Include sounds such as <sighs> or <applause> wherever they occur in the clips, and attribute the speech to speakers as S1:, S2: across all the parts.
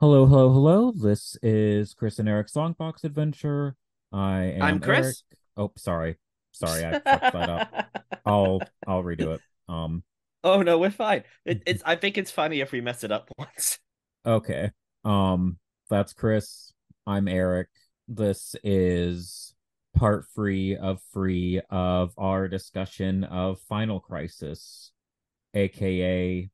S1: Hello, hello, hello. This is Chris and Eric's Songbox Adventure. I am
S2: I'm Chris.
S1: Eric. Oh, sorry. Sorry, I fucked that up. <laughs> I'll I'll redo it. Um
S2: Oh no, we're fine. It, <laughs> it's I think it's funny if we mess it up once.
S1: okay. Um that's Chris. I'm Eric. This is part three of free of our discussion of Final Crisis, aka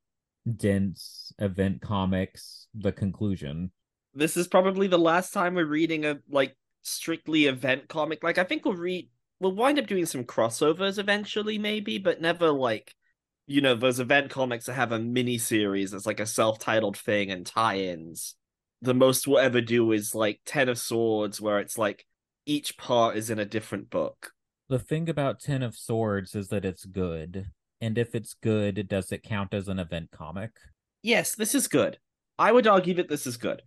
S1: dense event comics, the conclusion.
S2: This is probably the last time we're reading a like strictly event comic. Like I think we'll read we'll wind up doing some crossovers eventually, maybe, but never like you know, those event comics that have a mini series that's like a self-titled thing and tie-ins. The most we'll ever do is like Ten of Swords, where it's like each part is in a different book.
S1: The thing about Ten of Swords is that it's good. And if it's good, does it count as an event comic?
S2: Yes, this is good. I would argue that this is good.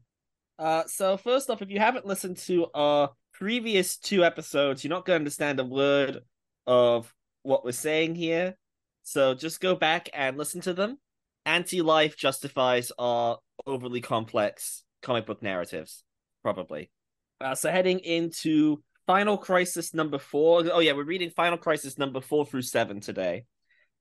S2: Uh, so first off, if you haven't listened to our previous two episodes, you're not going to understand a word of what we're saying here. So just go back and listen to them. Anti-life justifies our overly complex comic book narratives, probably. Uh, so heading into Final Crisis number four. Oh yeah, we're reading Final Crisis number four through seven today.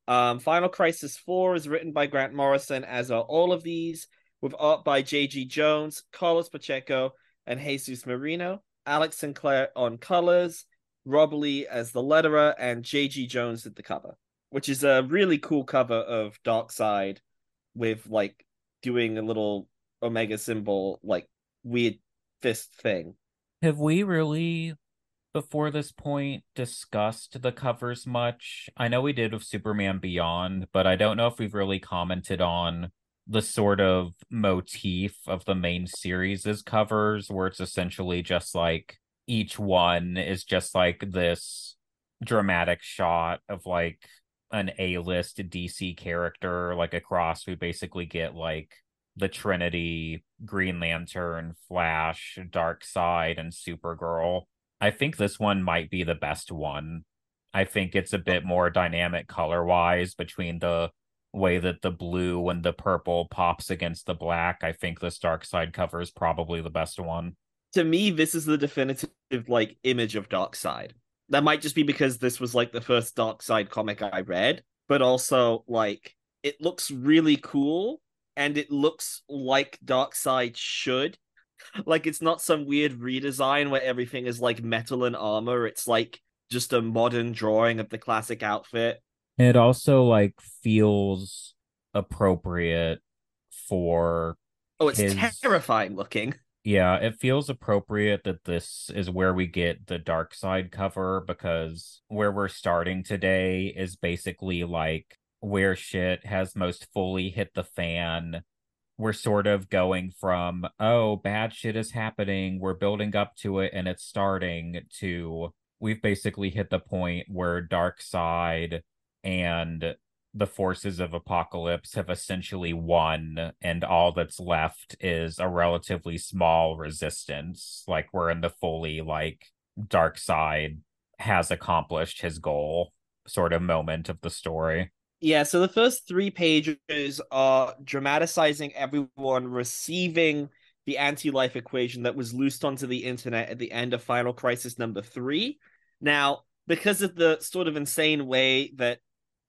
S2: Um, Final Crisis 4 is written by Grant Morrison, as are all of these, with art by J.G. Jones, Carlos Pacheco, and Jesus Merino. Alex Sinclair on colors, Rob Leigh as the letterer, and J.G. Jones did the cover, which is a really cool cover of Darkseid with like doing a little Omega symbol, like weird fist thing.
S1: Have we really before this point discussed the covers much? I know we did with Superman Beyond, but I don't know if we've really commented on the sort of motif of the main series' covers, where it's essentially just like each one is just like this dramatic shot of like an A-list DC character like across we basically get like the Trinity, Green Lantern, Flash, Darkseid, and Supergirl. I think this one might be the best one. I think it's a bit more dynamic color-wise between the way that the blue and the purple pops against the black. I think this Darkseid cover is probably the best one.
S2: To me, this is the definitive like image of Darkseid. That might just be because this was like the first Darkseid comic I read, but also like it looks really cool and it looks like Darkseid should. Like it's not some weird redesign where everything is like metal and armor. It's like just a modern drawing of the classic outfit.
S1: It also like feels appropriate for
S2: Oh, it's
S1: his...
S2: terrifying looking.
S1: Yeah, it feels appropriate that this is where we get the Darkseid cover because where we're starting today is basically like where shit has most fully hit the fan. We're sort of going from, oh, bad shit is happening, we're building up to it and it's starting to we've basically hit the point where Darkseid and the forces of Apokolips have essentially won and all that's left is a relatively small resistance like we're in the fully like Darkseid has accomplished his goal sort of moment of the story
S2: yeah so the first three pages are dramatizing everyone receiving the anti-life equation that was loosed onto the internet at the end of final crisis number three now because of the sort of insane way that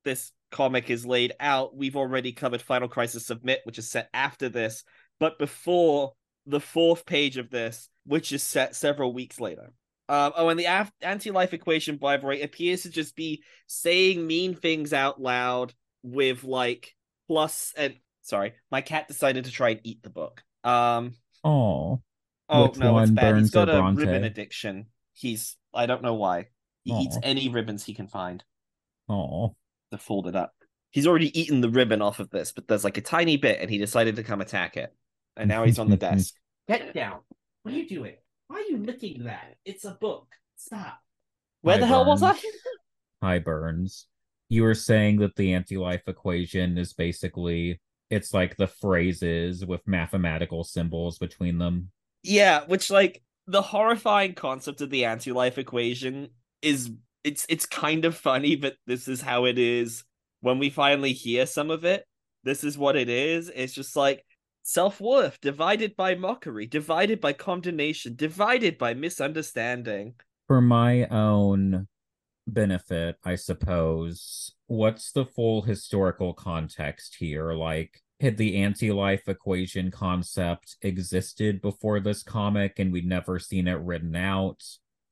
S2: this comic is laid out, we've already covered Final Crisis Submit, which is set after this, but before the fourth page of this, which is set several weeks later. Um, oh, and the af- anti-life equation, by the way, appears to just be saying mean things out loud with like plus and sorry, my cat decided to try and eat the book. Um.
S1: Oh.
S2: Oh
S1: Which
S2: no, it's bad. He's got a
S1: Bronte?
S2: ribbon addiction. He's I don't know why. He eats any ribbons he can find.
S1: Oh.
S2: to fold it up. He's already eaten the ribbon off of this, but there's like a tiny bit, and he decided to come attack it. And now he's on the <laughs> desk. Get down! What are you doing? Why are you licking that? It's a book. Stop. Where
S1: Hi,
S2: the hell was I?
S1: Hi Burns. You were saying that the anti-life equation is basically it's like the phrases with mathematical symbols between them.
S2: Yeah, which like the horrifying concept of the anti-life equation is it's it's kind of funny, but this is how it is when we finally hear some of it. This is what it is. It's just like self-worth divided by mockery, divided by condemnation, divided by misunderstanding.
S1: For my own benefit, I suppose, what's the full historical context here? Like, had the anti life equation concept existed before this comic and we'd never seen it written out?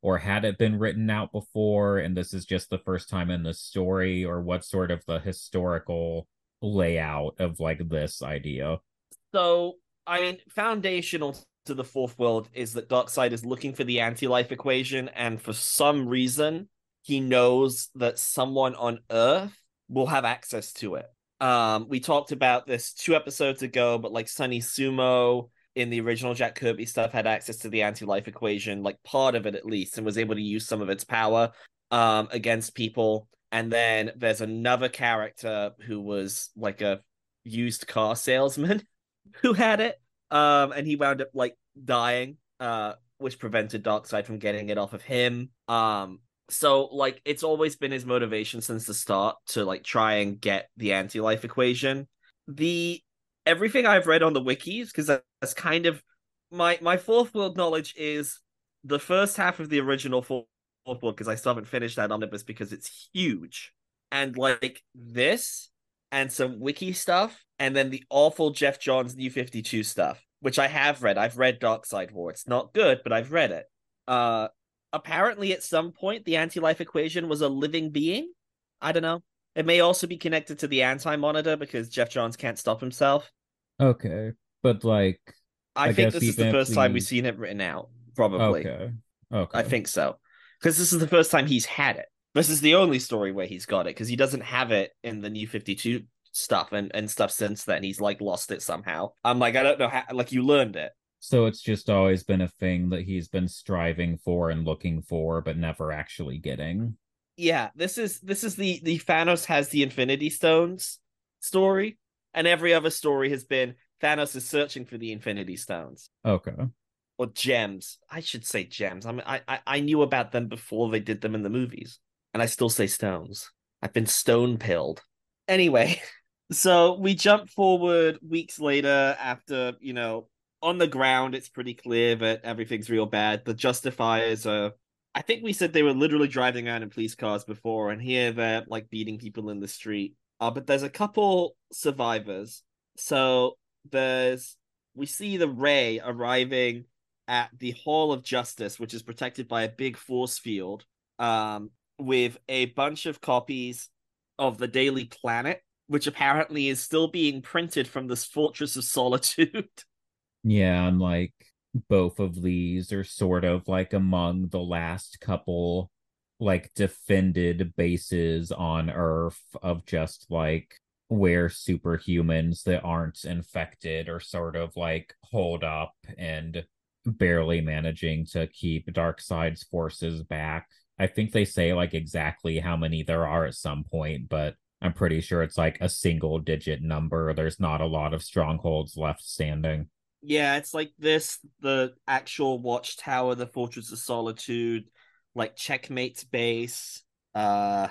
S1: Or had it been written out before and this is just the first time in the story? Or what sort of the historical layout of like this idea?
S2: So, I mean, foundational to the fourth world is that Darkseid is looking for the anti life equation, and for some reason, he knows that someone on Earth will have access to it. Um, we talked about this two episodes ago, but like Sonny Sumo in the original Jack Kirby stuff had access to the anti-life equation, like part of it at least, and was able to use some of its power um against people. And then there's another character who was like a used car salesman <laughs> who had it. Um, and he wound up like dying, uh, which prevented Darkseid from getting it off of him. Um, so like it's always been his motivation since the start to like try and get the anti-life equation the everything i've read on the wikis because that's kind of my my fourth world knowledge is the first half of the original fourth world because i still haven't finished that omnibus because it's huge and like this and some wiki stuff and then the awful Geoff johns new 52 stuff which i have read i've read darkseid war it's not good but i've read it uh apparently at some point the anti-life equation was a living being. I don't know. It may also be connected to the anti-monitor because Geoff Johns can't stop himself.
S1: Okay, but like,
S2: I, I think this is the first time we've seen it written out. Probably. Okay. Okay. I think so because this is the first time he's had it. This is the only story where he's got it because he doesn't have it in the New Fifty Two stuff and and stuff since then. He's like lost it somehow. I'm like I don't know how. Like you learned it.
S1: So it's just always been a thing that he's been striving for and looking for, but never actually getting.
S2: Yeah, this is this is the the Thanos has the Infinity Stones story, and every other story has been Thanos is searching for the Infinity Stones.
S1: Okay.
S2: Or gems. I should say gems. I mean, I, I I knew about them before they did them in the movies, and I still say stones. I've been stone pilled. Anyway, <laughs> so we jump forward weeks later after you know on the ground, it's pretty clear that everything's real bad. The justifiers are. I think we said they were literally driving around in police cars before, and here they're like beating people in the street. Uh, but there's a couple survivors. So there's we see the Ray arriving at the Hall of Justice, which is protected by a big force field, um, with a bunch of copies of the Daily Planet, which apparently is still being printed from this Fortress of Solitude. <laughs>
S1: Yeah, and like both of these are sort of like among the last couple like defended bases on Earth of just like where superhumans that aren't infected are sort of like hold up and barely managing to keep Darkseid's forces back. I think they say like exactly how many there are at some point, but I'm pretty sure it's like a single digit number. There's not a lot of strongholds left standing.
S2: Yeah, it's like this the actual watchtower, the Fortress of Solitude, like Checkmate's base, uh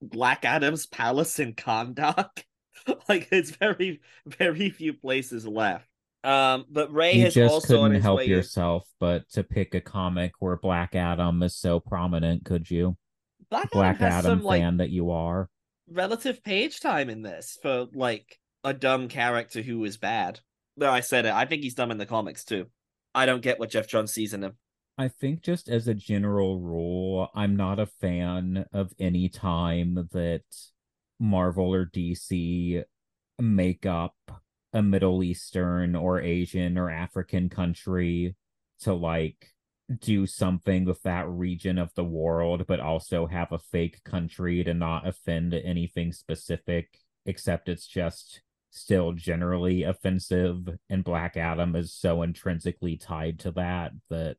S2: Black Adam's palace in Kahndaq. <laughs> like it's very, very few places left. Um, but Ray
S1: you
S2: has
S1: just
S2: also
S1: couldn't help yourself in... but to pick a comic where Black Adam is so prominent, could you?
S2: Black,
S1: Black
S2: Adam,
S1: Adam
S2: some,
S1: fan
S2: like,
S1: that you are.
S2: Relative page time in this for like a dumb character who is bad. No, I said it. I think he's dumb in the comics too. I don't get what Geoff Johns sees in him.
S1: I think just as a general rule, I'm not a fan of any time that Marvel or DC make up a Middle Eastern or Asian or African country to like do something with that region of the world, but also have a fake country to not offend anything specific, except it's just still generally offensive and Black Adam is so intrinsically tied to that that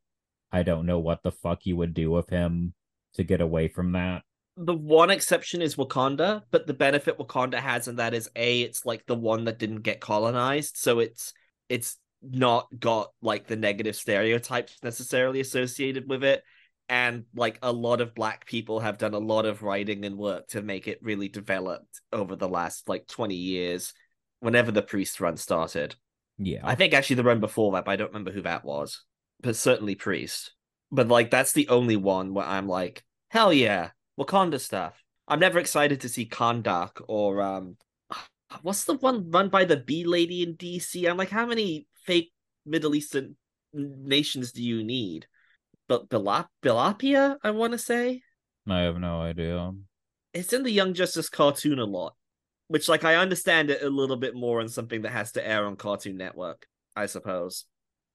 S1: I don't know what the fuck you would do with him to get away from that.
S2: The one exception is Wakanda, but the benefit Wakanda has and that is a it's like the one that didn't get colonized, so it's it's not got like the negative stereotypes necessarily associated with it. And like a lot of black people have done a lot of writing and work to make it really developed over the last like 20 years whenever the priest run started.
S1: Yeah.
S2: I think actually the run before that but i don't remember who that was but certainly priest. But like that's the only one where i'm like hell yeah wakanda stuff i'm never excited to see Kahndaq or um <sighs> what's the one run by the bee lady in dc i'm like how many fake middle eastern nations do you need but Bilap- Bilapia, I want to say.
S1: I have no idea.
S2: It's in the Young Justice cartoon a lot, which, like, I understand it a little bit more on something that has to air on Cartoon Network, I suppose.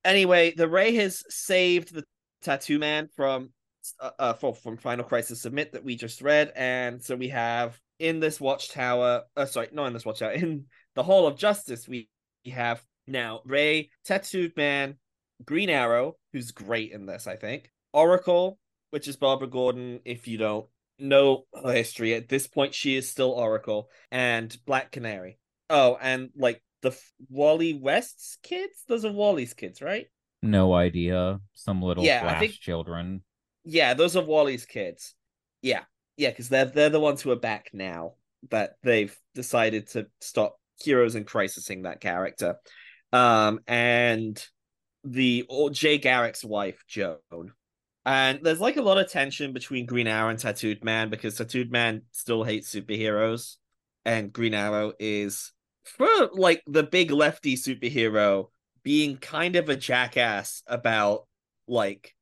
S2: Anyway, the Ray has saved the Tattoo Man from uh, uh from Final Crisis Submit that we just read, and so we have in this Watchtower. Uh, sorry, not in this Watchtower. <laughs> In the Hall of Justice, we have now Ray, Tattooed Man, Green Arrow, who's great in this, I think. Oracle, which is Barbara Gordon, if you don't know her history. At this point, she is still Oracle. And Black Canary. Oh, and like the Wally West's kids? Those are Wally's kids, right?
S1: No idea. Some little
S2: Yeah,
S1: flash
S2: think-
S1: children.
S2: Yeah, those are Wally's kids. Yeah. Yeah, because they're they're the ones who are back now that they've decided to stop heroes and crisising that character. Um and the or Jay Garrick's wife, Joan. And there's like a lot of tension between Green Arrow and Tattooed Man because Tattooed Man still hates superheroes, and Green Arrow is for like the big lefty superhero being kind of a jackass about like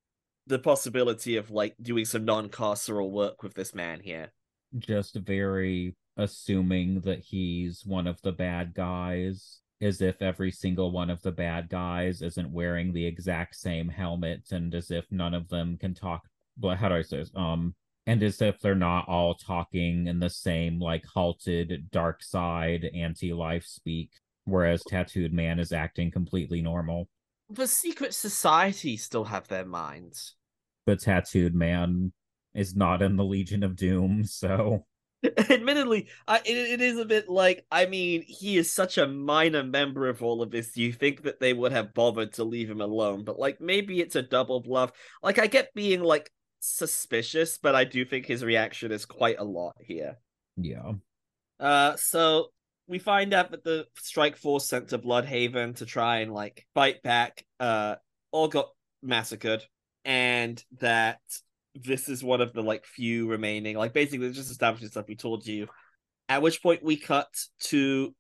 S2: the possibility of like doing some non-carceral work with this man here.
S1: Just very assuming that he's one of the bad guys, as if every single one of the bad guys isn't wearing the exact same helmet, and as if none of them can talk. But how do I say this? Um, and as if they're not all talking in the same like halted Darkseid anti-life speak, whereas Tattooed Man is acting completely normal.
S2: The secret society still have their minds.
S1: The Tattooed Man is not in the Legion of Doom, so <laughs>
S2: Admittedly, I, it, it is a bit like I mean, he is such a minor member of all of this. You think that they would have bothered to leave him alone, but like maybe it's a double bluff. Like I get being like suspicious, but I do think his reaction is quite a lot here.
S1: yeah.
S2: Uh, so we find out that the strike force sent to Blüdhaven to try and like fight back, uh, all got massacred, and that this is one of the like few remaining, like basically just establishing stuff we told you. At which point we cut to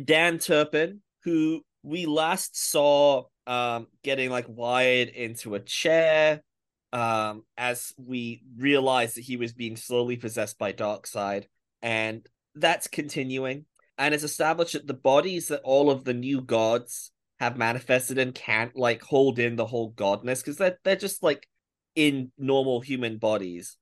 S2: Dan Turpin, who we last saw um getting like wired into a chair um as we realized that he was being slowly possessed by Darkseid and that's continuing and it's established that the bodies that all of the new gods have manifested in can't like hold in the whole godness because they're they're just like in normal human bodies.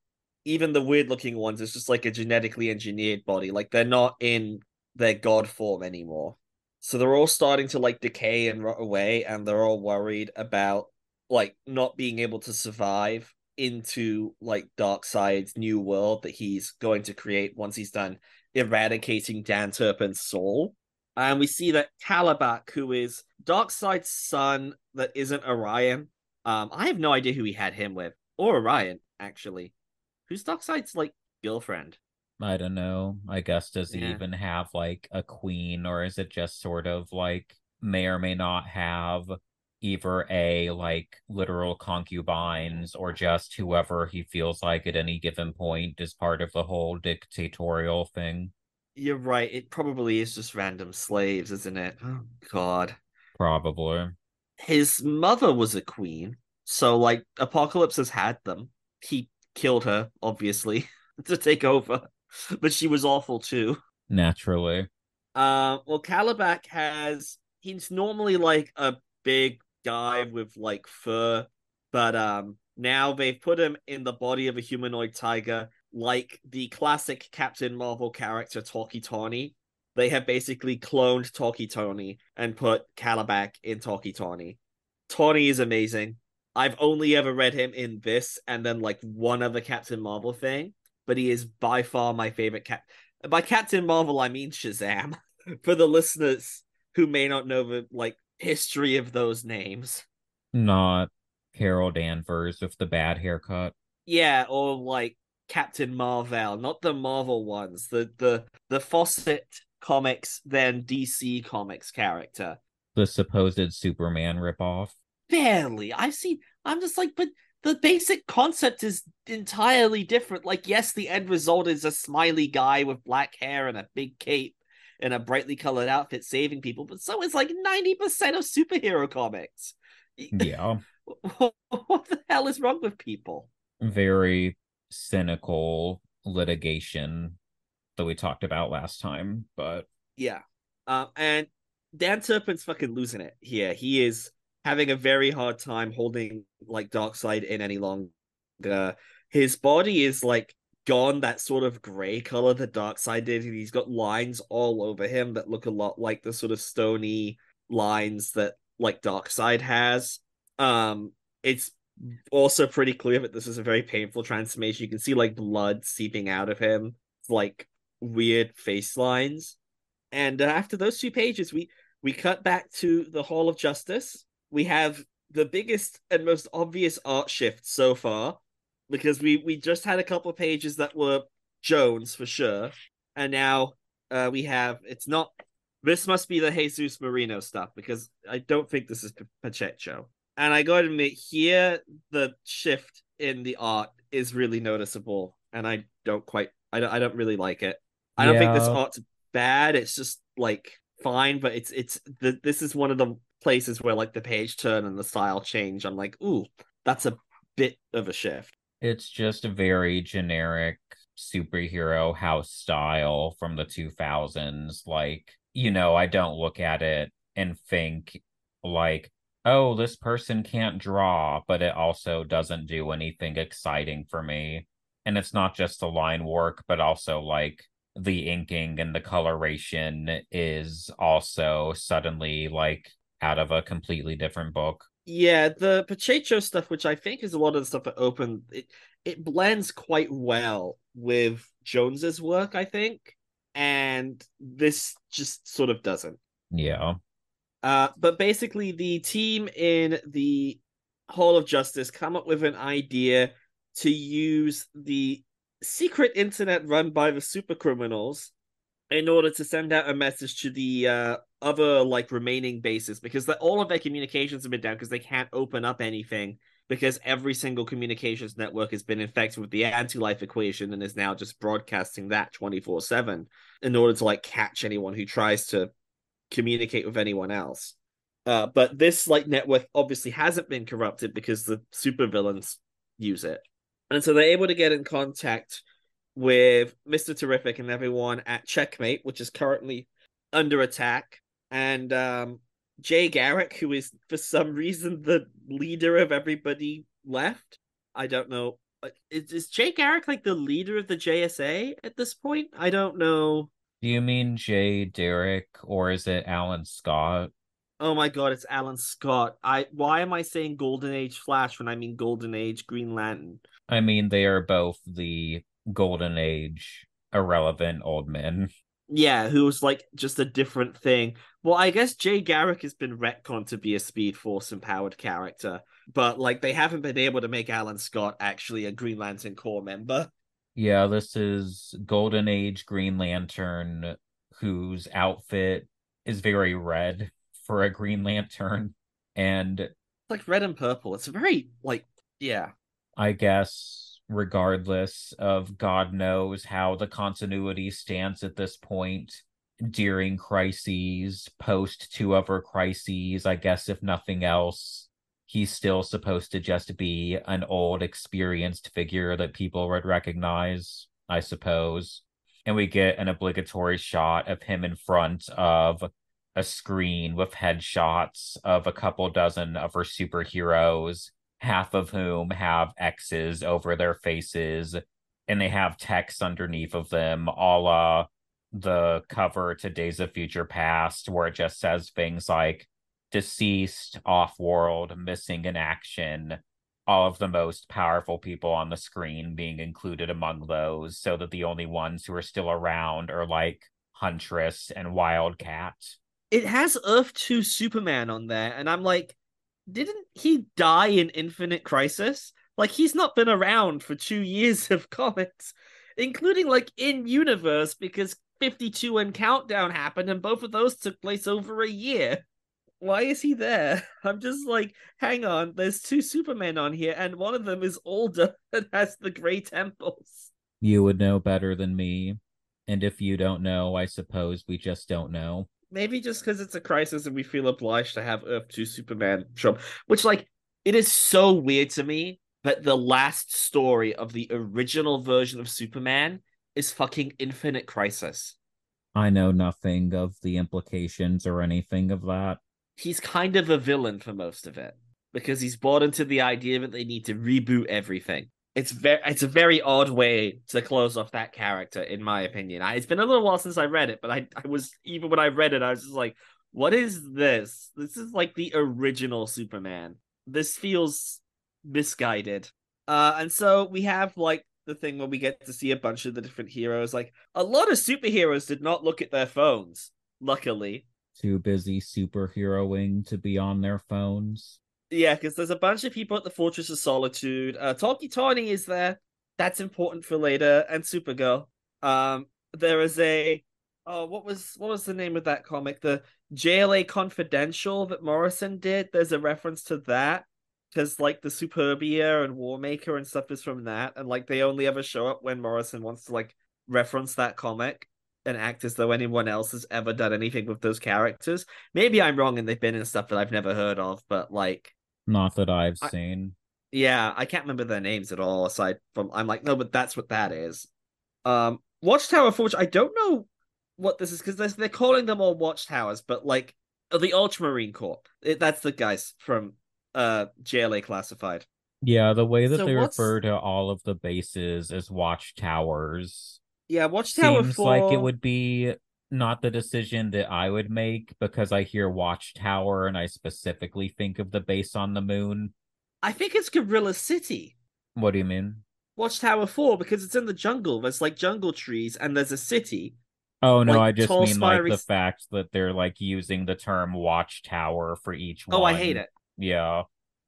S2: Even the weird looking ones, it's just like a genetically engineered body. Like they're not in their god form anymore. So they're all starting to like decay and rot away, and they're all worried about like not being able to survive into like Darkseid's new world that he's going to create once he's done eradicating Dan Turpin's soul. And we see that Kalibak, who is Darkseid's son that isn't Orion, um, I have no idea who he had him with, or Orion, actually. Who's Darkseid's like girlfriend?
S1: I don't know. I guess does he
S2: Yeah.
S1: even have like a queen or is it just sort of like may or may not have either a like literal concubines or just whoever he feels like at any given point is part of the whole dictatorial thing?
S2: You're right. It probably is just random slaves, isn't it? Oh God.
S1: Probably.
S2: His mother was a queen, so like Apokolips has had them. He killed her, obviously, <laughs> to take over, but she was awful too.
S1: Naturally.
S2: Uh, well, Kalibak has he's normally like a big guy with like fur, but um now they've put him in the body of a humanoid tiger, like the classic Captain Marvel character Tawky Tawny. They have basically cloned Tawky Tawny and put Kalibak in Tawky Tawny. Tawny is amazing. I've only ever read him in this and then like one other Captain Marvel thing. but he is by far my favorite cat. By Captain Marvel, I mean Shazam. <laughs> For the listeners who may not know the like history of those names,
S1: not Carol Danvers with the bad haircut.
S2: Yeah, or like Captain Marvel, not the Marvel ones, the the the Fawcett comics, then DC comics character.
S1: The supposed Superman ripoff.
S2: Barely. I've seen I'm just like, but the basic concept is entirely different. Like, yes, the end result is a smiley guy with black hair and a big cape and a brightly colored outfit saving people, but so is like 90% of superhero comics. <laughs>
S1: Yeah.
S2: what the hell is wrong with people?
S1: Very cynical litigation that we talked about last time, but
S2: yeah. Um, and Dan Turpin's fucking losing it here. He is having a very hard time holding like Darkseid in any longer. His body is like gone that sort of gray color that Darkseid did, and he's got lines all over him that look a lot like the sort of stony lines that like Darkseid has. Um, it's also pretty clear that this is a very painful transformation. You can see like blood seeping out of him, like weird face lines. And uh, after those two pages, we we cut back to the Hall of Justice. We have the biggest and most obvious art shift so far because we we just had a couple of pages that were Jones for sure, and now uh, we have it's not. This must be the Jesus Merino stuff because I don't think this is Pacheco. And I gotta admit, here the shift in the art is really noticeable, and I don't quite, I don't, I don't really like it. I don't think this art's bad. It's just like fine, but it's it's the, this is one of the places where like the page turn and the style change. I'm like, ooh, that's a bit of a shift.
S1: It's just a very generic superhero house style from the 2000s. Like, you know, I don't look at it and think like, oh, this person can't draw, but it also doesn't do anything exciting for me. And it's not just the line work, but also like the inking and the coloration is also suddenly like out of a completely different book.
S2: Yeah, the Pacheco stuff, which I think is a lot of the stuff that open, it it blends quite well with Jones's work, I think, and this just sort of doesn't.
S1: Yeah.
S2: Uh, but basically, the team in the Hall of Justice come up with an idea to use the secret internet run by the super criminals in order to send out a message to the uh, other like remaining bases because the, all of their communications have been down because they can't open up anything because every single communications network has been infected with the anti-life equation and is now just broadcasting that 24-7 in order to like catch anyone who tries to communicate with anyone else. Uh, but this like network obviously hasn't been corrupted because the supervillains use it. And so they're able to get in contact with Mr. Terrific and everyone at Checkmate, which is currently under attack. And um, Jay Garrick, who is for some reason the leader of everybody left. I don't know. Is, is Jay Garrick like the leader of the JSA at this point? I don't know.
S1: Do you mean Jay Derrick or is it Alan Scott?
S2: Oh my god, it's Alan Scott. I why am I saying Golden Age Flash when I mean Golden Age Green Lantern?
S1: I mean they are both the Golden Age irrelevant old men.
S2: Yeah, who was like just a different thing. Well, I guess Jay Garrick has been retconned to be a Speed Force empowered character, but like they haven't been able to make Alan Scott actually a Green Lantern Corps member.
S1: Yeah, this is Golden Age Green Lantern, whose outfit is very red for a Green Lantern, and
S2: like red and purple. It's very like yeah.
S1: I guess regardless of God knows how the continuity stands at this point during crises, post two other crises. I guess if nothing else, he's still supposed to just be an old, experienced figure that people would recognize, I suppose. And we get an obligatory shot of him in front of a screen with headshots of a couple dozen of her superheroes half of whom have X's over their faces and they have text underneath of them, a la the cover to Days of Future Past, where it just says things like deceased, off world, missing in action, all of the most powerful people on the screen being included among those so that the only ones who are still around are like Huntress and Wildcat.
S2: It has Earth 2 Superman on there, and I'm like, didn't he die in Infinite Crisis? Like, he's not been around for two years of <laughs> comics, including like in universe, because 52 and Countdown happened, and both of those took place over a year. Why is he there? <laughs> I'm just like, hang on, there's two Supermen on here, and one of them is older <laughs> and has the gray temples.
S1: You would know better than me. And if you don't know, I suppose we just don't know.
S2: Maybe just because it's a crisis and we feel obliged to have Earth 2 Superman show up. Which, like, it is so weird to me that the last story of the original version of Superman is fucking Infinite Crisis.
S1: I know nothing of the implications or anything of that.
S2: He's kind of a villain for most of it because he's bought into the idea that they need to reboot everything it's very it's a very odd way to close off that character in my opinion. I, it's been a little while since i read it but I, I was even when i read it i was just like what is this? This is like the original superman. This feels misguided. Uh and so we have like the thing where we get to see a bunch of the different heroes. Like a lot of superheroes did not look at their phones luckily.
S1: Too busy superheroing to be on their phones
S2: yeah, because there's a bunch of people at the Fortress of Solitude. Uh, Tawky Tawny is there. That's important for later, and Supergirl. Um, there is a oh, what was what was the name of that comic? The JLA Confidential that Morrison did. There's a reference to that because like the Superbia and Warmaker and stuff is from that, and like they only ever show up when Morrison wants to like reference that comic and act as though anyone else has ever done anything with those characters. Maybe I'm wrong and they've been in stuff that I've never heard of, but like
S1: not that I've I, seen.
S2: Yeah, I can't remember their names at all. Aside from, I'm like, no, but that's what that is. Um, Watchtower Forge. I don't know what this is because they're calling them all Watchtowers, but like the Ultramarine Corps. It, that's the guys from uh JLA Classified.
S1: Yeah, the way that so they what's... refer to all of the bases as watchtowers.
S2: Yeah, Watchtower
S1: seems
S2: 4...
S1: like it would be not the decision that I would make because I hear Watchtower and I specifically think of the base on the moon.
S2: I think it's Gorilla City.
S1: What do you mean?
S2: Watchtower 4 because it's in the jungle. There's like jungle trees and there's a city.
S1: Oh no, like, I just mean like the fact that they're like using the term watchtower for each one.
S2: Oh, I hate it.
S1: Yeah.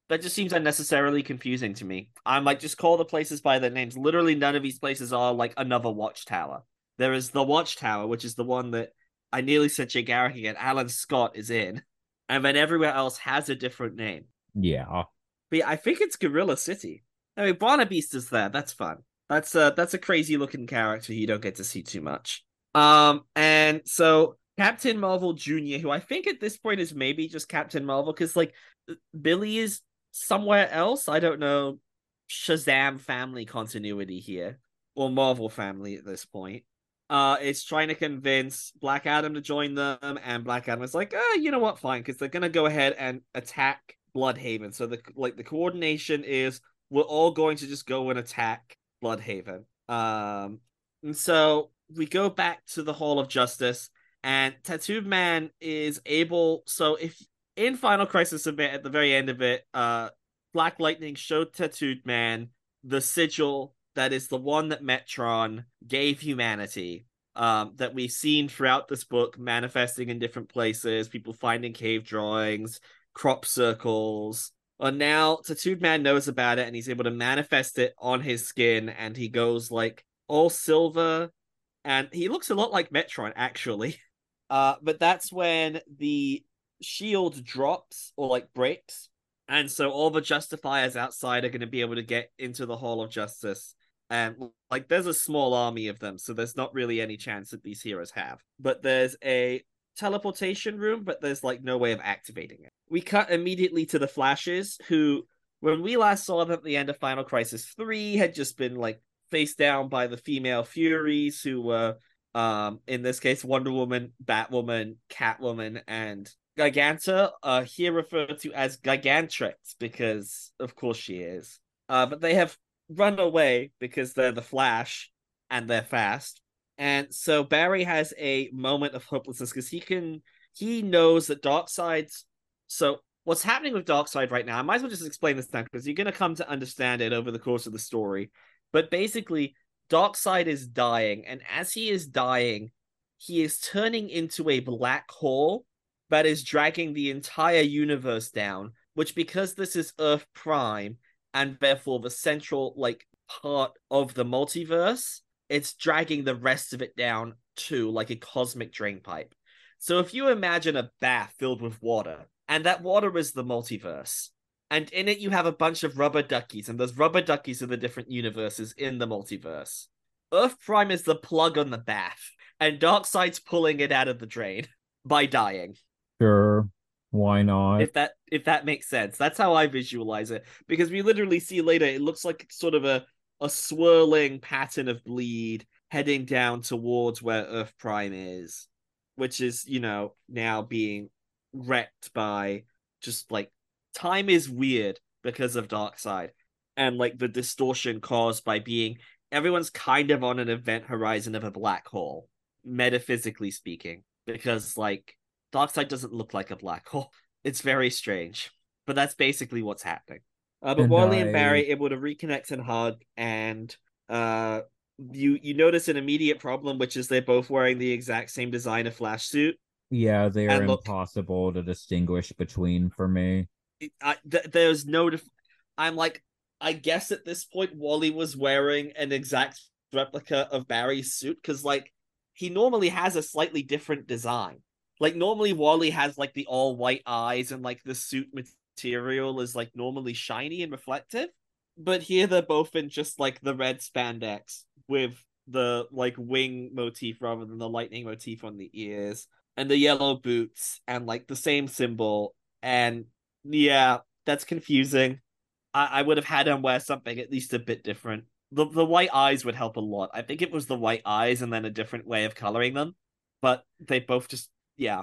S2: That just seems unnecessarily confusing to me. I'm like, just call the places by their names. Literally, none of these places are like another watchtower. There is the Watchtower, which is the one that I nearly said Jay Garrick again. Alan Scott is in, and then everywhere else has a different name.
S1: Yeah,
S2: but yeah, I think it's Gorilla City. I mean, Beast is there. That's fun. That's a that's a crazy looking character you don't get to see too much. Um, and so Captain Marvel Jr., who I think at this point is maybe just Captain Marvel, because like Billy is somewhere else. I don't know Shazam family continuity here or Marvel family at this point uh, is trying to convince Black Adam to join them, and Black Adam is like, oh, you know what, fine, because they're gonna go ahead and attack Blüdhaven. So the like the coordination is we're all going to just go and attack Blüdhaven. Um, and so we go back to the Hall of Justice, and Tattooed Man is able. So if in Final Crisis event at the very end of it, uh, Black Lightning showed Tattooed Man the sigil that is the one that Metron gave humanity. Um, that we've seen throughout this book manifesting in different places, people finding cave drawings, crop circles. And now Tattooed Man knows about it and he's able to manifest it on his skin, and he goes like all silver, and he looks a lot like Metron, actually. <laughs> Uh, but that's when the shield drops or like breaks, and so all the justifiers outside are going to be able to get into the Hall of Justice and like there's a small army of them so there's not really any chance that these heroes have. But there's a teleportation room but there's like no way of activating it. We cut immediately to the flashes who when we last saw them at the end of final crisis 3 had just been like faced down by the female furies who were um in this case wonder woman batwoman catwoman and giganta uh here referred to as gigantrix because of course she is. Uh but they have run away because they're the Flash and they're fast. And so Barry has a moment of hopelessness because he can he knows that Darkseid's so what's happening with Darkseid right now, I might as well just explain this now because you're going to come to understand it over the course of the story. But basically, Darkseid is dying, and as he is dying, he is turning into a black hole that is dragging the entire universe down. Which, because this is Earth Prime, and therefore the central like part of the multiverse, it's dragging the rest of it down to like a cosmic drain pipe. So if you imagine a bath filled with water, and that water is the multiverse, and in it you have a bunch of rubber duckies, and those rubber duckies are the different universes in the multiverse. Earth Prime is the plug on the bath, and Darkseid's pulling it out of the drain <laughs> by dying.
S1: Sure. Why not?
S2: If that if that makes sense. That's how I visualize it. Because we literally see later it looks like it's sort of a, a swirling pattern of bleed heading down towards where Earth Prime is. Which is, you know, now being wrecked by just like time is weird because of Darkseid. And like the distortion caused by being everyone's kind of on an event horizon of a black hole, metaphysically speaking. Because like Darkseid doesn't look like a black hole. <laughs> It's very strange, but that's basically what's happening. Uh, but and Wally I... and Barry able to reconnect and hug, and uh, you you notice an immediate problem, which is they're both wearing the exact same design of Flash suit.
S1: Yeah, they are look, impossible to distinguish between for me.
S2: I, th- there's no. Def- I'm like, I guess at this point, Wally was wearing an exact replica of Barry's suit because, like, he normally has a slightly different design. Like normally Wally has like the all white eyes and like the suit material is like normally shiny and reflective. But here they're both in just like the red spandex with the like wing motif rather than the lightning motif on the ears and the yellow boots and like the same symbol. And yeah that's confusing. I, I would have had him wear something at least a bit different. The, the white eyes would help a lot. I think it was the white eyes and then a different way of coloring them but they both just yeah.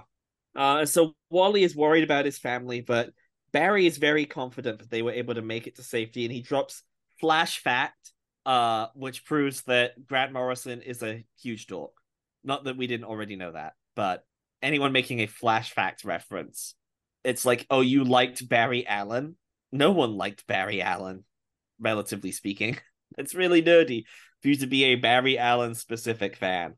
S2: Uh, so Wally is worried about his family, but Barry is very confident that they were able to make it to safety, and he drops flash fact, uh, which proves that Grant Morrison is a huge dork. Not that we didn't already know that, but anyone making a flash fact reference, it's like, oh, you liked Barry Allen? No one liked Barry Allen, relatively speaking. <laughs> It's really nerdy for you to be a Barry Allen specific fan.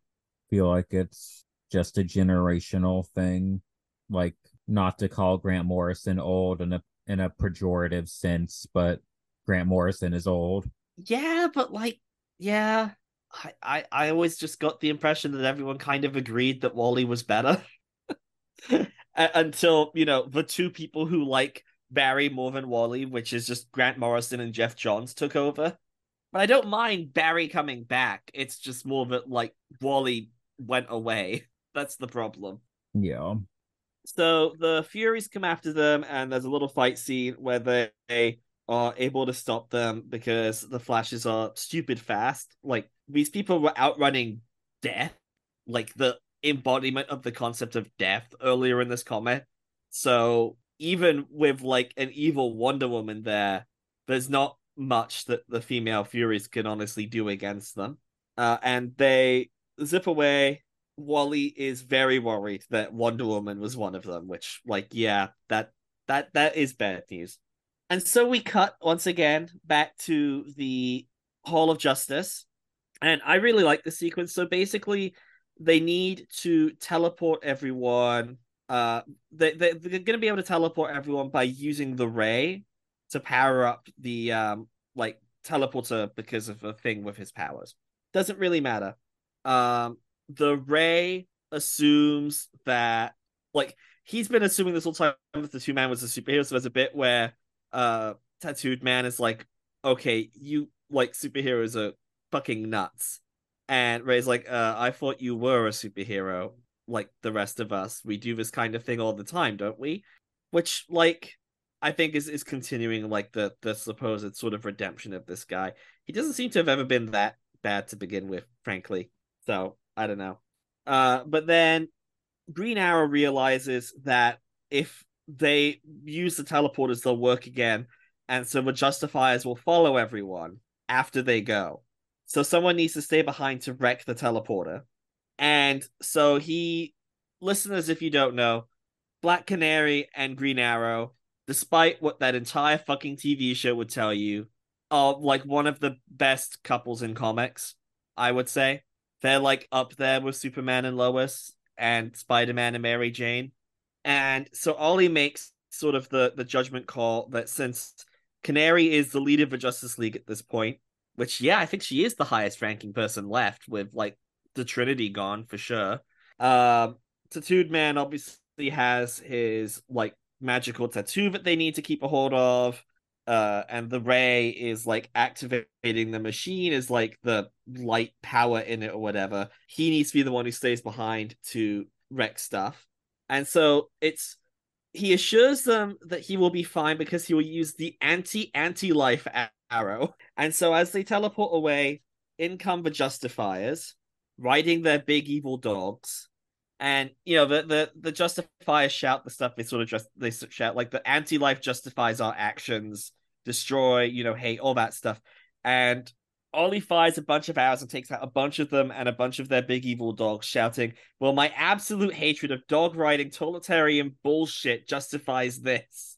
S1: Feel like it's just a generational thing. Like not to call Grant Morrison old in a in a pejorative sense, but Grant Morrison is old.
S2: Yeah, but like, yeah, I, I, I always just got the impression that everyone kind of agreed that Wally was better. <laughs> Until, you know, the two people who like Barry more than Wally, which is just Grant Morrison and Geoff Johns, took over. But I don't mind Barry coming back. It's just more that, like, Wally went away. That's the problem.
S1: Yeah.
S2: So the Furies come after them, and there's a little fight scene where they are able to stop them because the Flashes are stupid fast. Like these people were outrunning death, like the embodiment of the concept of death earlier in this comic. So even with like an evil Wonder Woman there, there's not much that the female Furies can honestly do against them. Uh, and they zip away Wally is very worried that Wonder Woman was one of them, which, like, yeah, that that that is bad news. And so we cut once again back to the Hall of Justice, and I really like the sequence. So basically, they need to teleport everyone. Uh, they, they they're to be able to teleport everyone by using the ray to power up the um like teleporter because of a thing with his powers. Doesn't really matter. Um, the Ray assumes that like he's been assuming this whole time that the two man was a superhero. So there's a bit where uh tattooed man is like, okay, you like superheroes are fucking nuts. And Ray's like, uh, I thought you were a superhero, like the rest of us. We do this kind of thing all the time, don't we? Which, like, I think is is continuing like the the supposed sort of redemption of this guy. He doesn't seem to have ever been that bad to begin with, frankly. So I don't know. Uh, but then Green Arrow realizes that if they use the teleporters, they'll work again, and so the Justifiers will follow everyone after they go. So someone needs to stay behind to wreck the teleporter. And so he, listeners, if you don't know, Black Canary and Green Arrow despite what that entire fucking TV show would tell you, are like one of the best couples in comics, I would say. They're like up there with Superman and Lois and Spider-Man and Mary Jane. And so Ollie makes sort of the the judgment call that since Canary is the leader of the Justice League at this point, which yeah, I think she is the highest ranking person left with like the Trinity gone for sure. Um Tattooed Man obviously has his like magical tattoo that they need to keep a hold of. Uh, and the ray is like activating the machine is like the light power in it or whatever. He needs to be the one who stays behind to wreck stuff. And so it's he assures them that he will be fine because he will use the anti anti life arrow. And so as they teleport away, in come the justifiers, riding their big evil dogs and you know the the the justifiers shout the stuff they sort of just they shout like the anti-life justifies our actions destroy you know hate all that stuff and Ollie fires a bunch of arrows and takes out a bunch of them and a bunch of their big evil dogs, shouting, Well, my absolute hatred of dog riding totalitarian bullshit justifies this.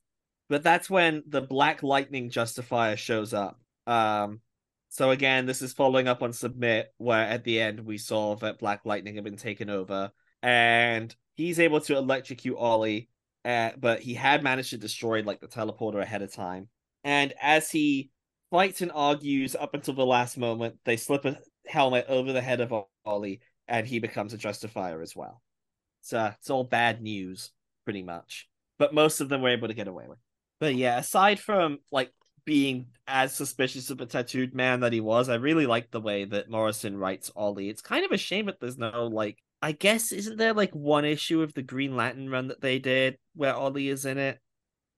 S2: But that's when the Black Lightning justifier shows up. Um, so again, this is following up on Submit, where at the end we saw that Black Lightning had been taken over and he's able to electrocute Ollie, uh, but he had managed to destroy like the teleporter ahead of time. And as he fights and argues up until the last moment, they slip a helmet over the head of Ollie, and he becomes a justifier as well. So it's all bad news, pretty much. But most of them were able to get away with. But yeah, aside from like being as suspicious of a tattooed man that he was, I really like the way that Morrison writes Ollie. It's kind of a shame that there's no like I guess isn't there like one issue of the Green Lantern run that they did where Ollie is in it?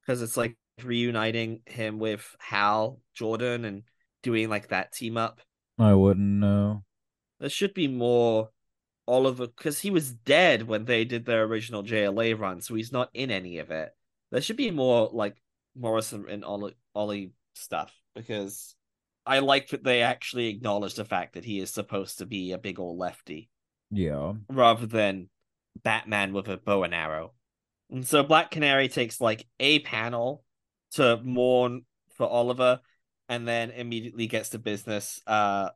S2: Because it's like reuniting him with Hal Jordan and doing like that team up.
S1: I wouldn't know.
S2: There should be more Oliver because he was dead when they did their original JLA run, so he's not in any of it. There should be more like Morrison and Ollie, Ollie stuff because I like that they actually acknowledge the fact that he is supposed to be a big old lefty.
S1: Yeah.
S2: Rather than Batman with a bow and arrow. And so Black Canary takes like a panel to mourn for Oliver and then immediately gets to business uh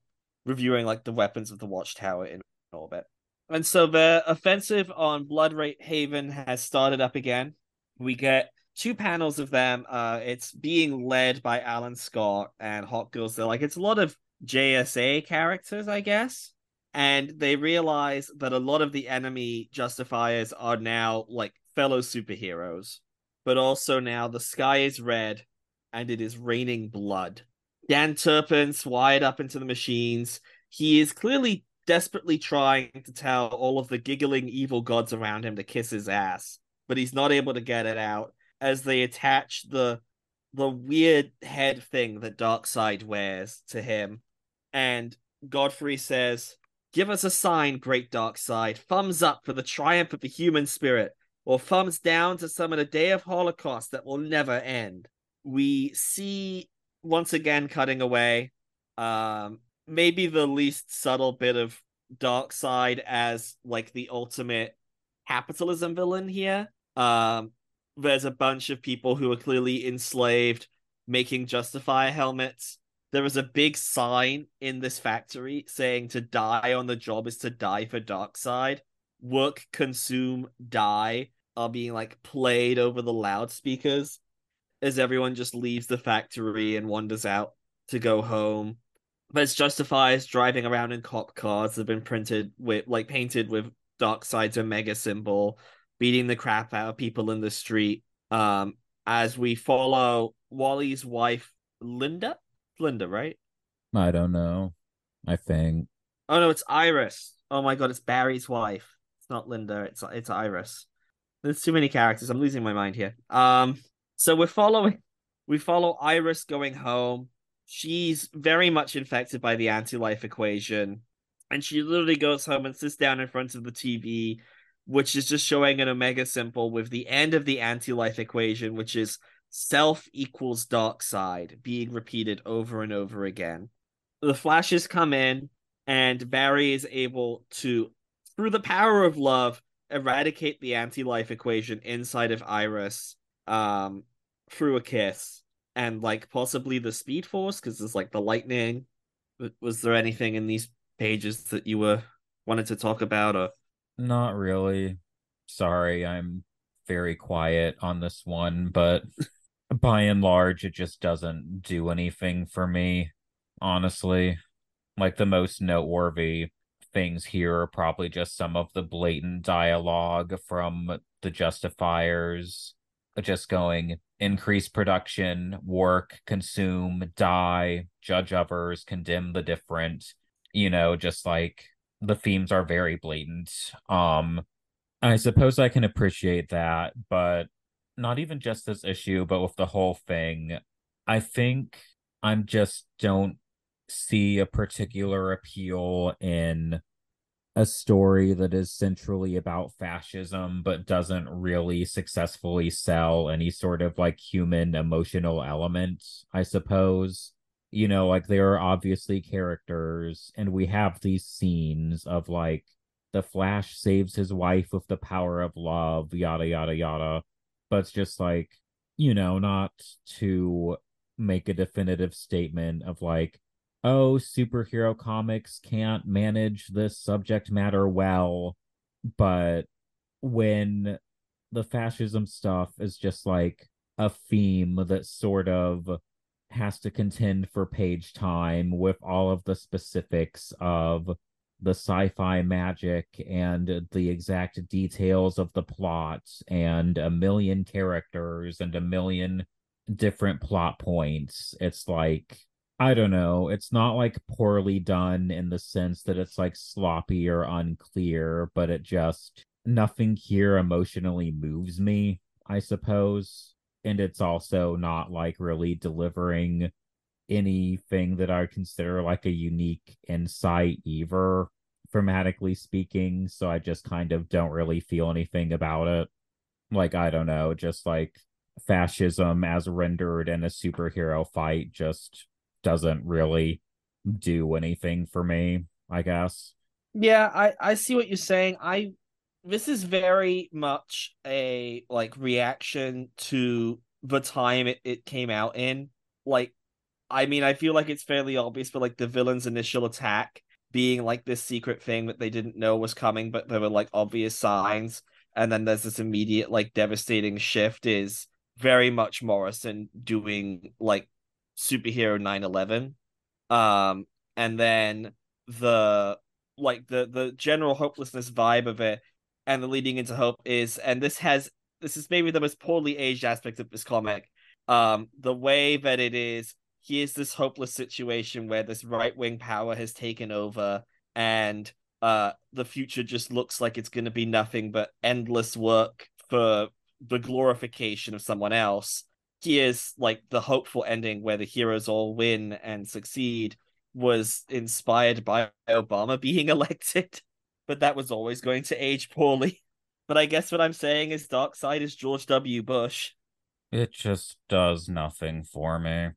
S2: reviewing like the weapons of the watchtower in orbit. And so the offensive on Blüdhaven has started up again. We get two panels of them. Uh it's being led by Alan Scott and Hot Girls. They're like it's a lot of JSA characters, I guess and they realize that a lot of the enemy justifiers are now like fellow superheroes but also now the sky is red and it is raining blood. Dan turpin's wired up into the machines. He is clearly desperately trying to tell all of the giggling evil gods around him to kiss his ass but he's not able to get it out as they attach the the weird head thing that darkseid wears to him. And godfrey says Give us a sign, great Darkseid. Thumbs up for the triumph of the human spirit, or thumbs down to summon a day of Holocaust that will never end. We see once again cutting away. Um, maybe the least subtle bit of Darkseid as like the ultimate capitalism villain here. Um, there's a bunch of people who are clearly enslaved making Justifier helmets there was a big sign in this factory saying to die on the job is to die for Darkseid. Work, consume, die are being like played over the loudspeakers as everyone just leaves the factory and wanders out to go home. There's justifies driving around in cop cars that have been printed with like painted with Darkseid's Omega symbol, beating the crap out of people in the street. Um, as we follow Wally's wife Linda, Linda, right?
S1: I don't know. I think.
S2: Oh no, it's Iris. Oh my god, it's Barry's wife. It's not Linda. It's it's Iris. There's too many characters. I'm losing my mind here. Um, so we're following. We follow Iris going home. She's very much infected by the anti-life equation, and she literally goes home and sits down in front of the TV, which is just showing an omega symbol with the end of the anti-life equation, which is self equals Darkseid being repeated over and over again. The flashes come in, and Barry is able to, through the power of love, eradicate the anti life equation inside of Iris. Um, through a kiss and like possibly the speed force because there's like the lightning was there anything in these pages that you were wanted to talk about or
S1: not really sorry i'm very quiet on this one but by and large it just doesn't do anything for me honestly like the most noteworthy things here are probably just some of the blatant dialogue from the justifiers just going increase production, work, consume, die, judge others, condemn the different. You know, just like the themes are very blatant. Um, I suppose I can appreciate that, but not even just this issue, but with the whole thing, I think I'm just don't see a particular appeal in a story that is centrally about fascism but doesn't really successfully sell any sort of like human emotional element i suppose. You know like there are obviously characters and we have these scenes of like the flash saves his wife with the power of love yada yada yada but it's just like you know not to make a definitive statement of like oh, superhero comics can't manage this subject matter well. But when the fascism stuff is just like a theme that sort of has to contend for page time with all of the specifics of the sci-fi magic and the exact details of the plot and a million characters and a million different plot points it's like I don't know. It's not like poorly done in the sense that it's like sloppy or unclear, but it just nothing here emotionally moves me, I suppose. And it's also not like really delivering anything that I would consider like a unique insight either, thematically speaking. So I just kind of don't really feel anything about it. Like, I don't know, just like fascism as rendered in a superhero fight just doesn't really do anything for me, I guess.
S2: Yeah, I I see what you're saying. I this is very much a like reaction to the time it, it came out in. Like I mean, I feel like it's fairly obvious, but like the villain's initial attack being like this secret thing that they didn't know was coming, but there were like obvious signs, and then there's this immediate like devastating shift is very much Morrison doing like superhero 911 um and then the like the the general hopelessness vibe of it and the leading into hope is and this has this is maybe the most poorly aged aspect of this comic um the way that it is here's this hopeless situation where this right wing power has taken over and uh the future just looks like it's going to be nothing but endless work for the glorification of someone else here's like the hopeful ending where the heroes all win and succeed was inspired by Obama being <laughs> elected, but that was always going to age poorly. But I guess what I'm saying is Darkseid is George W. Bush.
S1: It just does nothing for me.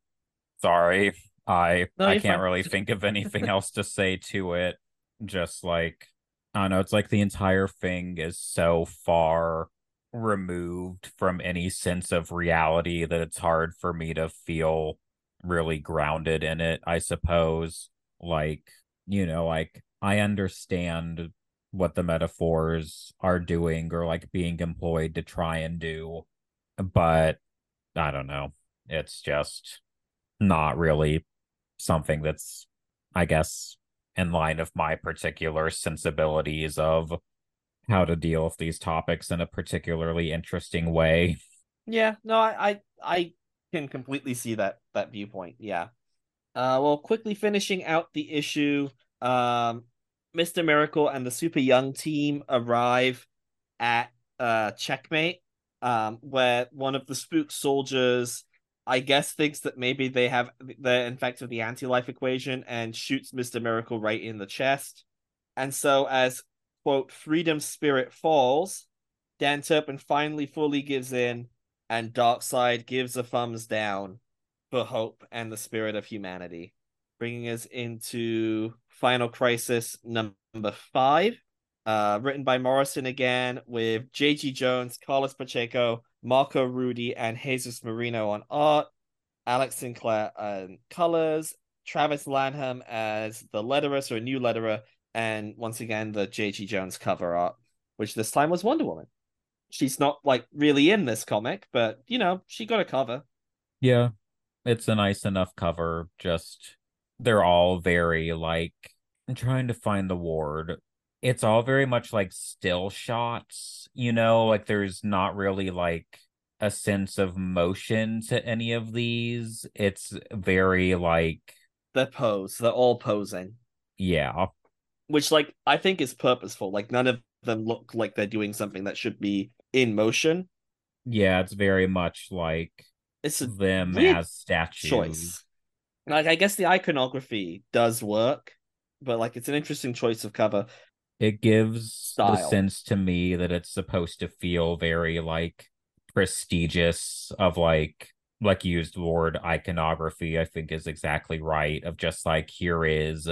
S1: Sorry. I no, I can't fine. really <laughs> think of anything else to say to it. Just like I don't know, it's like the entire thing is so far removed from any sense of reality that it's hard for me to feel really grounded in it, I suppose. Like, you know, like I understand what the metaphors are doing or like being employed to try and do, but I don't know. It's just not really something that's, I guess, in line of my particular sensibilities of how to deal with these topics in a particularly interesting way.
S2: Yeah, no, I I, I can completely see that that viewpoint. Yeah. Uh, well, quickly finishing out the issue, um, Mr. Miracle and the Super Young team arrive at uh checkmate, um, where one of the spook soldiers, I guess, thinks that maybe they have the effect of the anti-life equation and shoots Mr. Miracle right in the chest. And so, as quote, freedom spirit falls, Dan Turpin finally fully gives in, and Darkseid gives a thumbs down for hope and the spirit of humanity, bringing us into Final Crisis number five. uh, written by Morrison again, with J.G. Jones, Carlos Pacheco, Marco Rudy, and Jesus Merino on art, Alex Sinclair on colors, Travis Lanham as the letterer, so a new letterer, and once again the J.G. Jones cover art, which this time was Wonder Woman. She's not like really in this comic, but you know, she got a cover.
S1: Yeah. It's a nice enough cover. Just they're all very like I'm trying to find the word. It's all very much like still shots, you know, like there's not really like a sense of motion to any of these. It's very like
S2: the pose. They're all posing.
S1: Yeah.
S2: Which like I think is purposeful. Like none of them look like they're doing something that should be in motion.
S1: Yeah, it's very much like
S2: it's a
S1: them as statues. Choice.
S2: Like I guess the iconography does work, but like it's an interesting choice of cover.
S1: It gives Style. the sense to me that it's supposed to feel very like prestigious of like like used word iconography, I think is exactly right. Of just like here is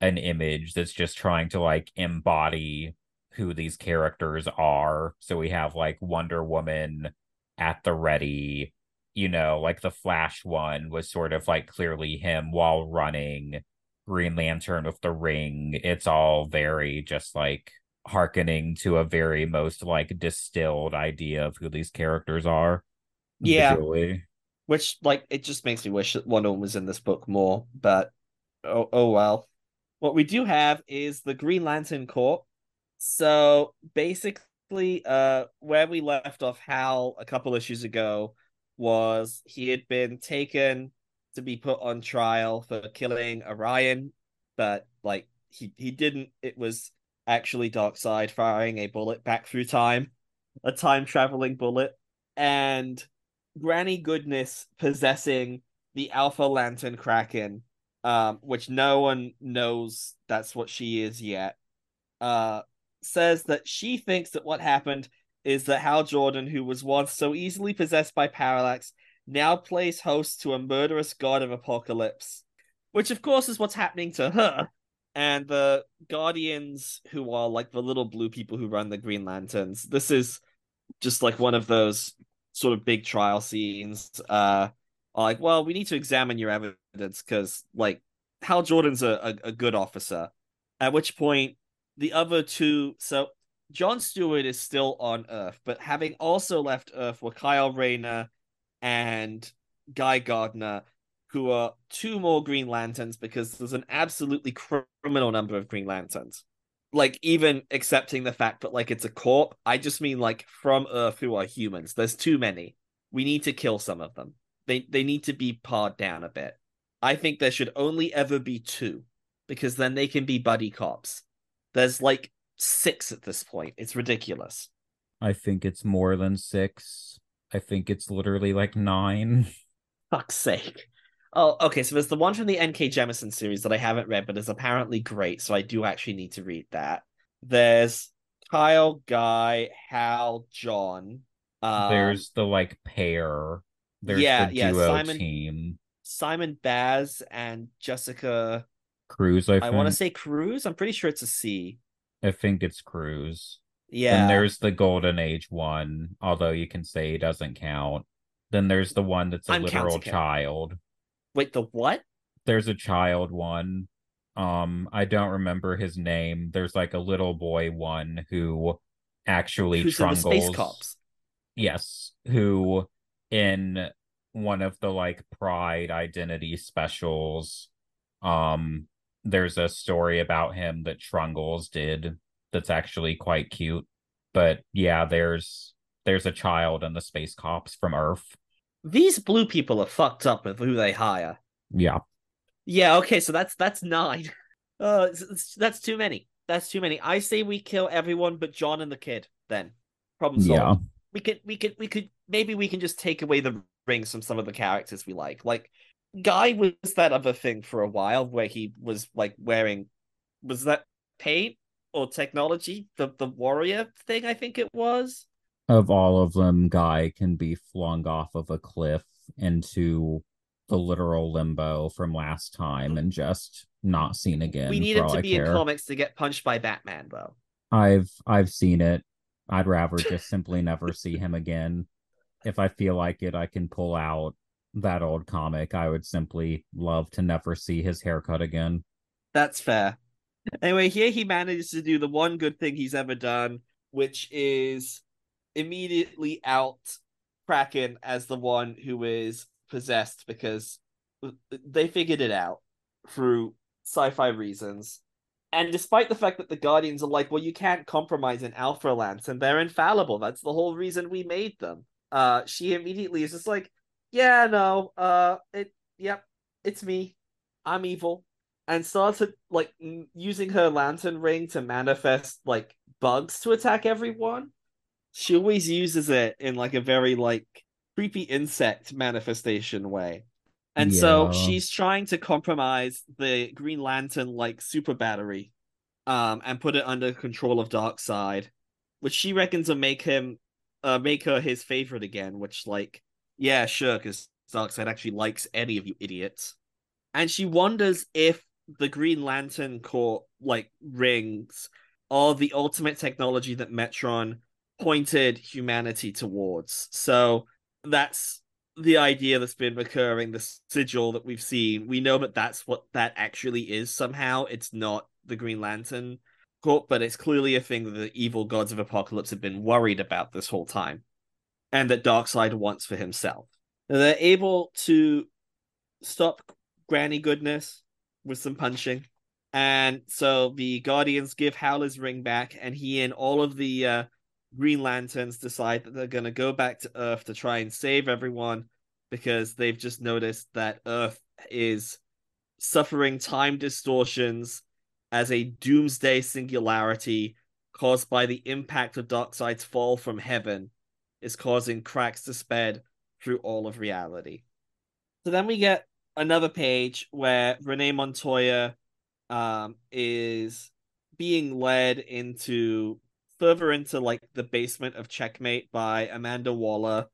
S1: an image that's just trying to like embody who these characters are. So we have like Wonder Woman at the ready, you know, like the Flash one was sort of like clearly him while running. Green Lantern with the ring. It's all very just like hearkening to a very most like distilled idea of who these characters are.
S2: Yeah. Visually. Which like it just makes me wish that Wonder Woman was in this book more, but oh oh well. What we do have is the Green Lantern Corps. So basically, uh where we left off Hal a couple issues ago was he had been taken to be put on trial for killing Orion, but like he he didn't. It was actually Darkseid firing a bullet back through time, a time traveling bullet, and Granny Goodness possessing the Alpha Lantern Kraken, um, which no one knows that's what she is yet. Uh, says that she thinks that what happened is that Hal Jordan, who was once so easily possessed by Parallax, now plays host to a murderous god of Apokolips, which of course is what's happening to her. And the Guardians, who are like the little blue people who run the Green Lanterns, this is just like one of those sort of big trial scenes. Uh, are like, well, we need to examine your evidence because, like, Hal Jordan's a, a, a good officer. At which point, the other two, so John Stewart is still on Earth, but having also left Earth were Kyle Rayner and Guy Gardner, who are two more Green Lanterns because there's an absolutely criminal number of Green Lanterns. Like even accepting the fact that like it's a corp, I just mean like from Earth who are humans. There's too many. We need to kill some of them. They they need to be pared down a bit. I think there should only ever be two because then they can be buddy cops. There's like six at this point. It's ridiculous.
S1: I think it's more than six. I think it's literally like nine. <laughs>
S2: Fuck's sake. Oh, okay. So there's the one from the N.K. Jemisin series that I haven't read, but is apparently great. So I do actually need to read that. There's Kyle, Guy, Hal, John.
S1: Um, there's the like pair. There's yeah, the duo yeah, Simon, team.
S2: Simon Baz and Jessica
S1: Cruz. I,
S2: I want to say Cruz. I'm pretty sure it's a C.
S1: I think it's Cruz.
S2: Yeah.
S1: And there's the Golden Age one, although you can say he doesn't count. Then there's the one that's a I'm literal child.
S2: Wait, the what?
S1: There's a child one. Um, I don't remember his name. There's like a little boy one who actually Who's trungles. space cops. Yes, who in one of the like Pride identity specials, um, there's a story about him that Trungles did that's actually quite cute. But yeah, there's there's a child in the space cops from Earth.
S2: These blue people are fucked up with who they hire.
S1: Yeah.
S2: Yeah, okay, so that's that's nine. <laughs> Uh that's too many. That's too many. I say we kill everyone but John and the kid then. Problem solved. Yeah. We could we could we could maybe we can just take away the rings from some of the characters we like. Like Guy was that other thing for a while where he was like wearing was that paint or technology? The the warrior thing, I think it was.
S1: Of all of them, Guy can be flung off of a cliff into the literal limbo from last time and just not seen again.
S2: We need him to be care. in comics to get punched by Batman, though.
S1: I've I've seen it. I'd rather <laughs> just simply never see him again. If I feel like it, I can pull out that old comic. I would simply love to never see his haircut again.
S2: That's fair. Anyway, here he manages to do the one good thing he's ever done, which is immediately out Kraken as the one who is possessed because they figured it out through sci-fi reasons. And despite the fact that the Guardians are like, well, you can't compromise an Alpha Lance, and they're infallible. That's the whole reason we made them. Uh, she immediately is just like, yeah, no, uh, it, yep, it's me. I'm evil and started like using her lantern ring to manifest like bugs to attack everyone. She always uses it in like a very like creepy insect manifestation way. And yeah. so she's trying to compromise the Green Lantern like super battery um and put it under control of Darkseid, which she reckons will make him uh make her his favorite again, which like yeah, sure, because Darkseid actually likes any of you idiots. And she wonders if the Green Lantern Corps like rings are the ultimate technology that Metron pointed humanity towards. So that's the idea that's been recurring, the sigil that we've seen. We know that that's what that actually is somehow. It's not the Green Lantern Corps, but it's clearly a thing that the evil gods of Apokolips have been worried about this whole time. And that Darkseid wants for himself. They're able to stop Granny Goodness with some punching. And so the Guardians give Howler's ring back, and he and all of the uh, Green Lanterns decide that they're going to go back to Earth to try and save everyone because they've just noticed that Earth is suffering time distortions as a doomsday singularity caused by the impact of Darkseid's fall from heaven is causing cracks to spread through all of reality. So then we get another page where Renee Montoya um, is being led into further into like the basement of Checkmate by Amanda Waller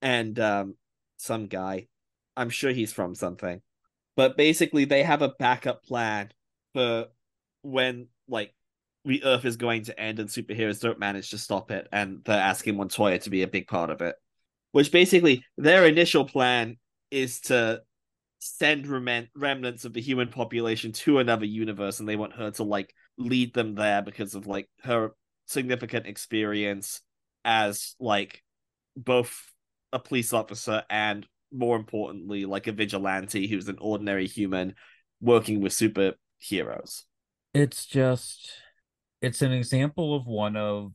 S2: and um, some guy. I'm sure he's from something. But basically they have a backup plan for when like the Earth is going to end and superheroes don't manage to stop it, and they're asking Montoya to be a big part of it. Which basically their initial plan is to send rem- remnants of the human population to another universe and they want her to like lead them there because of like her significant experience as like both a police officer and more importantly like a vigilante who's an ordinary human working with superheroes.
S1: It's just it's an example of one of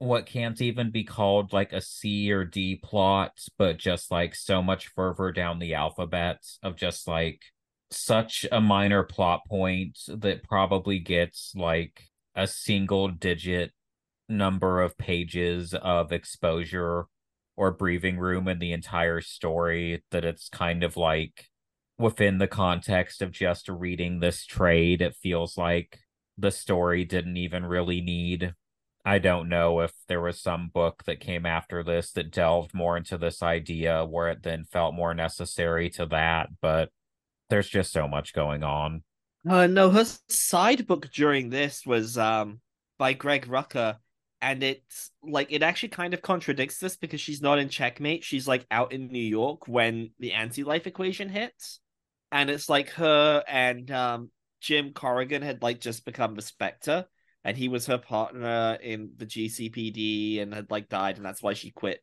S1: what can't even be called like a C or D plot, but just like so much further down the alphabet of just like such a minor plot point that probably gets like a single digit number of pages of exposure or breathing room in the entire story that it's kind of like within the context of just reading this trade it feels like the story didn't even really need I don't know if there was some book that came after this that delved more into this idea where it then felt more necessary to that, but there's just so much going on.
S2: Uh, no, her side book during this was um by Greg Rucka, and it's like it actually kind of contradicts this because she's not in checkmate. She's like out in New York when the anti-life equation hits. And it's like her and um Jim Corrigan had like just become the Spectre and he was her partner in the GCPD and had like died, and that's why she quit,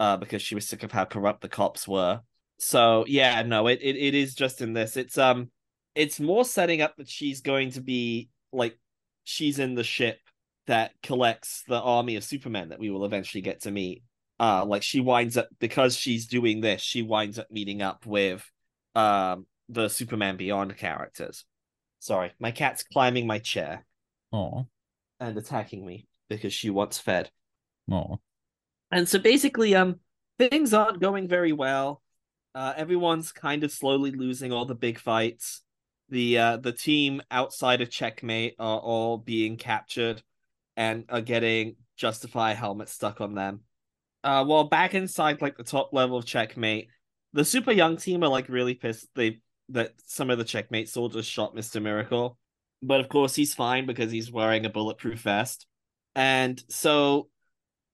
S2: uh, because she was sick of how corrupt the cops were. So yeah, no, it, it it is just in this. It's um, it's more setting up that she's going to be like she's in the ship that collects the army of Supermen that we will eventually get to meet. Uh, like she winds up because she's doing this, she winds up meeting up with um the Superman Beyond characters. Sorry, my cat's climbing my chair.
S1: Oh.
S2: And attacking me because she wants fed.
S1: Oh.
S2: And so basically, um, things aren't going very well. Uh, everyone's kind of slowly losing all the big fights. The uh, the team outside of Checkmate are all being captured and are getting Justify helmets stuck on them. Uh, while back inside like the top level of Checkmate, the super young team are like really pissed they that some of the Checkmate soldiers shot Mister Miracle but of course he's fine because he's wearing a bulletproof vest. And so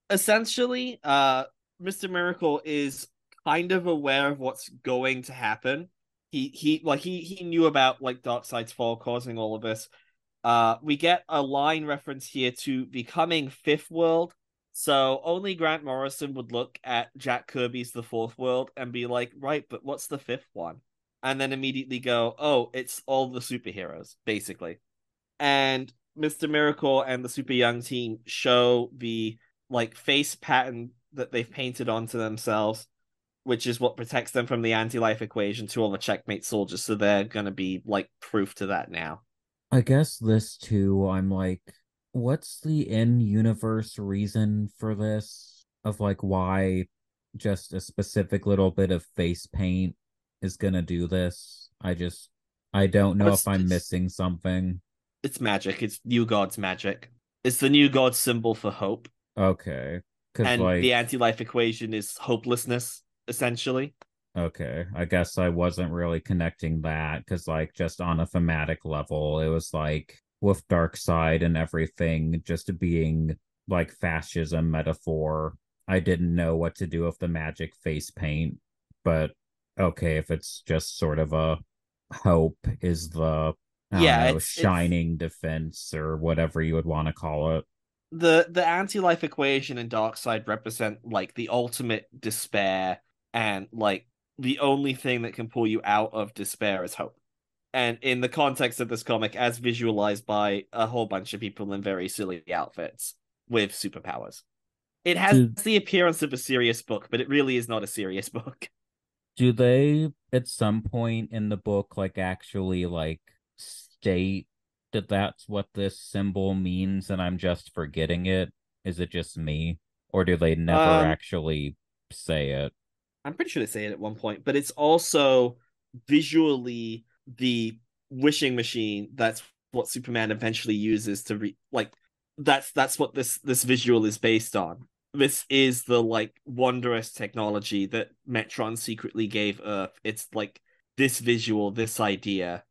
S2: essentially, uh, Mr. Miracle is kind of aware of what's going to happen. He he like he he knew about like Darkseid's fall causing all of this. Uh, we get a line reference here to becoming Fifth World. So only Grant Morrison would look at Jack Kirby's The Fourth World and be like, right, but what's the fifth one? And then immediately go, oh, it's all the superheroes, basically. And Mr. Miracle and the Super Young team show the like face pattern that they've painted onto themselves, which is what protects them from the anti-life equation to all the checkmate soldiers. So they're gonna be like proof to that now.
S1: I guess this too, I'm like, what's the in-universe reason for this? Of like why just a specific little bit of face paint is gonna do this. I just I don't know
S2: What's
S1: if I'm missing something.
S2: It's magic. It's New God's magic. It's the New God symbol for hope.
S1: Okay.
S2: And
S1: like
S2: the anti-life equation is hopelessness essentially
S1: Okay, I guess I wasn't really connecting that because, like, just on a thematic level, it was like with Darkseid and everything just being like fascism metaphor. I didn't know what to do with the magic face paint, but okay, if it's just sort of a hope is the I
S2: Yeah,
S1: know,
S2: it's- it's-
S1: shining defense or whatever you would want to call it.
S2: the the anti-life equation and Darkseid represent like the ultimate despair and like the only thing that can pull you out of despair is hope. And in the context of this comic as visualized by a whole bunch of people in very silly outfits with superpowers. It has the appearance of a serious book but it really is not a serious <laughs> book
S1: do they at some point in the book like actually like state that that's what this symbol means and i'm just forgetting it is it just me or do they never
S2: Um,
S1: actually say it
S2: I'm pretty sure they say it at one point, but it's also visually the wishing machine. That's what Superman eventually uses to re like that's that's what this this visual is based on. This is the like wondrous technology that Metron secretly gave Earth. It's like this visual, this idea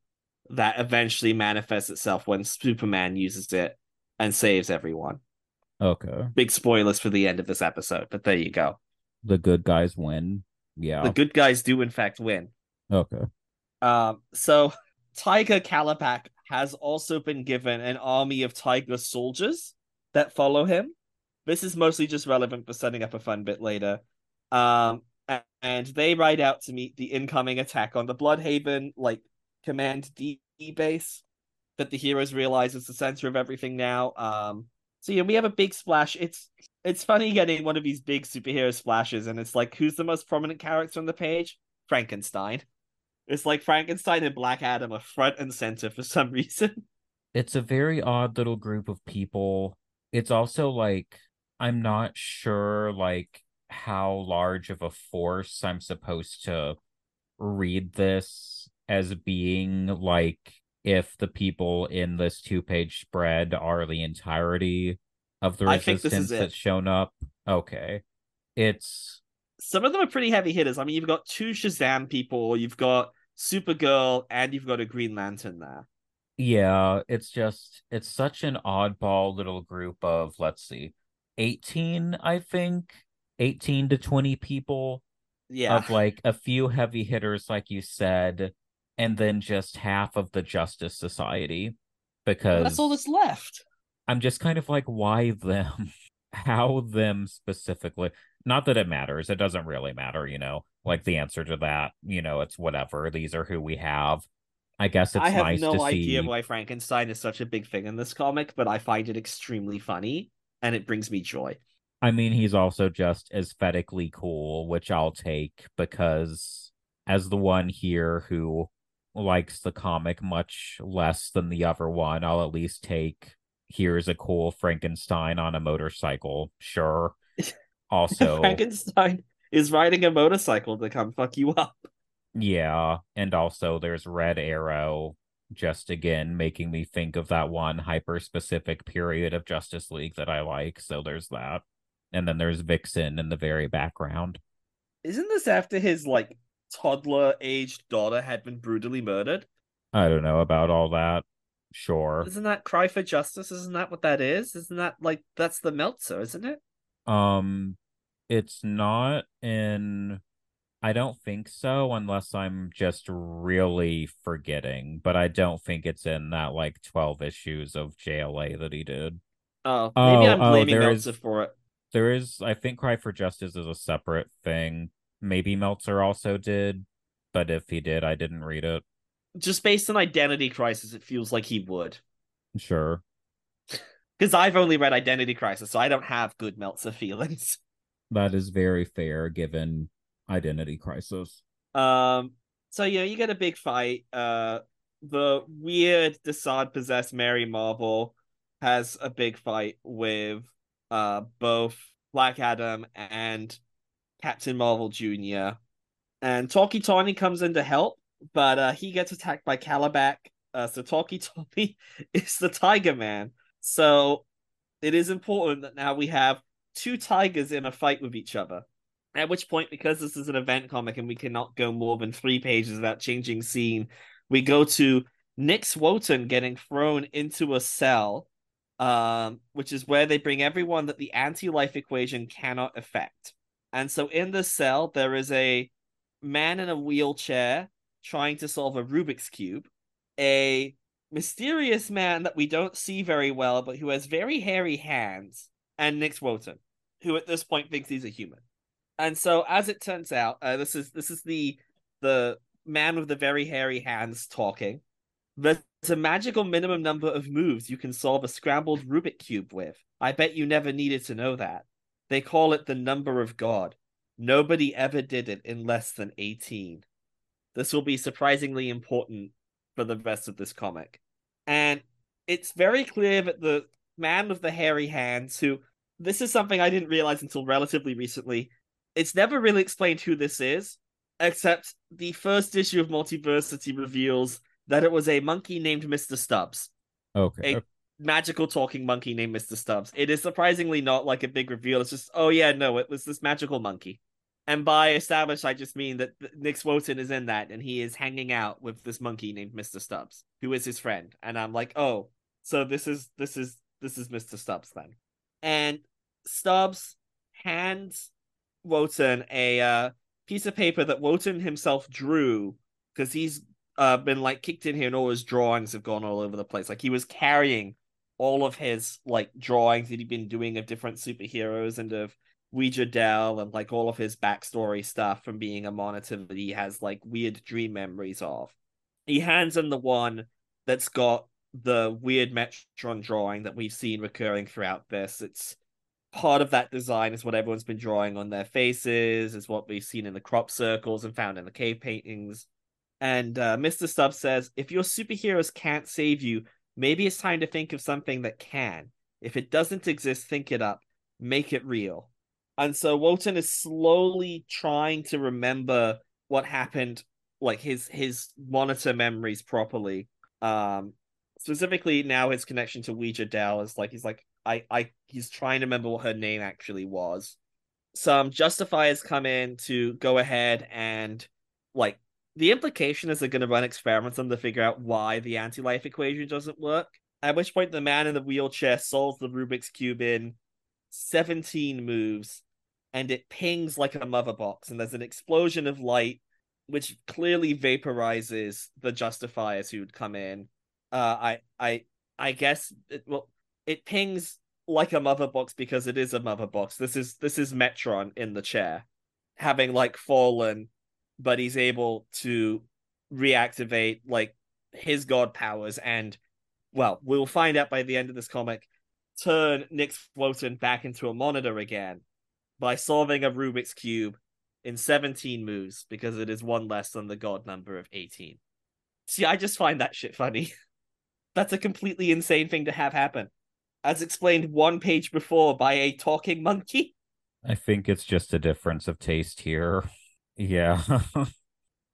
S2: that eventually manifests itself when Superman uses it and saves everyone.
S1: okay
S2: Big spoilers for the end of this episode, but there you go.
S1: the good guys win yeah
S2: The good guys do in fact win.
S1: okay
S2: Um, so Tiger Kalibak has also been given an army of tiger soldiers that follow him. This is mostly just relevant for setting up a fun bit later. Um, and they ride out to meet the incoming attack on the Blüdhaven, like command D base that the heroes realize is the center of everything now. Um, so yeah, we have a big splash. It's it's funny getting one of these big superhero splashes, and it's like, who's the most prominent character on the page? Frankenstein. It's like Frankenstein and Black Adam are front and center for some <laughs> reason.
S1: it's a very odd little group of people it's also like i'm not sure like how large of a force i'm supposed to read this as being like if the people in this two page spread are the entirety of the
S2: I think this is
S1: resistance that's shown up okay it's
S2: Some of them are pretty heavy hitters. I mean, you've got two Shazam people, you've got Supergirl, and you've got a Green Lantern there.
S1: Yeah, it's just it's such an oddball little group of let's see, 18, I think, 18 to 20 people
S2: Yeah.
S1: of like a few heavy hitters like you said, and then just half of the Justice Society because
S2: That's all that's left.
S1: I'm just kind of like why them? <laughs> How them specifically? Not that it matters. It doesn't really matter, you know. Like the answer to that, you know, it's whatever. These are who we have. I guess it's
S2: I have
S1: nice
S2: no idea
S1: see
S2: why Frankenstein is such a big thing in this comic, but I find it extremely funny and it brings me joy.
S1: I mean, he's also just aesthetically cool, which I'll take because as the one here who likes the comic much less than the other one, I'll at least take here's a cool Frankenstein on a motorcycle. Sure. <laughs> Also,
S2: Frankenstein is riding a motorcycle to come fuck you up.
S1: yeah. And also, there's Red Arrow, just again making me think of that one hyper specific period of Justice League that I like. So there's that. And then there's Vixen in the very background.
S2: Isn't this after his like toddler aged daughter had been brutally murdered?
S1: I don't know about all that. Sure.
S2: Isn't that cry for justice? Isn't that what that is? Isn't that like that's the Meltzer, isn't it?
S1: Um, it's not in. I don't think so, unless I'm just really forgetting. But I don't think it's in that like twelve issues of JLA that he did.
S2: Oh, maybe
S1: Oh,
S2: I'm
S1: oh,
S2: blaming
S1: there
S2: Meltzer
S1: is-
S2: for it.
S1: There is, I think, Cry for Justice is a separate thing. Maybe Meltzer also did, but if he did, I didn't read it.
S2: Just based on Identity Crisis, it feels like he would.
S1: Sure. <laughs>
S2: Because I've only read Identity Crisis, so I don't have good Meltzer <laughs> feelings.
S1: That is very fair given Identity Crisis.
S2: Um, so you know, you get a big fight. Uh, the weird Desaad possessed Mary Marvel has a big fight with uh both Black Adam and Captain Marvel Jr. And Tawky Tawny comes in to help, but uh he gets attacked by Kalibak. Uh, so Talkie <laughs> Tawny is the Tiger Man. So it is important that now we have two tigers in a fight with each other. At which point, because this is an event comic and we cannot go more than three pages without changing scene, we go to Nix Uotan getting thrown into a cell, um, which is where they bring everyone that the anti-life equation cannot affect. And so in the cell, there is a man in a wheelchair trying to solve a Rubik's Cube, a mysterious man that we don't see very well, but who has very hairy hands, and Nix Uotan, who at this point thinks he's a human. And so, as it turns out, uh, this is this is the the man with the very hairy hands talking. There's a magical minimum number of moves you can solve a scrambled Rubik cube with. I bet you never needed to know that. They call it the number of God. Nobody ever did it in less than 18. This will be surprisingly important for the rest of this comic. And it's very clear that the man with the hairy hands, who this is something I didn't realize until relatively recently, it's never really explained who this is, except the first issue of Multiversity reveals that it was a monkey named Mr. Stubbs,
S1: Okay.
S2: a magical talking monkey named Mr. Stubbs. It is surprisingly not like a big reveal. It's just, oh yeah, no, it was this magical monkey. And by established, I just mean that Nix Uotan is in that, and he is hanging out with this monkey named Mr. Stubbs, who is his friend. And I'm like, oh, so this is this is this is Mr. Stubbs then. And Stubbs hands Uotan a uh, piece of paper that Uotan himself drew because he's uh, been like kicked in here and all his drawings have gone all over the place. Like he was carrying all of his like drawings that he'd been doing of different superheroes and of Weeja Dell and like all of his backstory stuff from being a monitor that he has like weird dream memories of. He hands him the one that's got the weird Metron drawing that we've seen recurring throughout this. It's part of that design is what everyone's been drawing on their faces, is what we've seen in the crop circles and found in the cave paintings. And uh, Mr. Stubbs says, if your superheroes can't save you, maybe it's time to think of something that can. If it doesn't exist, think it up, make it real. And so Uotan is slowly trying to remember what happened, like his his monitor memories properly. Um, specifically now his connection to Weeja Dell is like he's like I I he's trying to remember what her name actually was. Some justifiers come in to go ahead and like the implication is they're going to run experiments on to figure out why the anti-life equation doesn't work. At which point the man in the wheelchair solves the Rubik's cube in 17 moves and it pings like a mother box and there's an explosion of light which clearly vaporizes the justifiers who'd come in. Uh I I I guess it, well it pings like a mother box because it is a mother box. This is this is Metron in the chair having like fallen but he's able to reactivate like his god powers and well, we'll find out by the end of this comic turn Nix Uotan back into a monitor again by solving a Rubik's cube in 17 moves because it is one less than the god number of 18. See, I just find that shit funny. <laughs> That's a completely insane thing to have happen. As explained one page before by a talking monkey.
S1: I think it's just a difference of taste here. Yeah. <laughs>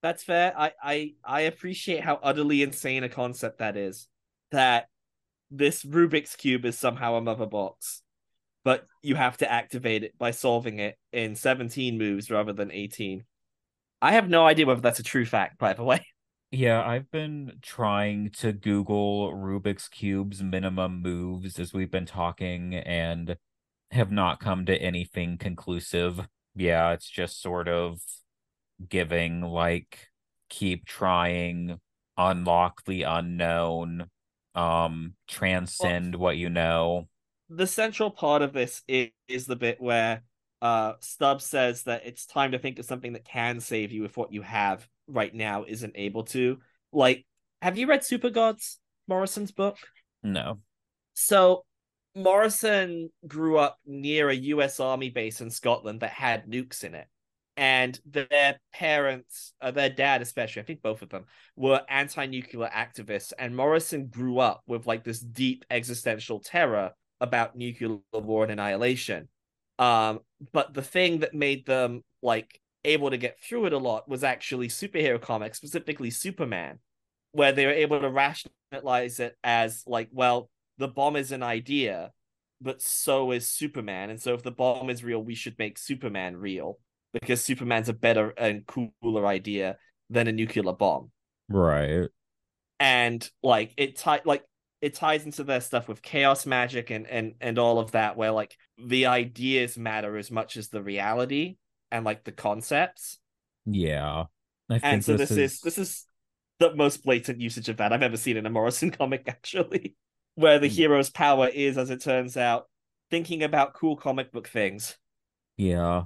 S2: That's fair. I, I I appreciate how utterly insane a concept that is. That this Rubik's cube is somehow a mother box, but you have to activate it by solving it in 17 moves rather than 18. I have no idea whether that's a true fact, by the way. <laughs>
S1: Yeah, I've been trying to Google Rubik's Cube's minimum moves as we've been talking and have not come to anything conclusive. Yeah, it's just sort of giving like keep trying, unlock the unknown, um, transcend well, what you know.
S2: The central part of this is, is the bit where uh Stubbs says that it's time to think of something that can save you if what you have right now isn't able to. Like, have you read Supergods, Morrison's book?
S1: No.
S2: So Morrison grew up near a US Army base in Scotland that had nukes in it. And their parents, uh, their dad especially, I think both of them, were anti nuclear activists. And Morrison grew up with like this deep existential terror about nuclear war and annihilation. Um, but the thing that made them like able to get through it a lot was actually superhero comics, specifically Superman, where they were able to rationalize it as like, well, the bomb is an idea, but so is Superman. And so if the bomb is real, we should make Superman real because Superman's a better and cooler idea than a nuclear bomb.
S1: Right.
S2: And like it tie like it ties into their stuff with chaos magic and and and all of that where like the ideas matter as much as the reality and like the concepts.
S1: Yeah.
S2: and so this, this is... is this is the most blatant usage of that I've ever seen in a Morrison <laughs> comic, actually. Where the hmm. hero's power is, as it turns out, thinking about cool comic book things.
S1: Yeah.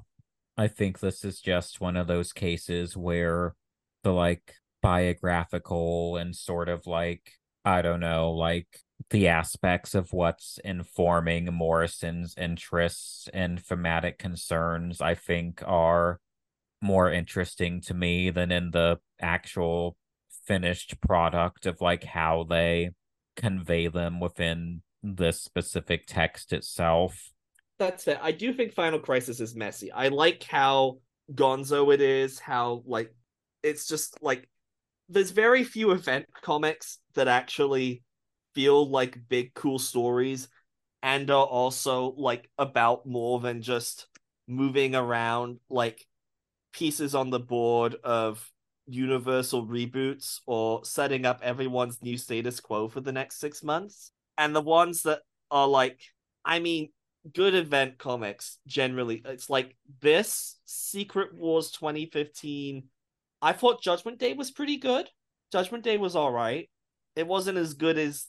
S1: I think this is just one of those cases where the like biographical and sort of like I don't know, like the aspects of what's informing Morrison's interests and thematic concerns, I think, are more interesting to me than in the actual finished product of like how they convey them within this specific text itself.
S2: That's fair. I do think Final Crisis is messy. I like how gonzo it is, how like it's just like there's very few event comics that actually feel like big cool stories and are also like about more than just moving around like pieces on the board of universal reboots or setting up everyone's new status quo for the next six months. And the ones that are like i mean good event comics generally it's like this secret wars 2015 i thought judgment day was pretty good judgment day was all right it wasn't as good as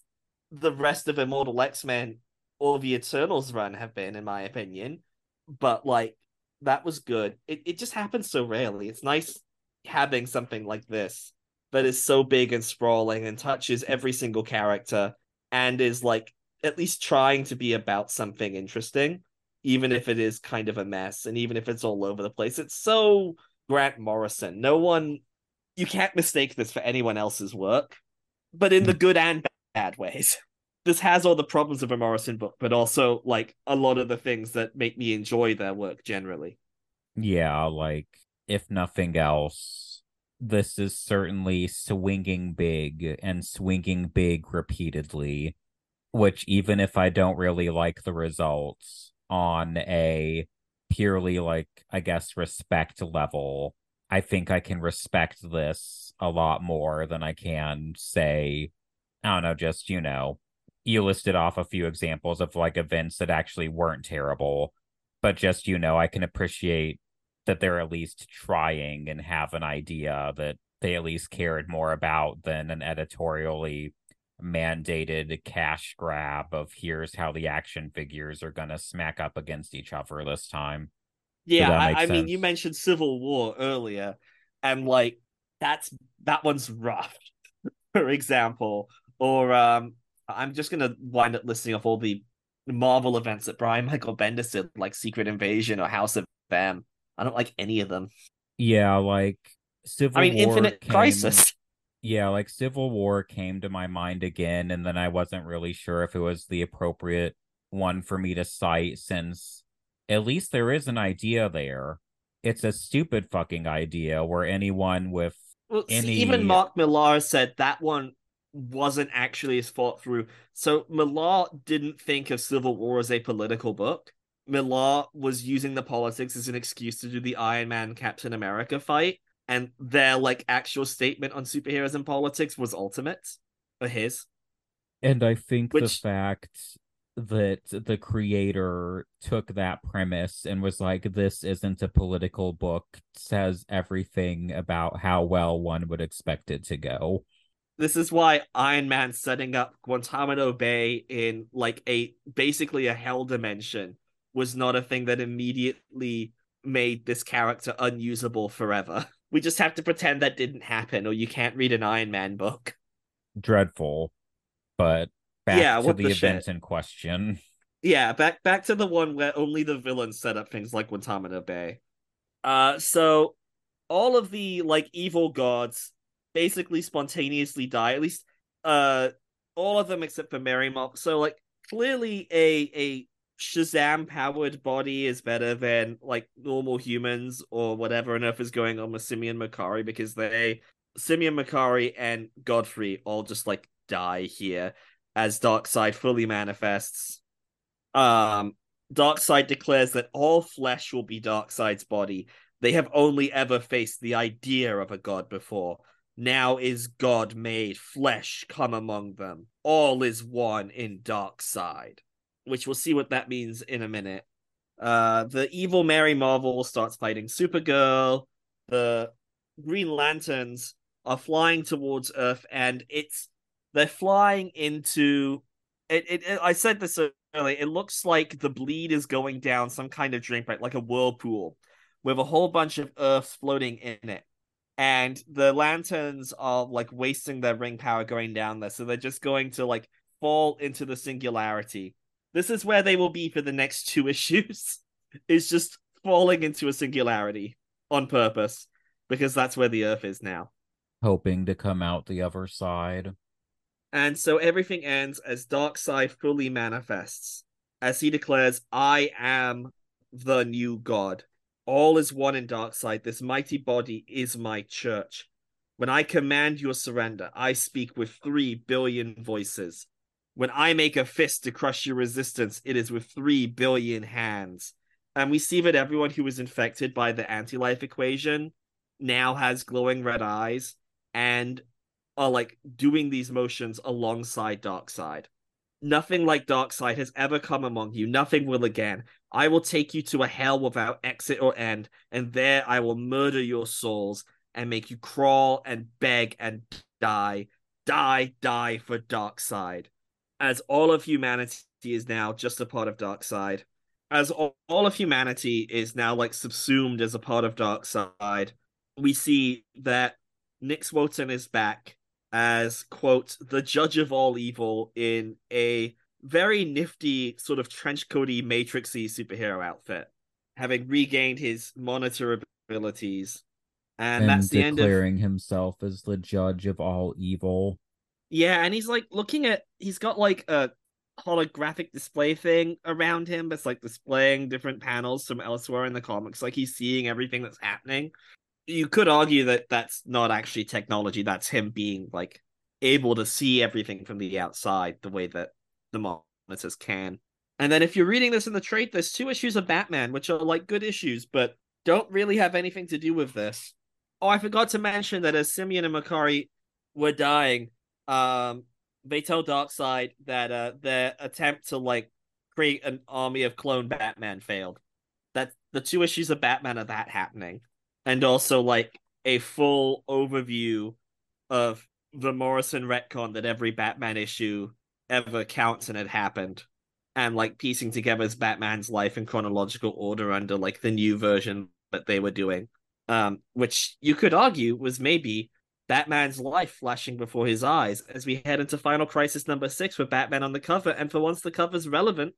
S2: the rest of Immortal X Men or the Eternals run have been, in my opinion. But like that was good. It it just happens so rarely. It's nice having something like this that is so big and sprawling and touches every single character and is like at least trying to be about something interesting, even if it is kind of a mess and even if it's all over the place. It's so Grant Morrison. No one you can't mistake this for anyone else's work, but in the hmm. good and bad ways. <laughs> This has all the problems of a Morrison book, but also like a lot of the things that make me enjoy their work generally.
S1: Yeah, like if nothing else, this is certainly swinging big and swinging big repeatedly, which even if I don't really like the results on a purely like I guess respect level, I think I can respect this a lot more than I can say I don't know, just, you know, you listed off a few examples of like events that actually weren't terrible, but just, you know, I can appreciate that they're at least trying and have an idea that they at least cared more about than an editorially mandated cash grab of here's how the action figures are going to smack up against each other this time.
S2: Yeah, I, I mean, you mentioned Civil War earlier, and like that's that one's rough. <laughs> For example, or um, I'm just gonna wind up listing off all the Marvel events that Brian Michael Bendis did, like Secret Invasion or House of M. I don't like any of them.
S1: Yeah, like Civil
S2: I mean,
S1: War
S2: Infinite
S1: came...
S2: Crisis.
S1: Yeah, like Civil War came to my mind again, and then I wasn't really sure if it was the appropriate one for me to cite since at least there is an idea there. It's a stupid fucking idea where anyone with
S2: well,
S1: any...
S2: see, even Mark Millar said that one wasn't actually as thought through. So Millar didn't think of Civil War as a political book. Millar was using the politics as an excuse to do the Iron Man Captain America fight. And their like actual statement on superheroes and politics was ultimate or his.
S1: And I think
S2: Which-
S1: the fact that the creator took that premise and was like, this isn't a political book says everything about how well one would expect it to go.
S2: This is why Iron Man setting up Guantanamo Bay in like a basically a hell dimension was not a thing that immediately made this character unusable forever. <laughs> We just have to pretend that didn't happen, or you can't read an Iron Man book.
S1: Dreadful. But back
S2: Yeah,
S1: to the
S2: the
S1: event in question.
S2: Yeah, back back to the one where only the villains set up things like Guantanamo Bay. Uh so all of the like evil gods basically spontaneously die, at least uh all of them except for Mary Mop. So like clearly a a Shazam powered body is better than like normal humans or whatever on earth is going on with Simyan Mokkari because they Simyan Mokkari and Godfrey all just like die here as Darkseid fully manifests. Um Darkseid declares that all flesh will be Darkseid's body. They have only ever faced the idea of a god before. Now is God made flesh come among them. All is one in Darkseid which we'll see what that means in a minute. Uh, the evil Mary Marvel starts fighting Supergirl. The Green Lanterns are flying towards Earth, and it's they're flying into. It, it, it I said this earlier. It looks like the bleed is going down some kind of drain pipe, like a whirlpool, with a whole bunch of Earths floating in it. And the lanterns are like wasting their ring power going down there, so they're just going to like fall into the singularity this is where they will be for the next two <laughs> issues. Is just falling into a singularity on purpose because that's where the earth is now.
S1: Hoping to come out the other side.
S2: and so everything ends as darkseid fully manifests as he declares i am the new god. All is one in darkseid. This mighty body is my church. When i command your surrender i speak with 3 billion voices when I make a fist to crush your resistance, it is with three billion hands. And we see that everyone who was infected by the anti life equation now has glowing red eyes and are like doing these motions alongside Darkseid. Nothing like Darkseid has ever come among you. Nothing will again. I will take you to a hell without exit or end, and there I will murder your souls and make you crawl and beg and die. Die, die for Darkseid as all of humanity is now just a part of Darkseid, as all, all of humanity is now like subsumed as a part of Darkseid, we see that Nix Uotan is back as quote the judge of all evil in a very nifty sort of trench coaty matrixy superhero outfit, having regained his monitor abilities. And,
S1: And,
S2: that's the end of
S1: declaring himself as the judge of all evil.
S2: Yeah, and he's like looking at he's got like a holographic display thing around him that's like displaying different panels from elsewhere in the comics. Like he's seeing everything that's happening. You could argue that that's not actually technology, that's him being like able to see everything from the outside the way that the monitors can. And then if you're reading this in the trade, there's two issues of Batman, which are like good issues, but don't really have anything to do with this. Oh, I forgot to mention that as Simyan and Mokkari were dying, um, they tell Darkseid that uh, their attempt to like create an army of clone Batman failed. That the two issues of Batman are that happening, and also like a full overview of the Morrison retcon that every Batman issue ever counts and had happened, and like piecing together Batman's life in chronological order under like the new version that they were doing. Um, which you could argue was maybe Batman's life flashing before his eyes as we head into Final Crisis number six with Batman on the cover, and for once the cover's relevant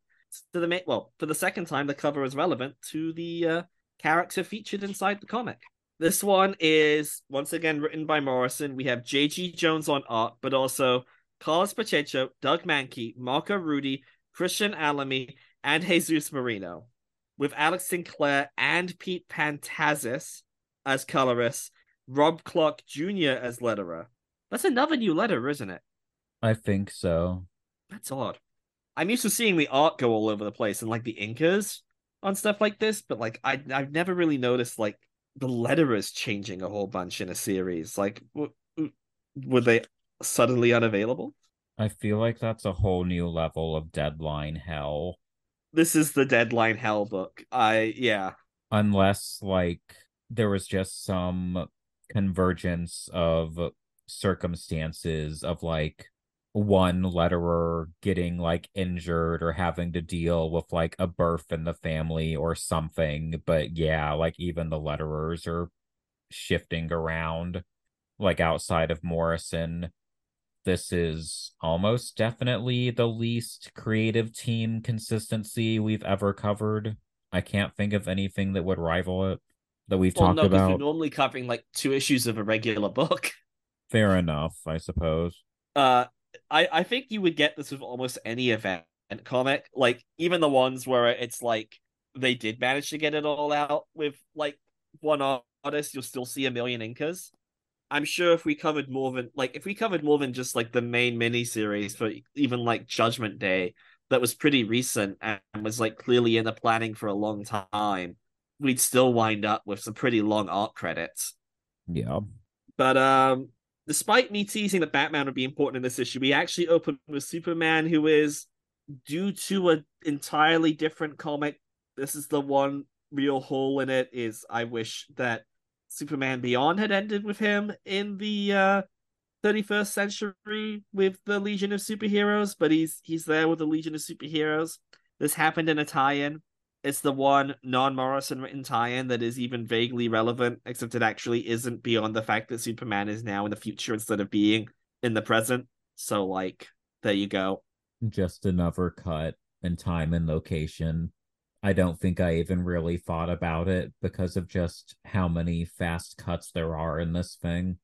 S2: to the well, for the second time the cover is relevant to the uh, character featured inside the comic. This one is once again written by Morrison. We have J.G. Jones on art, but also Carlos Pacheco, Doug Mahnke, Marco Rudy, Christian Alamy, and Jesus Merino, with Alex Sinclair and Pete Pantazis as colorists, Rob Clark Jr. as letterer. That's another new letter, isn't it?
S1: I think so.
S2: That's odd. I'm used to seeing the art go all over the place and like the inkers on stuff like this, but like I I've never really noticed like the letterers changing a whole bunch in a series? Like, w- were they suddenly unavailable?
S1: I feel like that's a whole new level of deadline hell.
S2: This is the deadline hell book. I yeah.
S1: Unless like there was just some convergence of circumstances of like one letterer getting like injured or having to deal with like a birth in the family or something. But yeah, like even the letterers are shifting around like outside of Morrison. This is almost definitely the least creative team consistency we've ever covered. I can't think of anything that would rival it that we've well, talked no, about. We're
S2: normally covering like two issues of a regular book. <laughs>
S1: Fair enough, I suppose.
S2: Uh, I I think you would get this with almost any event comic, like even the ones where it's like they did manage to get it all out with like one artist, you'll still see a million inkers. I'm sure if we covered more than like if we covered more than just like the main mini series for even like Judgment Day that was pretty recent and was like clearly in the planning for a long time, we'd still wind up with some pretty long art credits.
S1: Yeah.
S2: But um despite me teasing that Batman would be important in this issue, we actually open with Superman who is due to an entirely different comic. This is the one real hole in it is I wish that Superman Beyond had ended with him in the uh, 31st century with the Legion of Superheroes, but he's he's there with the Legion of Superheroes. This happened in a tie-in. It's the one non-Morrison written tie-in that is even vaguely relevant, except it actually isn't beyond the fact that Superman is now in the future instead of being in the present. So like there you go.
S1: Just another cut in time and location I don't think I even really thought about it because of just how many fast cuts there are in this thing.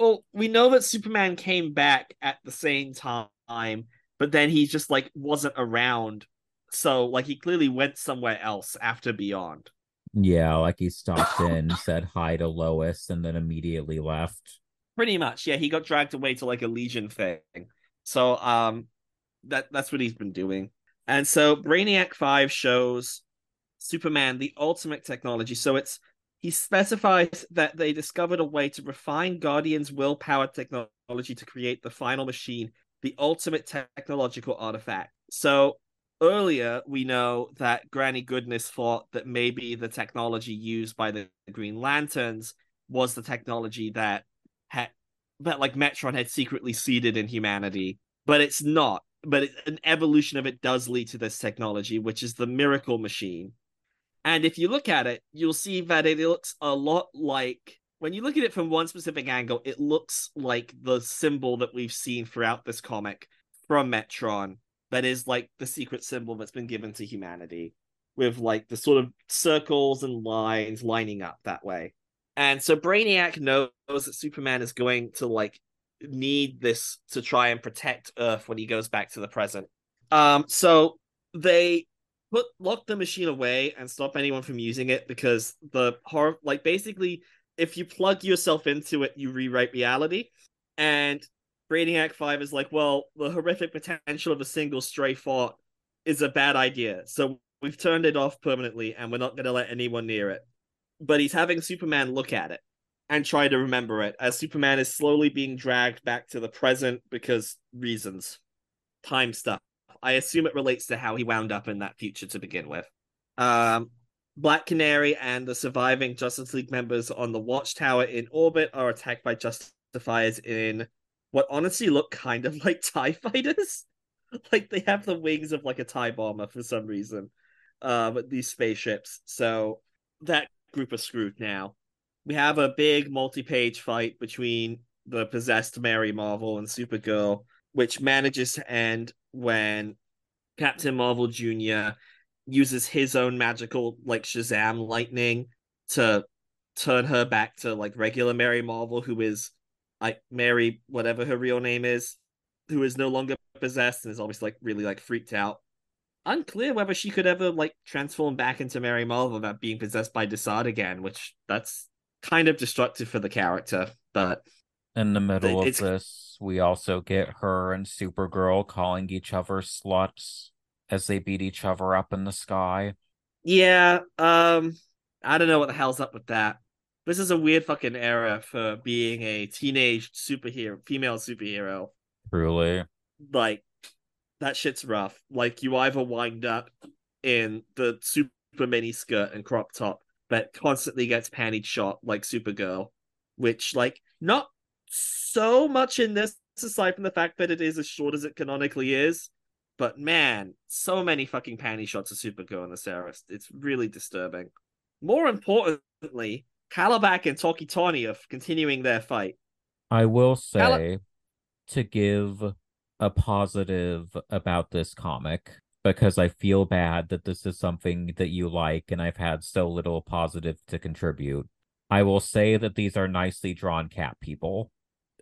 S2: Well, we know that Superman came back at the same time, but then he just like wasn't around. So like he clearly went somewhere else after Beyond.
S1: Yeah, like he stopped in, said hi to Lois, and then immediately left.
S2: Pretty much, yeah. He got dragged away to like a Legion thing. So um that that's what he's been doing. And so Brainiac 5 shows Superman the ultimate technology. So it's he specifies that they discovered a way to refine Guardian's willpower technology to create the final machine, the ultimate technological artifact. So earlier we know that Granny Goodness thought that maybe the technology used by the Green Lanterns was the technology that had that like Metron had secretly seeded in humanity, but it's not but an evolution of it does lead to this technology, which is the miracle machine. And if you look at it, you'll see that it looks a lot like when you look at it from one specific angle, it looks like the symbol that we've seen throughout this comic from Metron. That is like the secret symbol that's been given to humanity, with like the sort of circles and lines lining up that way. And so Brainiac knows that Superman is going to like need this to try and protect Earth when he goes back to the present. Um, so they put lock the machine away and stop anyone from using it because the horror, like basically, if you plug yourself into it, you rewrite reality. And Brainiac Five is like, well, the horrific potential of a single stray thought is a bad idea, so we've turned it off permanently, and we're not going to let anyone near it. But he's having Superman look at it and try to remember it as Superman is slowly being dragged back to the present because reasons, time stuff. I assume it relates to how he wound up in that future to begin with. Um, Black Canary and the surviving Justice League members on the Watchtower in orbit are attacked by Justifiers in what honestly look kind of <laughs> like TIE fighters. <laughs> like they have the wings of like a TIE bomber for some reason. Uh, these spaceships. So that group is screwed now we have a big multi-page fight between the possessed Mary Marvel and Supergirl, which manages to end when Captain Marvel Jr. uses his own magical like Shazam lightning to turn her back to like regular Mary Marvel, who is like Mary, whatever her real name is, who is no longer possessed and is obviously like really like freaked out. Unclear whether she could ever like transform back into Mary Marvel without being possessed by Desaad again, which that's kind of destructive for the character, but
S1: in the middle of this, we also get her and Supergirl calling each other sluts as they beat each other up in the sky.
S2: Yeah, um, I don't know what the hell's up with that. This is a weird fucking era for being a teenage superhero, female superhero.
S1: Truly.
S2: Like, that shit's rough. Like, you either wind up in the super mini skirt and crop top that constantly gets pantied shot like Supergirl, which, like, not so much in this, aside from the fact that it is as short as it canonically is. But man, so many fucking panty shots of Supergirl in this era. It's really disturbing. More importantly, Kalibak and Tawky Tawny are continuing their fight.
S1: I will say to give a positive about this comic because I feel bad that this is something that you like and I've had so little positive to contribute. I will say that these are nicely drawn cat people,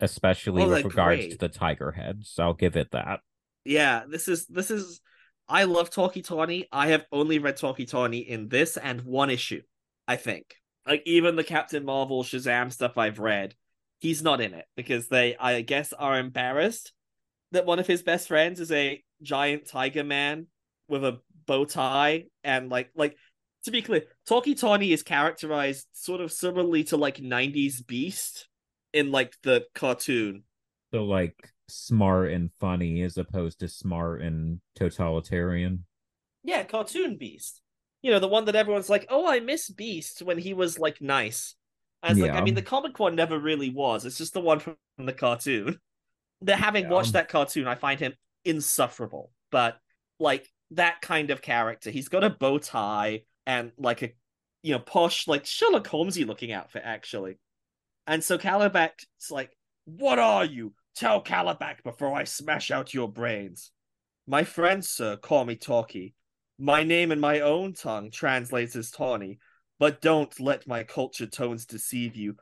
S1: especially oh, with regards great. to the tiger heads. I'll give it that.
S2: Yeah, this is this is I love Tawky Tawny. I have only read Tawky Tawny in this and one issue, I think like even the Captain Marvel Shazam stuff I've read, he's not in it because they, I guess, are embarrassed that one of his best friends is a giant tiger man with a bow tie and like like to be clear, Tawky Tawny is characterized sort of similarly to like 90s Beast in like the cartoon.
S1: So like smart and funny as opposed to smart and totalitarian.
S2: Yeah, cartoon Beast you know, the one that everyone's like, oh, I miss Beast when he was like nice. As yeah. like, I mean, the comic one never really was. It's just the one from the cartoon. <laughs> That having yeah. watched that cartoon, I find him insufferable. But like that kind of character, he's got a bow tie and like a you know posh, like Sherlock Holmesy looking outfit actually. And so Kalibak's like, "What are you? Tell Kalibak before I smash out your brains." My friends, sir, call me Tawky. My name in my own tongue translates as Tawny, but don't let my cultured tones deceive you.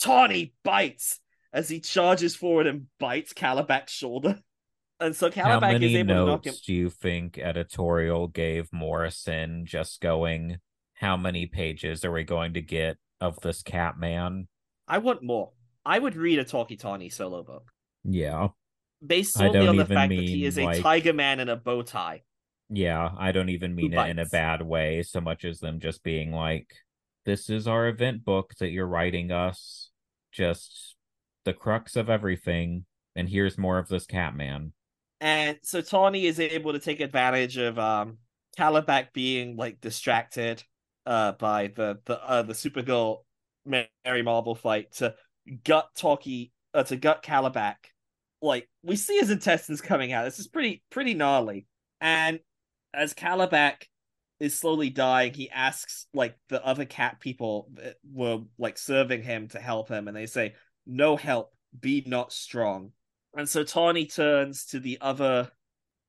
S2: Tawny bites as he charges forward and bites Kalibak's shoulder. <laughs> And so Kalibak is able to knock him.
S1: Do you think editorial gave Morrison just going, How many pages are we going to get of this cat man?
S2: I want more. I would read a Tawky Tawny solo book.
S1: Yeah.
S2: Based solely on the fact that he is a like... tiger man in a bow tie.
S1: Yeah, I don't even mean it in a bad way so much as them just being like, this is our event book that you're writing us, just the crux of everything, and here's more of this Catman.
S2: And so Tawny is able to take advantage of um Kalibak being like distracted uh by the the uh the Supergirl Mary Marvel fight to gut Tawky uh, to gut Kalibak. Like we see his intestines coming out. This is pretty pretty gnarly. And as Kalibak is slowly dying, he asks like the other cat people were like serving him to help him, and they say, "No help, be not strong." And so Tawny turns to the other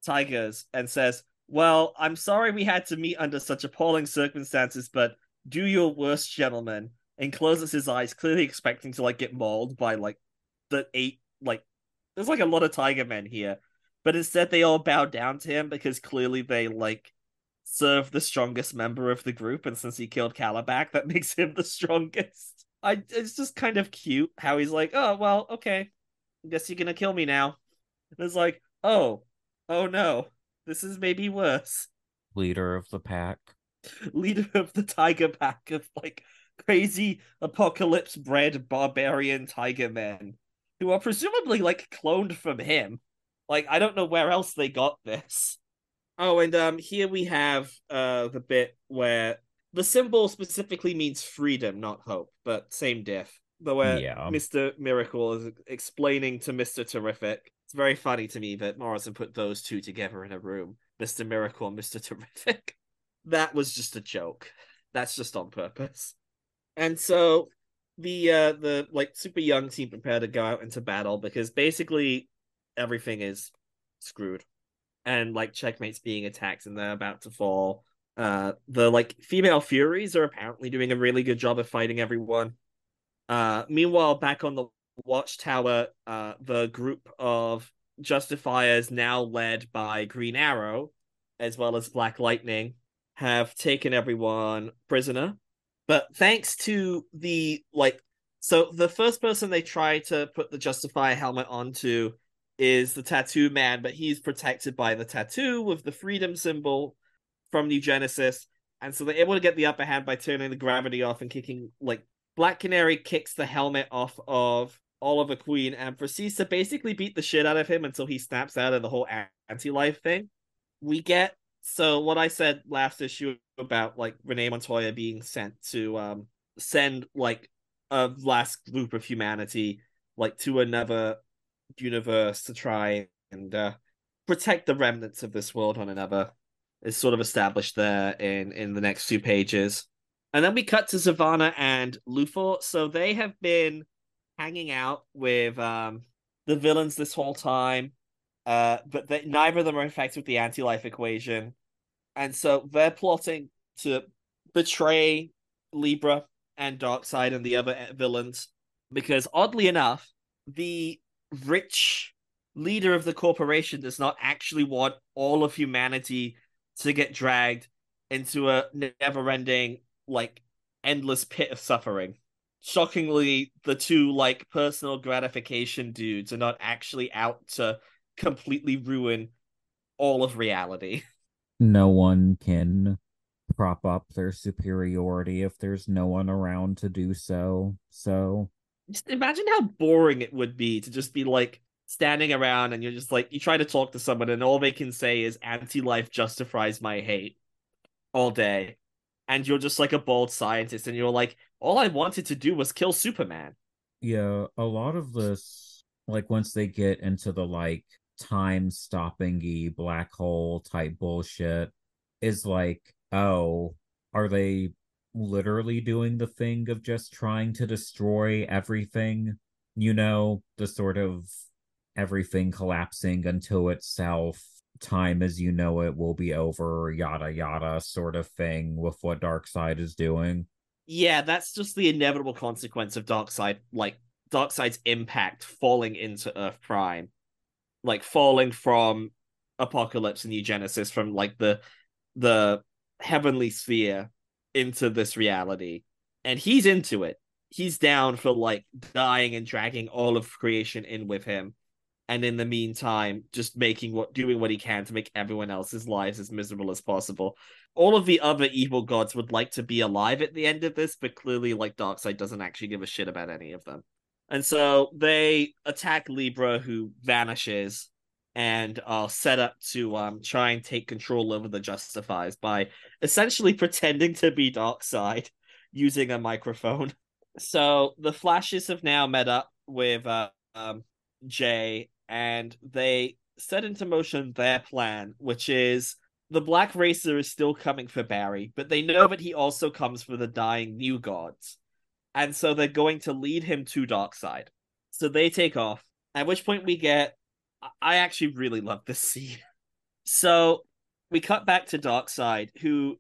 S2: tigers and says, "Well, I'm sorry we had to meet under such appalling circumstances, but do your worst, gentlemen." And closes his eyes, clearly expecting to like get mauled by like the eight like. There's like a lot of tiger men here, but instead they all bow down to him because clearly they like serve the strongest member of the group, and since he killed Kalibak, that <laughs> makes him the strongest. I it's just kind of cute how he's like, oh well, okay, I guess you're gonna kill me now. And it's like, oh, oh no, this is maybe worse.
S1: Leader of the pack. <laughs>
S2: Leader of the tiger pack of like crazy Apokolips bred barbarian tiger men who are presumably like cloned from him. Like I don't know where else they got this. Oh, and um here we have uh the bit where the symbol specifically means freedom, not hope, but same diff. The way yeah. Mr. Miracle is explaining to Mr. Terrific. It's very funny to me that Morrison put those two together in a room. Mr. Miracle and Mr. Terrific. <laughs> That was just a joke. That's just on purpose. And so the uh the like super young team prepare to go out into battle because basically everything is screwed. And like checkmate's being attacked and they're about to fall. Uh the like female furies are apparently doing a really good job of fighting everyone. Uh meanwhile back on the watchtower uh the group of justifiers now led by green arrow as well as black lightning have taken everyone prisoner. But thanks to the like so the first person they try to put the justifier helmet onto is the tattoo man, but he's protected by the tattoo with the freedom symbol from New Genesis. And so they're able to get the upper hand by turning the gravity off and kicking like Black Canary kicks the helmet off of Oliver Queen and proceeds to basically beat the shit out of him until he snaps out of the whole anti-life thing. We get so what I said last issue about like Renee Montoya being sent to um send like a last group of humanity like to another universe to try and uh, protect the remnants of this world on another is sort of established there in in the next few pages. And then we cut to Sivana and Luthor. So they have been hanging out with um the villains this whole time. Uh, but they, neither of them are infected with the anti-life equation. And so they're plotting to betray Libra and Darkseid and the other villains because oddly enough, the rich leader of the corporation does not actually want all of humanity to get dragged into a never-ending like endless pit of suffering. Shockingly the two like personal gratification dudes are not actually out to completely ruin all of reality. <laughs>
S1: No one can prop up their superiority if there's no one around to do so so
S2: just imagine how boring it would be to just be like standing around and you're just like you try to talk to someone and all they can say is anti-life justifies my hate all day. And you're just like a bald scientist and you're like all i wanted to do was kill superman.
S1: Yeah a lot of this like once they get into the like time stopping black hole type bullshit is like oh are they literally doing the thing of just trying to destroy everything you know the sort of everything collapsing until itself time as you know it will be over yada yada sort of thing with what Darkseid is doing.
S2: Yeah that's just the inevitable consequence of Darkseid like Darkseid's impact falling into earth prime. Like falling from Apokolips and new genesis from like the the heavenly sphere into this reality. And he's into it. He's down for like dying and dragging all of creation in with him. And in the meantime just making what doing what he can to make everyone else's lives as miserable as possible. All of the other evil gods would like to be alive at the end of this but clearly like darkseid doesn't actually give a shit about any of them. And so they attack libra who vanishes and are set up to um, try and take control over the justifiers by essentially pretending to be darkseid using a microphone so the flashes have now met up with uh, um, jay and they set into motion their plan, which is the Black Racer is still coming for Barry, but they know that he also comes for the dying new gods. And so they're going to lead him to Darkseid. So they take off, at which point we get. I actually really love this scene. So we cut back to Darkseid, who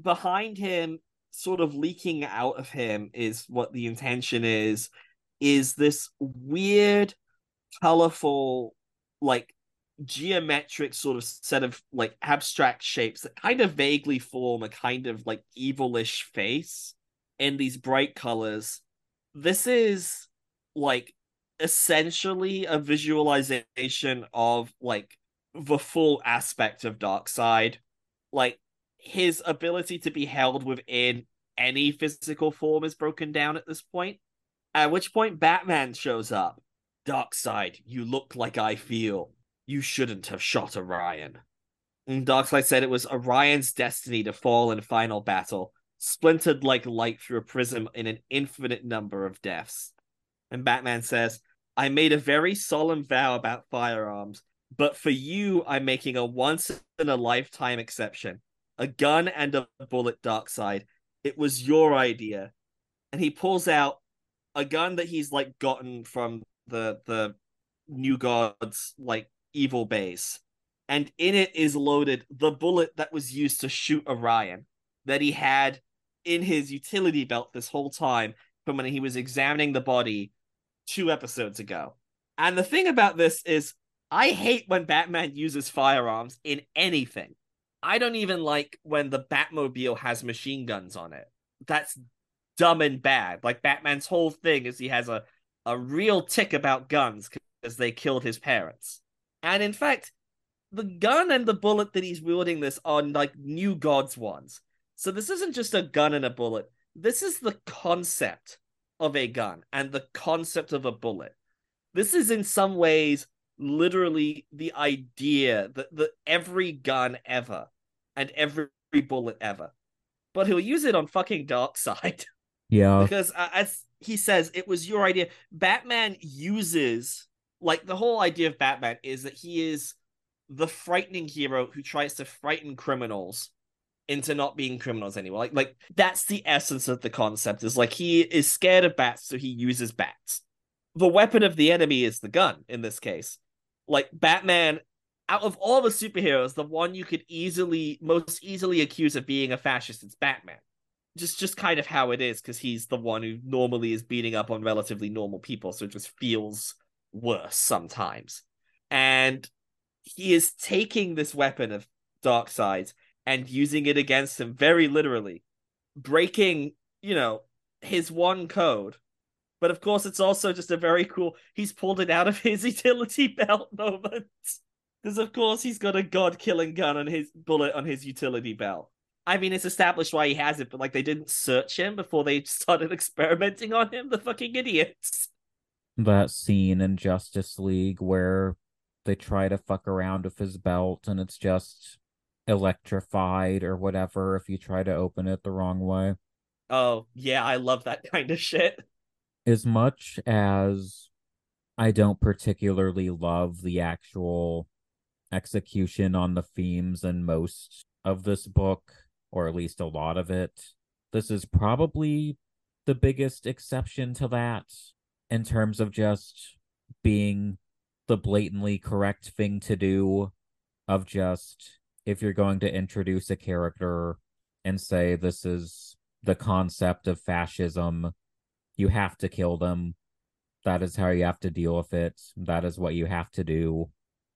S2: behind him, sort of leaking out of him, is what the intention is, is this weird colorful, like geometric sort of set of like abstract shapes that kind of vaguely form a kind of like evilish face in these bright colors. This is like essentially a visualization of like the full aspect of Darkseid. Like his ability to be held within any physical form is broken down at this point. At which point Batman shows up Darkseid, you look like I feel. You shouldn't have shot Orion. Darkseid said it was Orion's destiny to fall in final battle, splintered like light through a prism in an infinite number of deaths. And Batman says, I made a very solemn vow about firearms, but for you, I'm making a once in a lifetime exception. A gun and a bullet, Darkseid. It was your idea. And he pulls out a gun that he's like gotten from the the new gods like evil base and in it is loaded the bullet that was used to shoot orion that he had in his utility belt this whole time from when he was examining the body two episodes ago and the thing about this is i hate when batman uses firearms in anything i don't even like when the batmobile has machine guns on it that's dumb and bad like batman's whole thing is he has a a real tick about guns because they killed his parents. And in fact, the gun and the bullet that he's wielding this are like new gods ones. So this isn't just a gun and a bullet. This is the concept of a gun and the concept of a bullet. This is in some ways literally the idea that, that every gun ever and every bullet ever. But he'll use it on fucking Darkseid. <laughs>
S1: Yeah.
S2: because uh, as he says, it was your idea. Batman uses like the whole idea of Batman is that he is the frightening hero who tries to frighten criminals into not being criminals anymore. Like like that's the essence of the concept is like he is scared of bats so he uses bats. The weapon of the enemy is the gun in this case. Like Batman out of all the superheroes, the one you could easily most easily accuse of being a fascist is Batman. Just just kind of how it is cuz he's the one who normally is beating up on relatively normal people so it just feels worse sometimes. And he is taking this weapon of dark Darkseid and using it against him very literally, breaking, you know, his one code. But of course, it's also just a very cool. He's pulled it out of his <laughs> utility belt moment. Because, of course, he's got a god killing gun on his bullet on his utility belt. I mean, it's established why he has it, but like they didn't search him before they <laughs> started experimenting on him. The fucking idiots.
S1: That scene in Justice League where they try to fuck around with his belt and it's just electrified or whatever if you try to open it the wrong way.
S2: Oh, yeah, I love that <laughs> kind of shit.
S1: As much as I don't particularly love the actual execution on the themes in most of this book, or at least a lot of it, this is probably the biggest exception to that in terms of just being the blatantly correct thing to do of just if you're going to introduce a character and say this is the concept of fascism, you have to kill them. That is how you have to deal with it. That is what you have to do.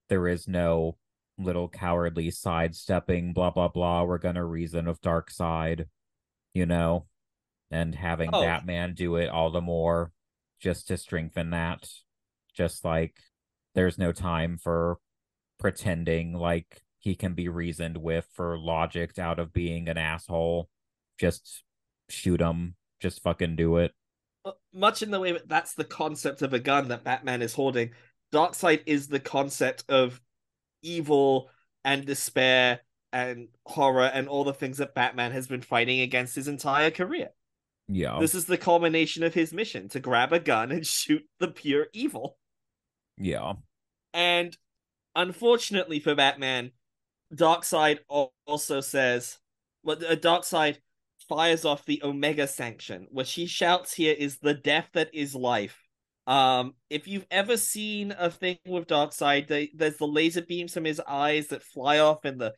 S1: There is no little cowardly sidestepping, blah, blah, blah. We're going to reason with Darkseid, you know, and having oh. Batman do it all the more just to strengthen that. Just like there's no time for pretending like he can be reasoned with for logic out of being an asshole. Just shoot him. Just fucking do it.
S2: Uh, much in the way that that's the concept of a gun that Batman is holding. Darkseid is the concept of evil and despair and horror and all the things that Batman has been fighting against his entire career.
S1: Yeah.
S2: This is the culmination of his mission to grab a gun and <laughs> shoot the pure evil.
S1: Yeah.
S2: And unfortunately for Batman, Darkseid also says, well, Darkseid fires off the Omega Sanction, which he shouts here is the death that is life. Um, if you've ever seen a thing with Darkseid, they, there's the laser beams from his eyes that fly off in the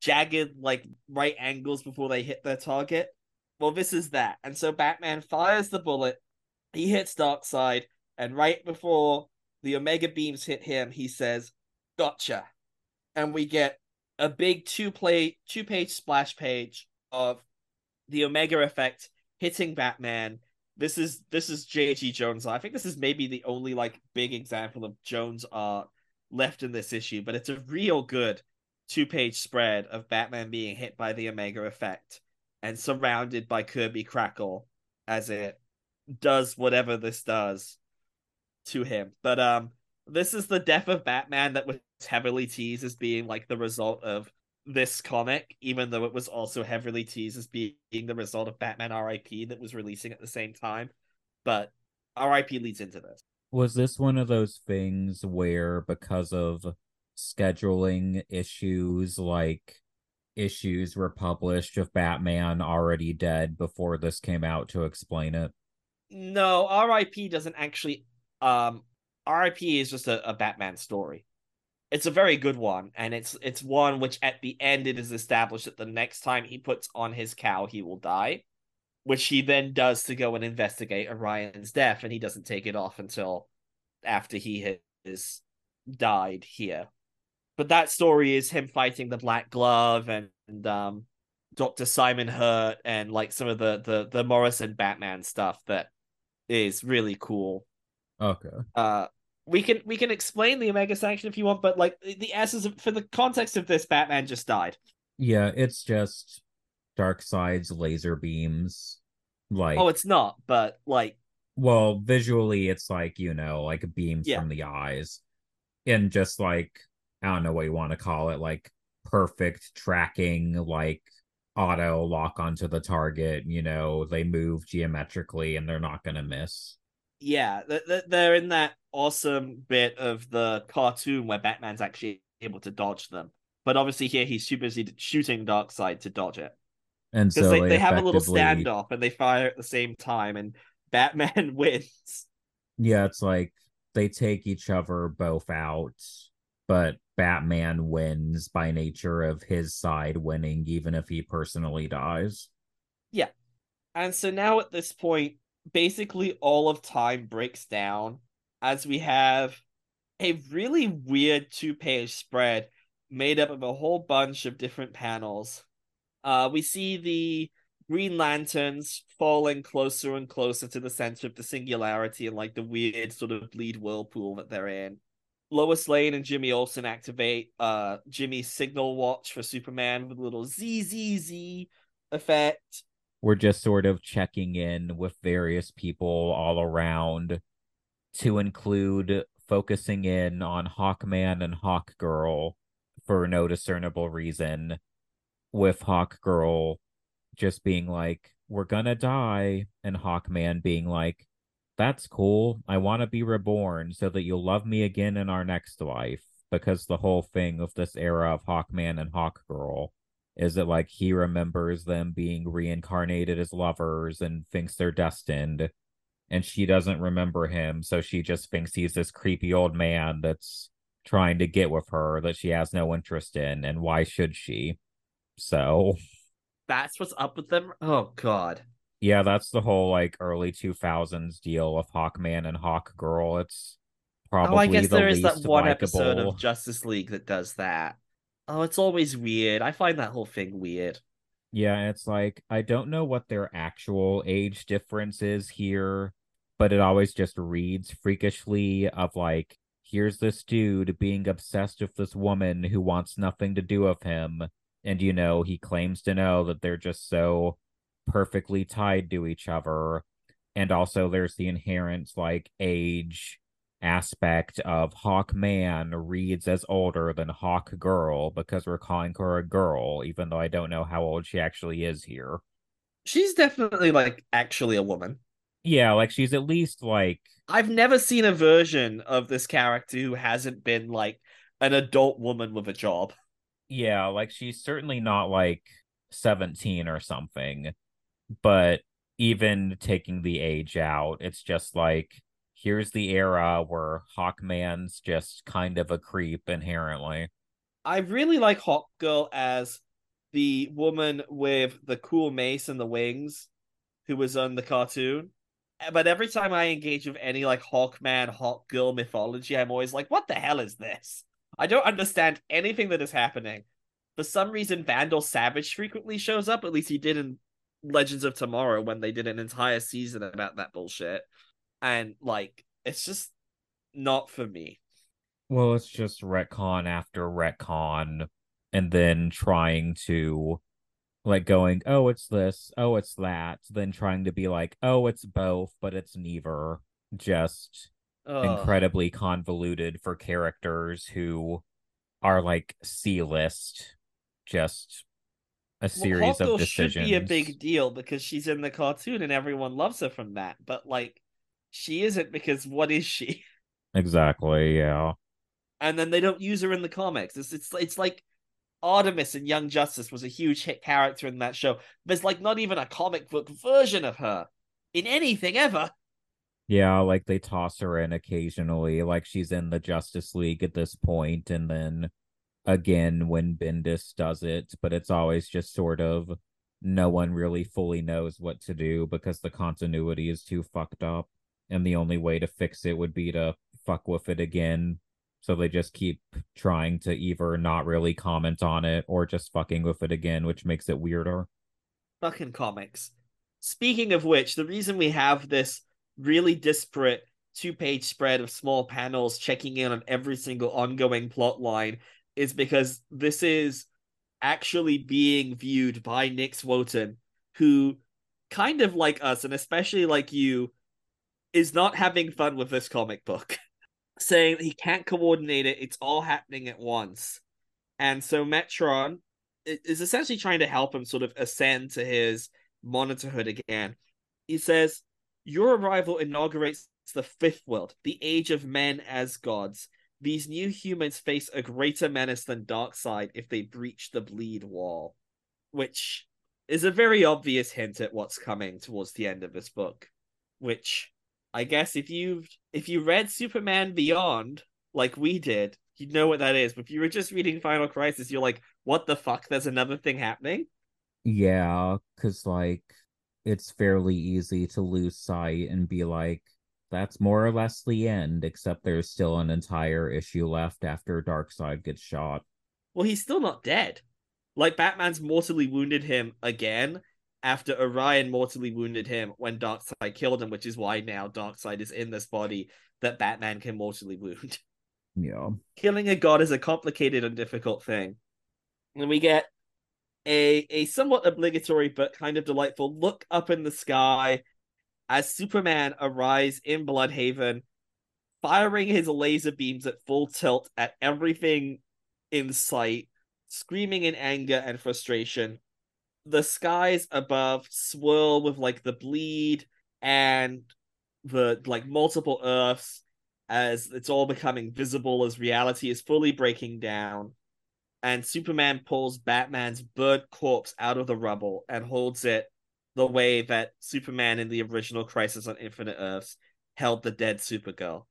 S2: jagged, like, right angles before they hit their target. Well, this is that. And so Batman fires the bullet, he hits Darkseid, and right before the Omega beams hit him, he says, Gotcha. And we get a big two play two page splash page of the Omega effect hitting Batman. This is this is J.G. Jones. I think this is maybe the only like big example of Jones art left in this issue, but it's a real good two page spread of Batman being hit by the Omega effect and surrounded by Kirby Crackle as it does whatever this does to him. But um this is the death of Batman that was heavily teased as being like the result of this comic, even though it was also heavily teased as being the result of Batman RIP that was releasing at the same time. But RIP leads into this.
S1: Was this one of those things where because of scheduling issues like issues were published of Batman already dead before this came out to explain it?
S2: No, RIP doesn't actually um RIP is just a, a Batman story. It's a very good one, and it's it's one which at the end it is established that the next time he puts on his cow he will die, which he then does to go and investigate Orion's death, and he doesn't take it off until after he has died here but that story is him fighting the Black Glove and, and um, Doctor Simon Hurt and like some of the the the Morrison Batman stuff that is really cool.
S1: Okay.
S2: Uh, we can we can explain the Omega Sanction if you want, but like the essence of, for the context of this, Batman just died.
S1: Yeah, it's just Darkseid's laser beams. Like,
S2: oh, it's not, but like,
S1: well, visually, it's like you know, like beams
S2: Yeah.
S1: from the eyes, and just like I don't know what you want to call it, like perfect tracking, like auto lock onto the target. You know, they move geometrically, and they're not gonna miss.
S2: Yeah, th- th- they're in that awesome bit of the cartoon where Batman's actually able to dodge them. But obviously here he's too busy shooting Darkseid to dodge it.
S1: And so
S2: they, they have a little standoff and they fire at the same time and Batman <laughs> wins.
S1: Yeah, it's like they take each other both out, but Batman wins by nature of his side winning, even if he personally dies. Yeah.
S2: And so now at this point, basically all of time breaks down as we have a really weird two page spread made up of a whole bunch of different panels. Uh, we see the Green Lanterns falling closer and closer to the center of the singularity and like the weird sort of bleed whirlpool that they're in. Lois Lane and Jimmy Olsen activate uh Jimmy's signal watch for Superman with a little ZZZ effect.
S1: We're just sort of checking in with various people all around to include focusing in on Hawkman and Hawkgirl for no discernible reason, with Hawkgirl just being like, We're gonna die, and Hawkman being like, That's cool. I want to be reborn so that you'll love me again in our next life. Because the whole thing of this era of Hawkman and Hawkgirl is it like he remembers them being reincarnated as lovers and thinks they're destined and she doesn't remember him so she just thinks he's this creepy old man that's trying to get with her that she has no interest in and why should she so <laughs>
S2: That's what's up with them. Oh god.
S1: yeah that's the whole like early 2000s deal of hawkman and hawkgirl it's probably
S2: oh, I guess
S1: the
S2: there is that one
S1: likable
S2: episode of Justice League that does that. Oh, it's always weird. I find that whole thing weird.
S1: Yeah, it's like I don't know what their actual age difference is here, but it always just reads freakishly of like here's this dude being obsessed with this woman who wants nothing to do with him and you know, he claims to know that they're just so perfectly tied to each other. And also there's the inherent like age aspect of Hawkman reads as older than Hawk Girl because we're calling her a girl, even though I don't know how old she actually is here.
S2: She's definitely like actually a woman.
S1: Yeah, like she's at least like
S2: I've never seen a version of this character who hasn't been like an adult woman with a job.
S1: yeah, like she's certainly not like 17 or something. But even taking the age out, it's just like here's the era where Hawkman's just kind of a creep inherently.
S2: I really like Hawk Girl as the woman with the cool mace and the wings who was on the cartoon. Eh, but every time I engage with any like Hawkman, Hawk Girl mythology, I'm always like, what the hell is this? I don't understand anything that is happening. For some reason, Vandal Savage frequently shows up, at least he did in Legends of Tomorrow when they did an entire season about that bullshit. And like, it's just not for me.
S1: Well, it's just retcon after retcon, and then trying to like going, oh, it's this, oh, it's that, then trying to be like, oh, it's both, but it's neither. Just
S2: Ugh.
S1: incredibly convoluted for characters who are like C list, just a series
S2: well,
S1: of decisions.
S2: should be a big deal because she's in the cartoon and everyone loves her from that. But like, she isn't because what is she? <laughs>
S1: Exactly, yeah.
S2: And then they don't use her in the comics. It's it's it's like Artemis in Young Justice was a huge hit character in that show. There's like not even a comic book version of her in anything ever.
S1: Yeah, like they toss her in occasionally, like she's in the Justice League at this point, and then again when Bendis does it, but it's always just sort of no one really fully knows what to do because the continuity is too fucked up, and the only way to fix it would be to fuck with it again. So they just keep trying to either not really comment on it or just fucking with it again, which makes it weirder.
S2: Fucking comics. Speaking of which, the reason we have this really disparate two page spread of small panels checking in on every single ongoing plot line is because this is actually being viewed by Nix Uotan, who kind of like us, and especially like you, is not having fun with this comic book, <laughs> saying he can't coordinate it. It's all happening at once. And so Metron is essentially trying to help him sort of ascend to his monitorhood again. He says, Your arrival inaugurates the fifth world, the age of men as gods. These new humans face a greater menace than Darkseid if they breach the bleed wall. Which is a very obvious hint at what's coming towards the end of this book. Which I guess if you've if you read Superman Beyond like we did, you'd know what that is. But if you were just reading Final Crisis, you're like, what the fuck? There's another thing happening.
S1: Yeah, because like it's fairly easy to lose sight and be like, that's more or less the end, except there's still an entire issue left after Darkseid gets shot.
S2: Well, he's still not dead. Like Batman's mortally wounded him again after Orion mortally wounded him when Darkseid killed him, which is why now Darkseid is in this body that Batman can mortally wound. <laughs>
S1: Yeah.
S2: Killing a god is a complicated and difficult thing. And we get a a somewhat obligatory but kind of delightful look up in the sky as Superman arrives in Blüdhaven, firing his laser beams at full tilt at everything in sight, screaming in anger and frustration. The skies above swirl with like the bleed and the like multiple Earths as it's all becoming visible as reality is fully breaking down. And Superman pulls Batman's burnt corpse out of the rubble and holds it the way that Superman in the original Crisis on Infinite Earths held the dead Supergirl.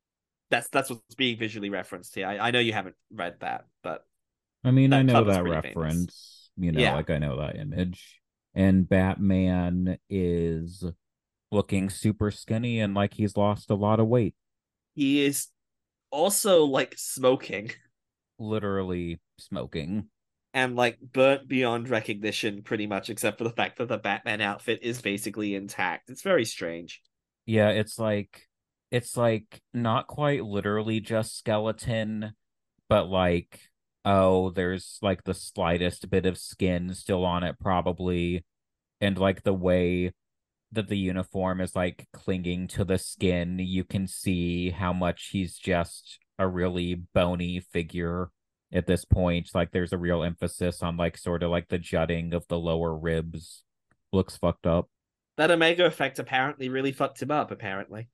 S2: That's that's what's being visually referenced here. I, I know you haven't read that, but
S1: I mean, I know that reference. Famous. You know, yeah. like I know that image. And Batman is looking super skinny and like he's lost a lot of weight.
S2: He is also like smoking.
S1: Literally smoking.
S2: And like burnt beyond recognition pretty much except for the fact that the batman outfit is basically intact. It's very strange.
S1: Yeah it's like it's like not quite literally just skeleton but like oh there's like the slightest bit of skin still on it probably and like the way that the uniform is like clinging to the skin, you can see how much he's just a really bony figure at this point. Like there's a real emphasis on like sort of like the jutting of the lower ribs. Looks fucked up.
S2: That Omega effect apparently really fucked him up, apparently.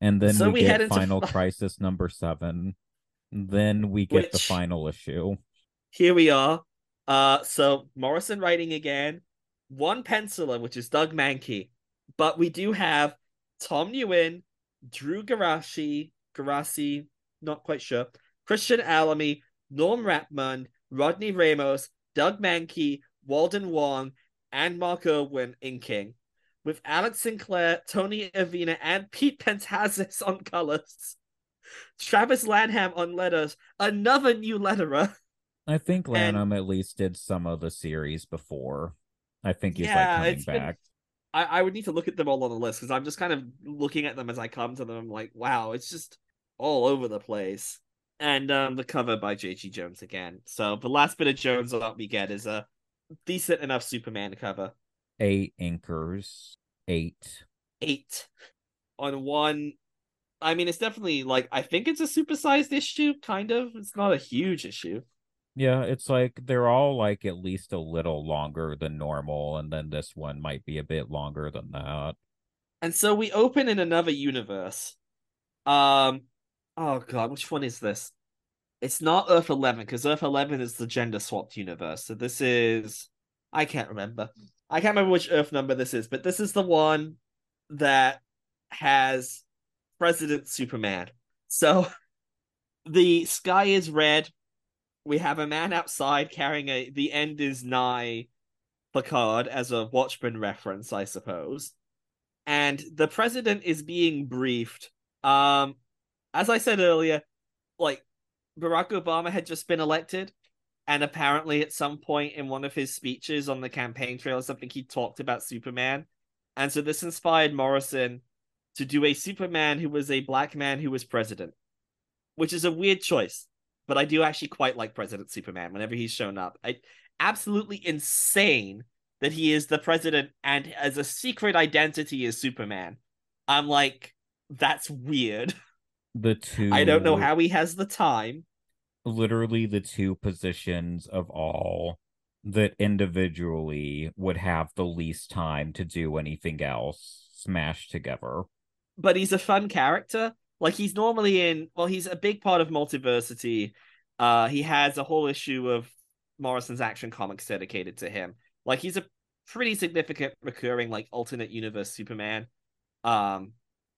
S1: And then so we, we get into... Final Crisis number seven. Then we get Which... the final issue.
S2: Here we are. Uh so Morrison writing again. One penciler, which is Doug Mahnke, but we do have Tom Nguyen, Drew Garashi, Garasi, not quite sure, Christian Alamy, Norm Rapmund, Rodney Ramos, Doug Mahnke, Walden Wong, and Mark Irwin inking, with Alex Sinclair, Tony Avina, and Pete Pantazis <laughs> on colors. Travis Lanham on letters, another new letterer.
S1: I think Lanham and, at least did some of the series before. I think he's yeah, like coming back. Been,
S2: I, I would need to look at them all on the list because I'm just kind of looking at them as I come to them. I'm like, wow, it's just all over the place. And um, the cover by J.G. Jones again. So the last bit of Jones art we get is a decent enough Superman cover.
S1: Eight inkers. Eight.
S2: Eight. On one. I mean, it's definitely like, I think it's a supersized issue, kind of. It's not a huge issue.
S1: Yeah, it's like they're all like at least a little longer than normal, and then this one might be a bit longer than that.
S2: And so we open in another universe. Um, oh god, which one is this? It's not Earth Eleven because Earth Eleven is the gender swapped universe. So this is I can't remember. I can't remember which Earth number this is, but this is the one that has President Superman. So <laughs> the sky is red we have a man outside carrying a the end is nigh placard as a Watchmen reference, I suppose. And the president is being briefed. Um, as I said earlier, like Barack Obama had just been elected, and apparently at some point in one of his speeches on the campaign trail or something, he talked about Superman. And so this inspired Morrison to do a Superman who was a black man who was president, which is a weird choice but I do actually quite like President Superman whenever he's shown up. I absolutely insane that he is the president and as a secret identity is Superman. I'm like, That's weird. <laughs>
S1: The two
S2: I don't know how he has the time.
S1: Literally the two positions of all that individually would have the least time to do anything else smashed together.
S2: But he's a fun character. Like he's normally in well, he's a big part of multiversity. Uh he has a whole issue of Morrison's action comics dedicated to him. Like he's a pretty significant recurring like alternate universe Superman. Um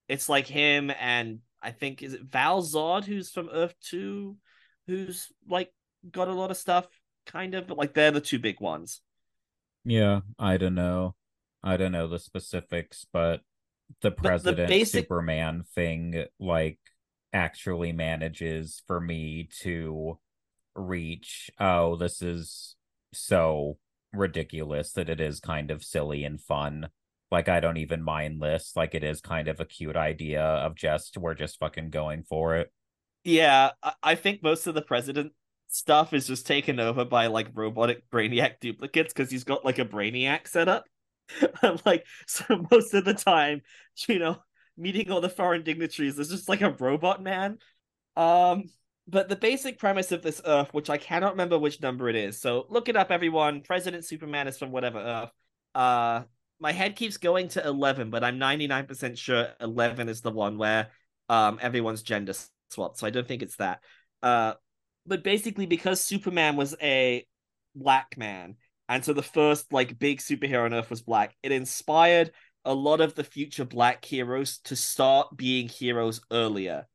S2: it's like him and I think is it Val Zod who's from Earth 2 who's like got a lot of stuff kind of but like they're the two big ones.
S1: Yeah, I don't know. I don't know the specifics, but the president the, basic... Superman thing like actually manages for me to reach oh this is so ridiculous that it is kind of silly and fun. Like i don't even mind this. Like it is kind of a cute idea of just we're just fucking going for it.
S2: Yeah i think most of the president stuff is just taken over by like robotic brainiac duplicates because he's got like a brainiac set up <laughs> like so most of the time you know meeting all the foreign dignitaries is just like a robot man um but the basic premise of this Earth, which I cannot remember which number it is, so look it up, everyone. President Superman is from whatever Earth. Uh, my head keeps going to eleven, but I'm ninety nine percent sure eleven is the one where um everyone's gender swapped. So I don't think it's that. Uh, but basically, because Superman was a black man, and so the first like big superhero on Earth was black, it inspired a lot of the future black heroes to start being heroes earlier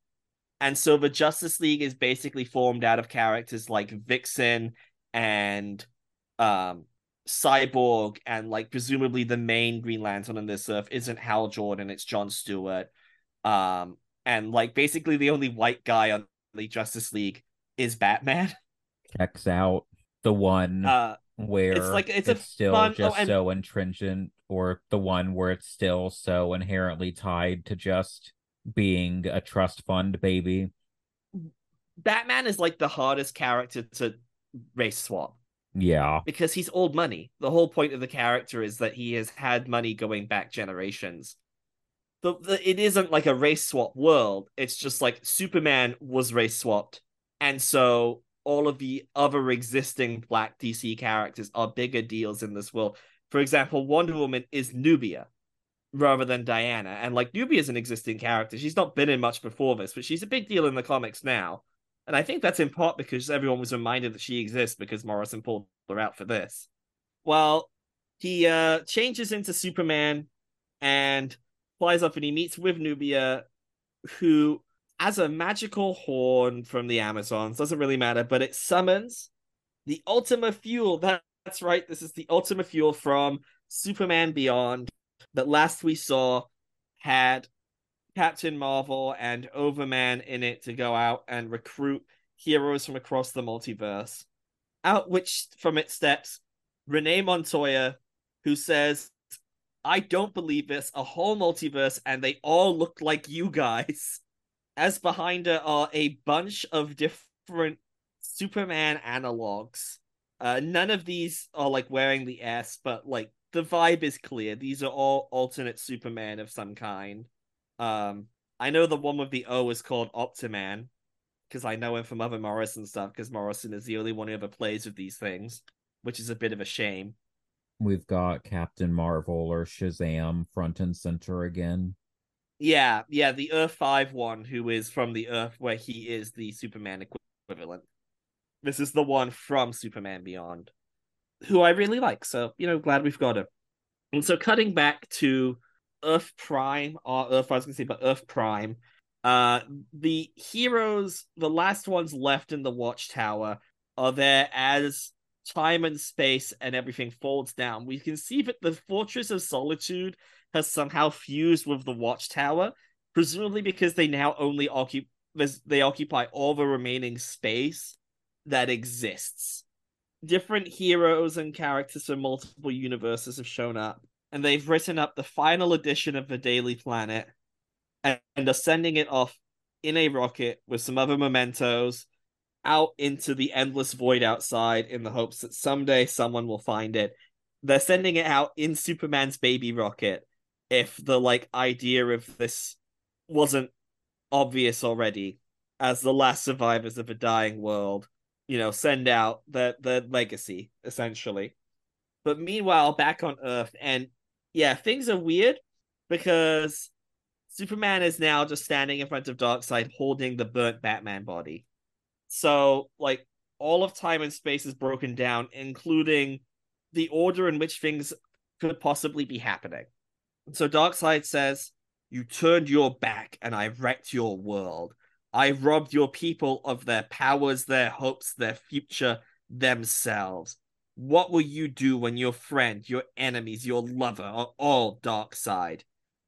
S2: and so the Justice League is basically formed out of characters like Vixen and um, Cyborg, and like presumably the main Green Lantern on this Earth isn't Hal Jordan, it's John Stewart. Um, and like basically the only white guy on the Justice League is Batman.
S1: Checks out the one uh, where it's like it's, it's still fun... Oh, just oh, and... so intrinsic, or the one where it's still so inherently tied to just being a trust fund baby.
S2: Batman is like the hardest character to race swap.
S1: Yeah.
S2: Because he's old money. The whole point of the character is that he has had money going back generations. The, the, it isn't like a race swap world. It's just like Superman was race swapped. And so all of the other existing black DC characters are bigger deals in this world. For example, Wonder Woman is Nubia rather than Diana. And like Nubia is an existing character. She's not been in much before this, but she's a big deal in the comics now. And I think that's in part because everyone was reminded that she exists because Morrison pulled her out for this. Well, he uh changes into Superman and flies up and he meets with Nubia, who has a magical horn from the Amazons. Doesn't really matter, but it summons the Ultima Thule. that's right. This is the Ultima Thule from Superman Beyond that last we saw had Captain Marvel and Overman in it to go out and recruit heroes from across the multiverse. Out which from it steps Renee Montoya, who says, I don't believe this, a whole multiverse, and they all look like you guys. <laughs> As behind her are a bunch of different Superman analogs. Uh, none of these are like wearing the S, but like the vibe is clear. These are all alternate Superman of some kind. Um, I know the one with the O is called Optiman because I know him from other Morrison stuff. Because Morrison is the only one who ever plays with these things, which is a bit of a shame.
S1: We've got Captain Marvel or Shazam front and center again.
S2: Yeah, yeah, the Earth Five one, who is from the Earth where he is the Superman equivalent. This is the one from Superman Beyond who I really like. So, you know, glad we've got him. And so cutting back to Earth Prime, or Earth, I was gonna say, but Earth Prime, uh the heroes, the last ones left in the watchtower, are there as time and space and everything folds down. We can see that the Fortress of Solitude has somehow fused with the watchtower, presumably because they now only occupy they occupy all the remaining space that exists different heroes and characters from multiple universes have shown up, and they've written up the final edition of the Daily Planet and, and are sending it off in a rocket with some other mementos out into the endless void outside in the hopes that someday someone will find it. They're sending it out in Superman's baby rocket. If the like idea of this wasn't obvious already as the last survivors of a dying world, you know, send out the the legacy essentially. But meanwhile, back on Earth, and yeah, things are weird because Superman is now just standing in front of Darkseid holding the burnt Batman body. So, like, all of time and space is broken down, including the order in which things could possibly be happening. So, Darkseid says, You turned your back and I wrecked your world. I robbed your people of their powers, their hopes, their future, themselves. What will you do when your friend, your enemies, your lover are all Darkseid?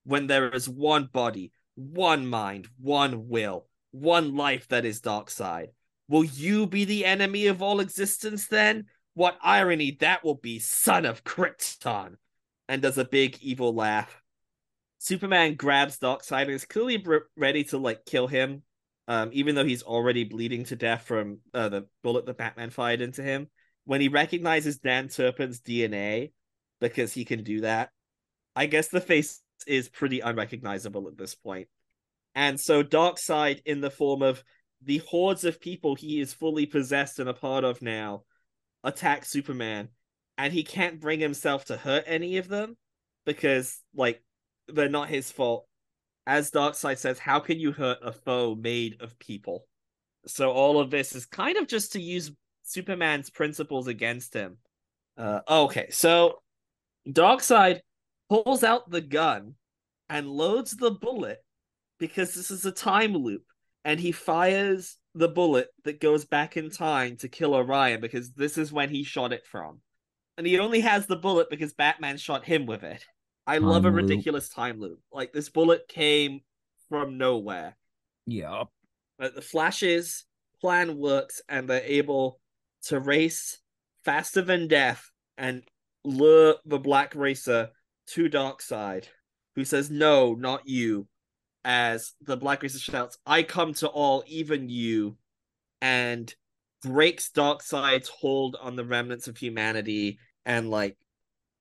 S2: when there is one body, one mind, one will, one life that is Darkseid. Will you be the enemy of all existence then? What irony that will be, son of Krypton! And does a big evil laugh. Superman grabs Darkseid and is clearly ready to like kill him, um, even though he's already bleeding to death from uh, the bullet that Batman fired into him. When he recognizes Dan Turpin's DNA, because he can do that, I guess the face is pretty unrecognizable at this point. And so Darkseid, in the form of the hordes of people he is fully possessed and a part of now, attack Superman, and he can't bring himself to hurt any of them because, like, they're not his fault. As Darkseid says, how can you hurt a foe made of people? So all of this is kind of just to use Superman's principles against him. Uh, okay, so Darkseid pulls out the gun and loads the bullet because this is a time loop and he fires the bullet that goes back in time to kill Orion because this is when he shot it from. And he only has the bullet because Batman shot him with it. I time love a loop. ridiculous time loop. Like this bullet came from nowhere.
S1: Yeah.
S2: But the Flash's plan works and they're able to race faster than death and lure the Black Racer to Darkseid, who says, No, not you. As the Black Racer shouts, I come to all, even you, and breaks Darkseid's hold on the remnants of humanity and like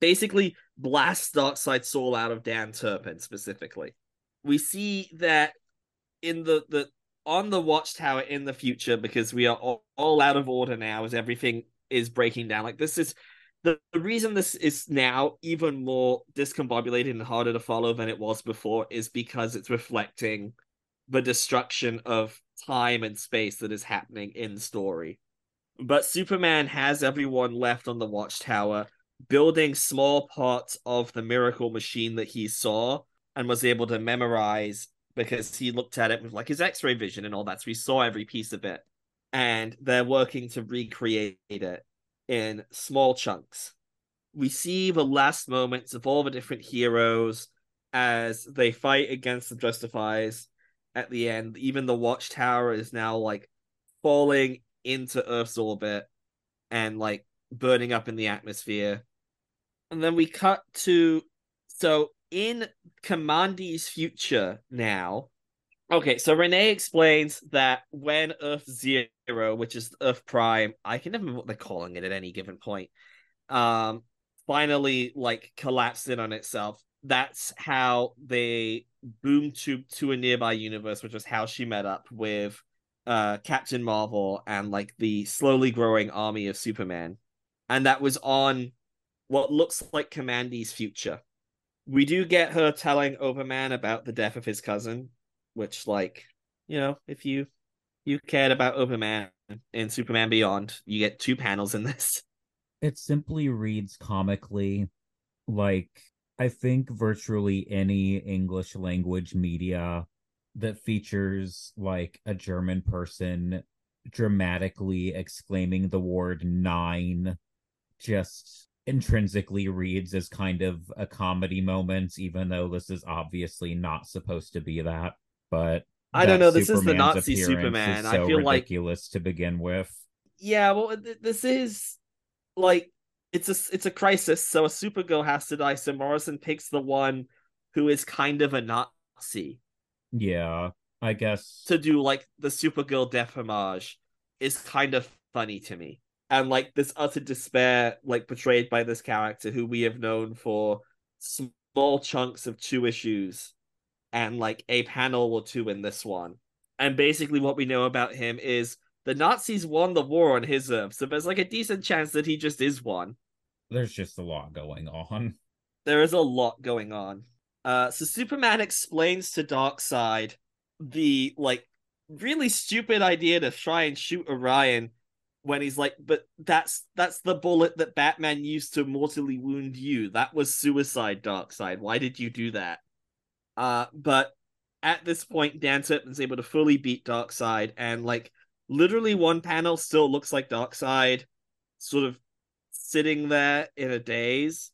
S2: basically blasts Darkseid's soul out of Dan Turpin specifically. We see that in the the on the watchtower in the future because we are all, all out of order now as everything is breaking down. Like this is the, the reason this is now even more discombobulated and harder to follow than it was before is because it's reflecting the destruction of time and space that is happening in story. But Superman has everyone left on the watchtower building small parts of the miracle machine that he saw and was able to memorize because he looked at it with like his x-ray vision and all that so he saw every piece of it and they're working to recreate it in small chunks. We see the last moments of all the different heroes as they fight against the Justifiers at the end. Even the Watchtower is now like falling into Earth's orbit and like burning up in the atmosphere. And then we cut to so in Kamandi's future now, Okay, so Renee explains that when Earth Zero, which is Earth Prime, I can never remember what they're calling it at any given point, um, finally like collapsed in on itself. That's how they boom to to a nearby universe, which was how she met up with uh Captain Marvel and like the slowly growing army of Superman. And that was on what looks like Kamandi's future. We do get her telling Overman about the death of his cousin, which like you know if you you cared about Overman and Superman Beyond, you get two panels in this. <laughs>
S1: It simply reads comically like I think virtually any English language media that features like a German person dramatically exclaiming the word nein just intrinsically reads as kind of a comedy moment, even though this is obviously not supposed to be that but
S2: I don't know. This Superman's is the Nazi Superman. So I feel
S1: ridiculous like ridiculous to begin with.
S2: Yeah, well, th- this is like it's a it's a crisis. So a Supergirl has to die. So Morrison picks the one who is kind of a Nazi.
S1: Yeah, I guess
S2: to do like the Supergirl death homage is kind of funny to me, and like this utter despair, like portrayed by this character who we have known for small chunks of two issues and like a panel or two in this one. And basically, what we know about him is the Nazis won the war on his Earth, so there's like a decent chance that he just is one.
S1: There's just a lot going on.
S2: There is a lot going on. Uh, so Superman explains to Darkseid the like really stupid idea to try and shoot Orion when he's like, but that's that's the bullet that Batman used to mortally wound you. That was suicide, Darkseid. Why did you do that? Uh, but at this point, Dan Turpin's able to fully beat Darkseid, and like literally one panel still looks like Darkseid, sort of sitting there in a daze,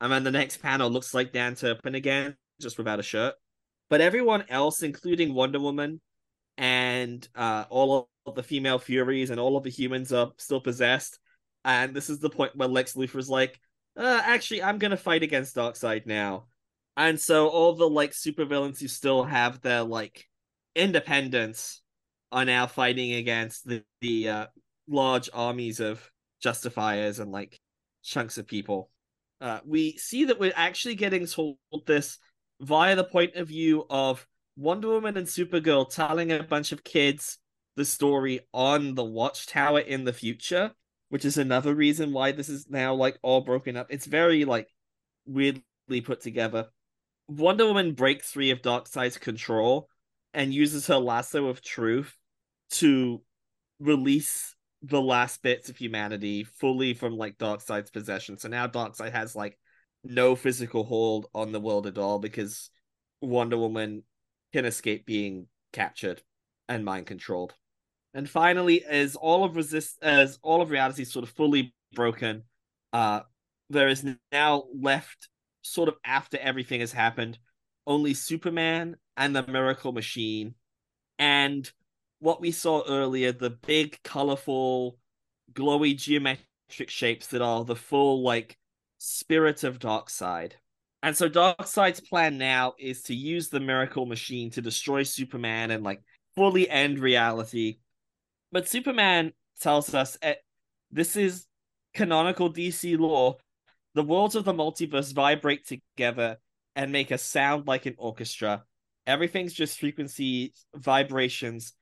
S2: and then the next panel looks like Dan Turpin again, just without a shirt. But everyone else, including Wonder Woman and uh, all of the female Furies and all of the humans, are still possessed. And this is the point where Lex Luthor's like, uh, actually, I'm gonna fight against Darkseid now. And so all the like supervillains who still have their like independence are now fighting against the, the uh, large armies of justifiers and like chunks of people. Uh, we see that we're actually getting told this via the point of view of Wonder Woman and Supergirl telling a bunch of kids the story on the Watchtower in the future, which is another reason why this is now like all broken up. It's very like weirdly put together. Wonder Woman breaks free of Darkseid's control and uses her lasso of truth to release the last bits of humanity fully from like Darkseid's possession. So now Darkseid has like no physical hold on the world at all because Wonder Woman can escape being captured and mind controlled. And finally, as all of resist as all of reality is sort of fully broken, uh there is now left sort of after everything has happened, only Superman and the Miracle Machine, and what we saw earlier, the big, colorful, glowy geometric shapes that are the full like spirit of Darkseid. And so Darkseid's plan now is to use the Miracle Machine to destroy Superman and like fully end reality. But Superman tells us eh, this is canonical DC law the worlds of the multiverse vibrate together and make a sound like an orchestra. Everything's just frequencies, vibrations,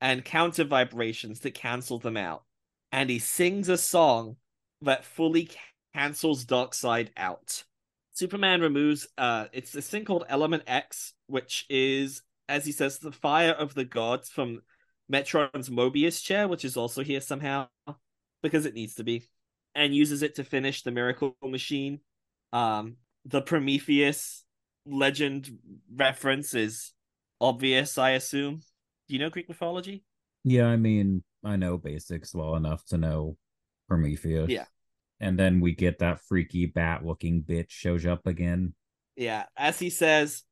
S2: and counter vibrations that cancel them out. And he sings a song that fully cancels Darkseid out. Superman removes uh it's this thing called Element X, which is, as he says, the fire of the gods from Metron's Mobius chair, which is also here somehow, because it needs to be and uses it to finish the Miracle Machine. Um, the Prometheus legend reference is obvious, I assume. Do you know Greek mythology?
S1: Yeah, I mean, I know basics well enough to know Prometheus.
S2: Yeah.
S1: And then we get that freaky bat looking bitch shows up again.
S2: Yeah, as he says,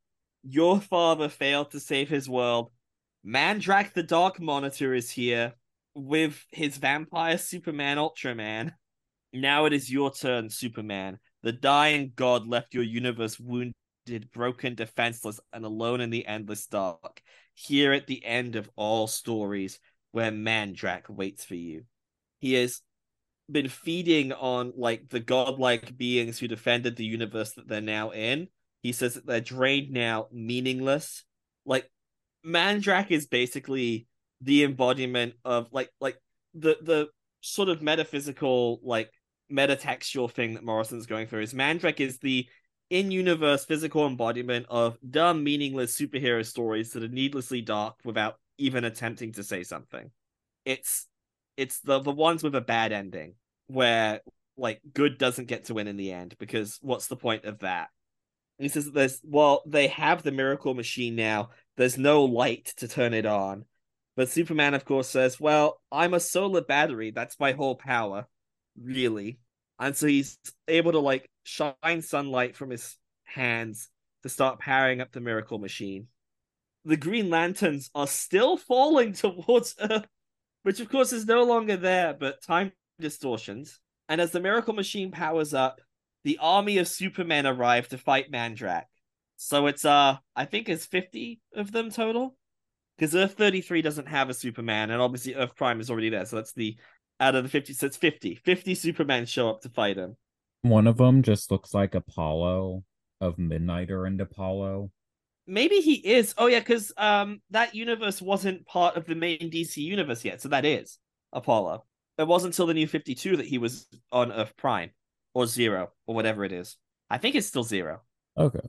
S2: Your father failed to save his world. Mandrakk the Dark Monitor is here with his vampire Superman Ultraman. Now it is your turn, Superman. The dying god left your universe wounded, broken, defenseless, and alone in the endless dark. Here at the end of all stories, where Mandrakk waits for you. He has been feeding on like the godlike beings who defended the universe that they're now in. He says that they're drained now, meaningless. Like Mandrakk is basically the embodiment of like like the the sort of metaphysical like metatextual thing that Morrison's going through is Mandrake is the in-universe physical embodiment of dumb, meaningless superhero stories that are needlessly dark without even attempting to say something. It's it's the the ones with a bad ending where like good doesn't get to win in the end because what's the point of that? He says that there's well, they have the miracle machine now. There's no light to turn it on. But Superman, of course, says, Well, I'm a solar battery. That's my whole power really. And so he's able to like shine sunlight from his hands to start powering up the miracle machine. The Green Lanterns are still falling <laughs> towards Earth, which of course is no longer there, but time distortions. And as the miracle machine powers up, the army of Supermen arrive to fight Mandrakk. So it's uh I think it's 50 of them total. Because Earth 33 doesn't have a Superman, and obviously Earth Prime is already there, so that's the out of the 50 so it's 50 50 supermen show up to fight him
S1: one of them just looks like apollo of midnighter and apollo
S2: maybe he is. Oh yeah, because um that universe wasn't part of the main DC universe yet, so that is Apollo. It wasn't until the new Fifty Two that he was on Earth Prime or Zero or whatever it is. I think it's still Zero.
S3: Okay.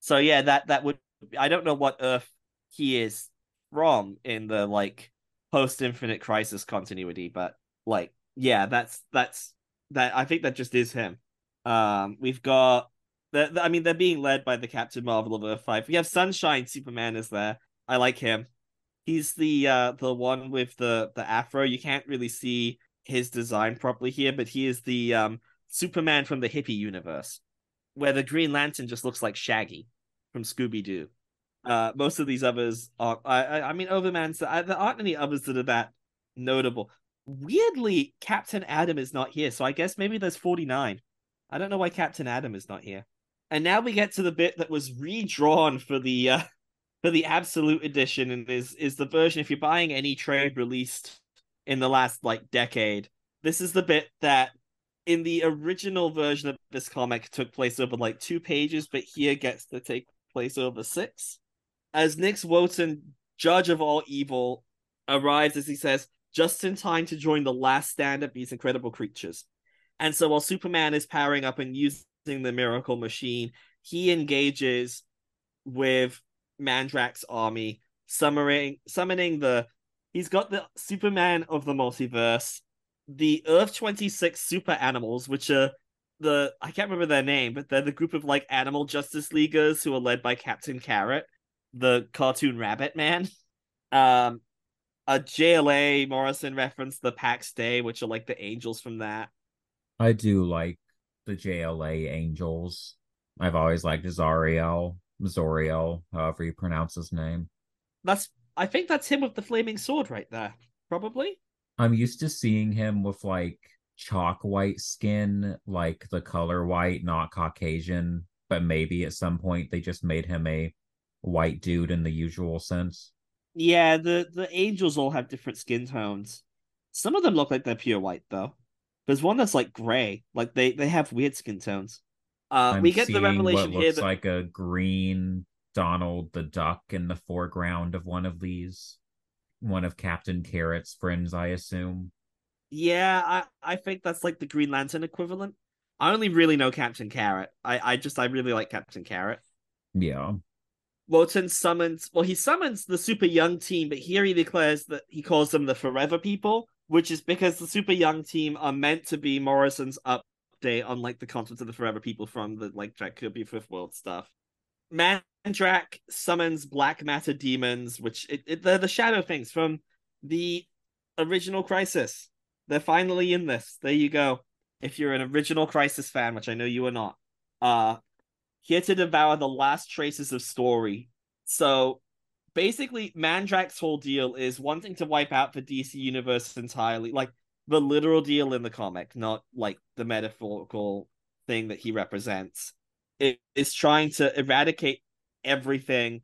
S2: So yeah, that that would. I don't know what Earth he is from in the like post Infinite Crisis continuity, but like yeah, that's that's that. I think that just is him. Um, we've got the, I mean, they're being led by the Captain Marvel of Earth Five. We have Sunshine Superman is there. I like him. He's the uh the one with the the afro. You can't really see his design properly here, but he is the um Superman from the hippie universe, where the Green Lantern just looks like Shaggy from Scooby Doo. Uh, most of these others are. I I, mean, Overman. So I, there aren't any others that are that notable. Weirdly, Captain Adam is not here, so I guess maybe there's forty nine. I don't know why Captain Adam is not here. And now we get to the bit that was redrawn for the uh, <laughs> for the Absolute Edition, and is is the version if you're buying any trade released in the last like decade. This is the bit that in the original version of this comic took place over like two pages, but here gets to take place over six. As Nix Uotan, judge of all evil, arrives as he says, just in time to join the last stand of these incredible creatures. And so while Superman is powering up and using the miracle machine, he engages with Mandrakk's army, summoning summoning the he's got the Superman of the multiverse, the Earth 26 super animals, which are the I can't remember their name, but they're the group of like animal justice leaguers who are led by Captain Carrot, the cartoon rabbit man. Um a JLA Morrison reference the Pax Dei, which are like the angels from that.
S3: I do like the JLA angels. I've always liked Zariel, Zoriel, however you pronounce his name.
S2: That's I think that's him with the flaming sword right there. Probably.
S3: I'm used to seeing him with like chalk white skin, like the color white, not Caucasian, but maybe at some point they just made him a white dude in the usual sense.
S2: Yeah, the the angels all have different skin tones. Some of them look like they're pure white though. There's one that's like gray, like they they have weird skin tones. Uh, we get the revelation here that
S3: like a green Donald the Duck in the foreground of one of these, one of Captain Carrot's friends, I assume.
S2: Yeah, I I think that's like the Green Lantern equivalent. I only really know Captain Carrot. I I just I really like Captain Carrot.
S3: Yeah.
S2: Uotan summons, well, he summons the super young team, but here he declares that he calls them the Forever People, which is because the super young team are meant to be Morrison's update on like the concept of the Forever People from the like Jack Kirby Fifth World stuff. Mandrakk summons black matter demons, which it, it, they're the shadow things from the original Crisis. They're finally in this. There you go. If you're an original Crisis fan, which I know you are not, uh, here to devour the last traces of story. So basically, Mandrakk's whole deal is wanting to wipe out the DC universe entirely, like the literal deal in the comic, not like the metaphorical thing that he represents. It is trying to eradicate everything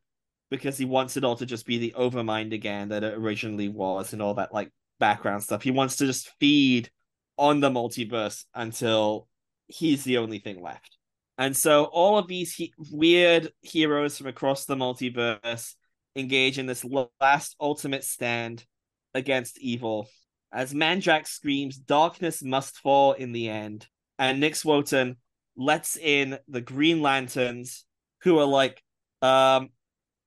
S2: because he wants it all to just be the overmind again that it originally was and all that like background stuff. He wants to just feed on the multiverse until he's the only thing left. And so all of these he- weird heroes from across the multiverse engage in this last ultimate stand against evil. As Mandrakk screams, darkness must fall in the end. And Nix Uotan lets in the Green Lanterns, who are like, um,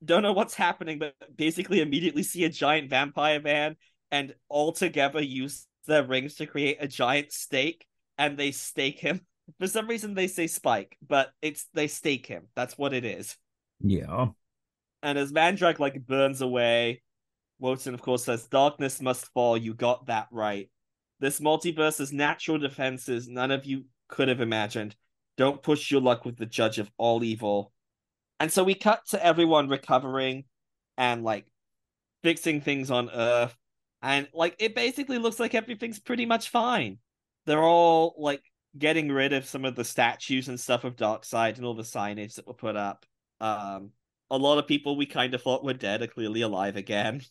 S2: don't know what's happening, but basically immediately see a giant vampire man and all together use their rings to create a giant stake and they stake him for some reason they say Spike, but it's they stake him. That's what it is.
S3: Yeah.
S2: And as Mandrakk like burns away, Uotan of course says, "Darkness must fall. You got that right. This multiverse has natural defenses none of you could have imagined. Don't push your luck with the judge of all evil." And so we cut to everyone recovering and like fixing things on Earth, and like it basically looks like everything's pretty much fine. They're all like getting rid of some of the statues and stuff of Darkseid and all the signage that were put up. Um, a lot of people we kind of thought were dead are clearly alive again.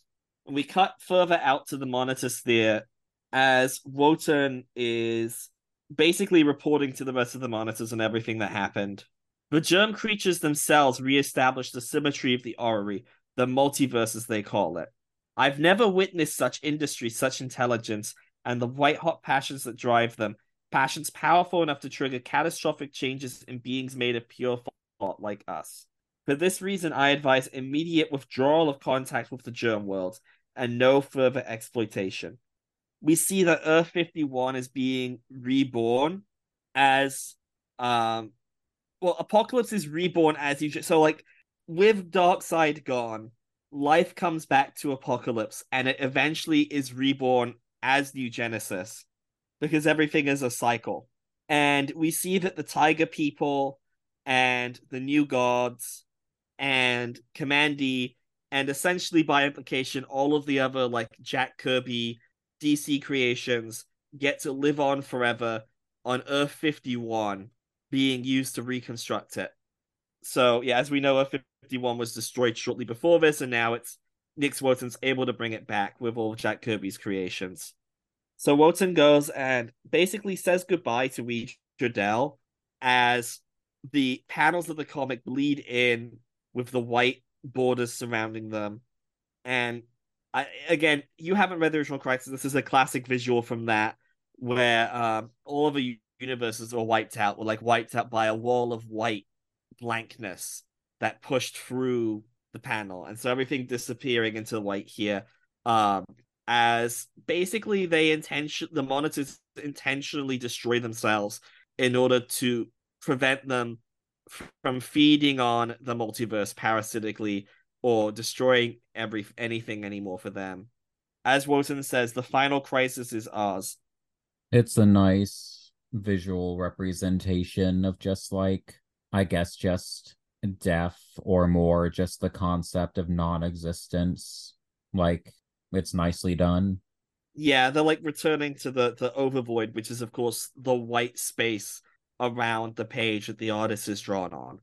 S2: We cut further out to the monitor sphere as Uotan is basically reporting to the rest of the monitors on everything that happened. The germ creatures themselves re-establish the symmetry of the orrery, the multiverse as they call it. I've never witnessed such industry, such intelligence, and the white hot passions that drive them. Passions powerful enough to trigger catastrophic changes in beings made of pure thought like us. For this reason, I advise immediate withdrawal of contact with the germ world and no further exploitation. We see that Earth 51 is being reborn as um well, Apokolips is reborn as you so like with Darkseid gone, life comes back to Apokolips and it eventually is reborn as New Genesis because everything is a cycle. And we see that the Tiger people and the new gods and Kamandi and essentially by implication all of the other like Jack Kirby DC creations get to live on forever on Earth 51 being used to reconstruct it. So yeah, as we know, Earth 51 was destroyed shortly before this, and now it's Nix Uotan's able to bring it back with all Jack Kirby's creations. So Uotan goes and basically says goodbye to Weeja Dell as the panels of the comic bleed in with the white borders surrounding them. And I, again, you haven't read the original Crisis. This is a classic visual from that, where um, all of the universes were wiped out, were like wiped out by a wall of white blankness that pushed through the panel, and so everything disappearing into white here. Um, as basically they intention the monitors intentionally destroy themselves in order to prevent them from feeding on the multiverse parasitically or destroying every anything anymore for them. As Uotan says, the final crisis is ours.
S3: It's a nice visual representation of just like I guess just death or more just the concept of non-existence. Like it's nicely done.
S2: Yeah, they're like returning to the the overvoid, which is of course the white space around the page that the artist is drawn on.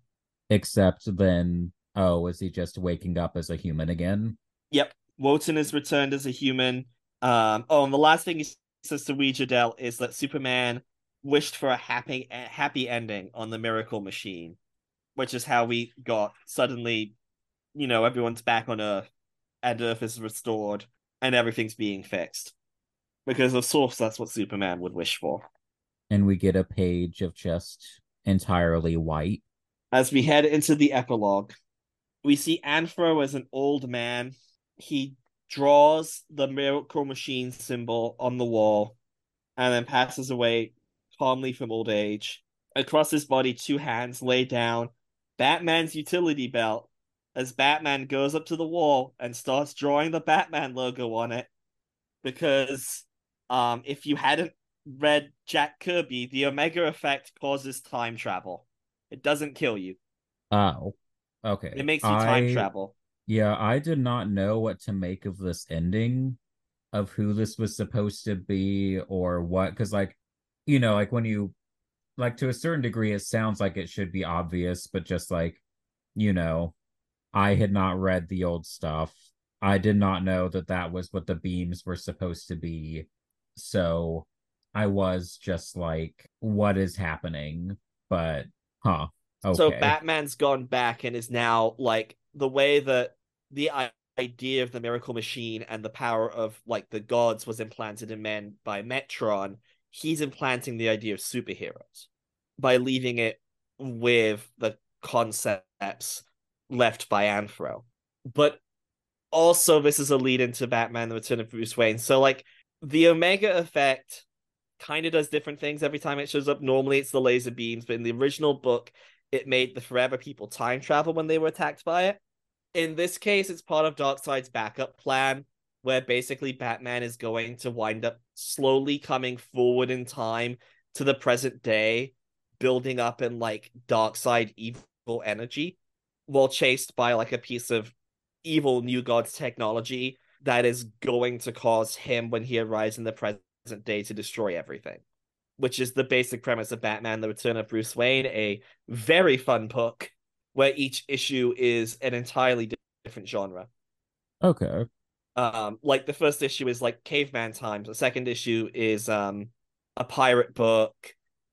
S3: Except then, oh, is he just waking up as a human again?
S2: Yep. Uotan is returned as a human. Um, oh, and the last thing he says to Weeja Dell is that Superman wished for a happy happy ending on the Miracle Machine, which is how we got suddenly, you know, everyone's back on Earth, and Earth is restored, and everything's being fixed. Because of course that's what Superman would wish for
S3: and we get a page of just entirely white.
S2: As we head into the epilogue, we see Anthro as an old man. He draws the miracle machine symbol on the wall and then passes away calmly from old age. Across his body, two hands lay down Batman's utility belt as Batman goes up to the wall and starts drawing the Batman logo on it. Because um, if you hadn't read Jack Kirby, the Omega effect causes time travel. It doesn't kill you.
S3: Oh, okay.
S2: It makes you time I, travel.
S3: Yeah, I did not know what to make of this ending, of who this was supposed to be or what. Because, like, you know, like when you, like, to a certain degree, it sounds like it should be obvious, but just like, you know, I had not read the old stuff. I did not know that that was what the beams were supposed to be. So I was just like, what is happening? But huh.
S2: Okay. So Batman's gone back and is now like the way that the idea of the miracle machine and the power of like the gods was implanted in men by Metron, he's implanting the idea of superheroes by leaving it with the concepts left by Anthro. But also this is a lead into Batman the Return of Bruce Wayne. So like the Omega effect kind of does different things every time it shows up. Normally it's the laser beams, but in the original book, it made the Forever people time travel when they were attacked by it. In this case, it's part of Darkseid's backup plan, where basically Batman is going to wind up slowly coming forward in time to the present day, building up in like Darkseid evil energy, while chased by like a piece of evil New Gods technology that is going to cause him when he arrives in the present day to destroy everything, which is the basic premise of Batman: The Return of Bruce Wayne, a very fun book where each issue is an entirely different genre.
S3: Okay.
S2: Um, like the first issue is like caveman times. The second issue is um a pirate book.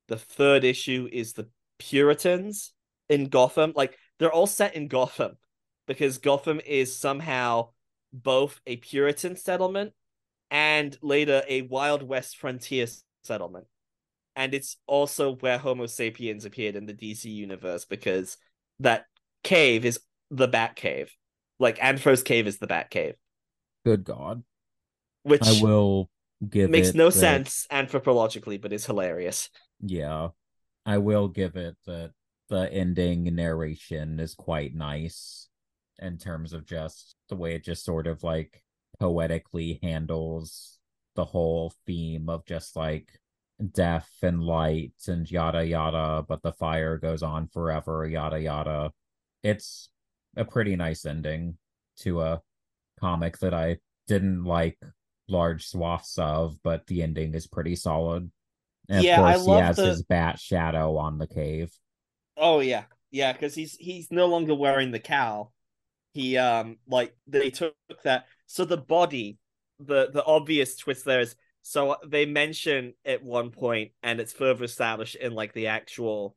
S2: The third issue is the Puritans. in Gotham. Like they're all set in Gotham because Gotham is somehow both a Puritan settlement and later a Wild West frontier settlement. And it's also where Homo sapiens appeared in the DC universe because that cave is the Bat Cave. Like Anthros Cave is the Bat Cave.
S1: Good God.
S2: Which
S1: I will give
S2: makes no
S1: that-
S2: sense anthropologically, but is hilarious.
S1: Yeah. I will give it that the ending narration is quite nice in terms of just the way it just sort of like poetically handles the whole theme of just like death and light and yada yada, but the fire goes on forever, yada yada. It's a pretty nice ending to a comic that I didn't like large swaths of, but the ending is pretty solid. And
S2: Yeah,
S1: of
S2: I
S1: course, he
S2: love
S1: has
S2: the-
S1: his bat shadow on the cave.
S2: Oh yeah, yeah, because he's he's no longer wearing the cowl. He um like they took that. So the body, the the obvious twist there is so they mention at one point, and it's further established in like the actual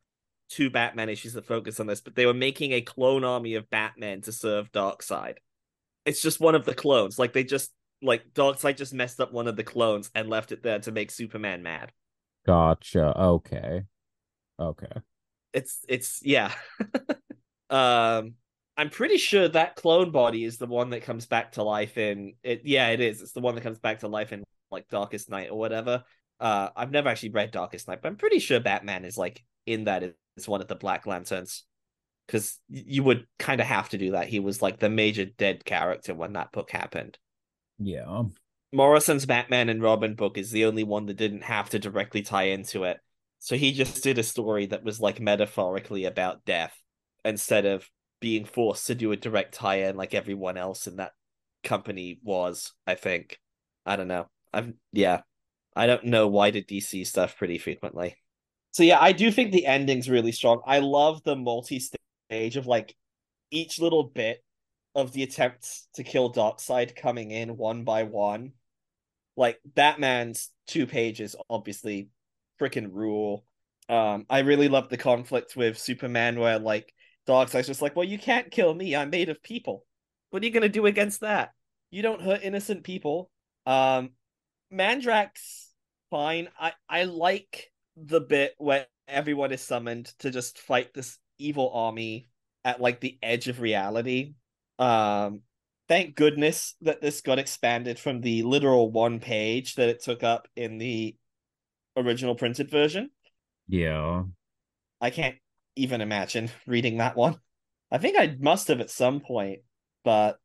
S2: two Batman issues that focus on this. But they were making a clone army of Batman to serve Darkseid. It's just one of the clones. Like they just like Darkseid just messed up one of the clones and left it there to make Superman mad.
S1: Gotcha. Okay. Okay.
S2: It's it's yeah. <laughs> Um i'm pretty sure that clone body is the one that comes back to life in it yeah it is. It's the one that comes back to life in like darkest night or whatever. Uh i've never actually read darkest night but i'm pretty sure batman is like in that as one of the black lanterns. Because you would kind of have to do that. He was like the major dead character when that book happened.
S1: Yeah.
S2: Morrison's Batman and Robin book is the only one that didn't have to directly tie into it. So he just did a story that was like metaphorically about death instead of being forced to do a direct tie in like everyone else in that company was, I think. I don't know. I've yeah. I don't know why did DC stuff pretty frequently. So yeah, I do think the ending's really strong. I love the multi-stage of like each little bit of the attempts to kill Darkseid coming in one by one. Like Batman's two pages, obviously, freaking rule. Um, I really love the conflict with Superman where like Darkseid's just like, well, you can't kill me. I'm made of people. What are you gonna do against that? You don't hurt innocent people. Um, Mandrakk, fine. I I like the bit where everyone is summoned to just fight this evil army at like the edge of reality. Um, thank goodness that this got expanded from the literal one page that it took up in the original printed version.
S1: Yeah.
S2: I can't even imagine <laughs> reading that one. I think I must have at some point, but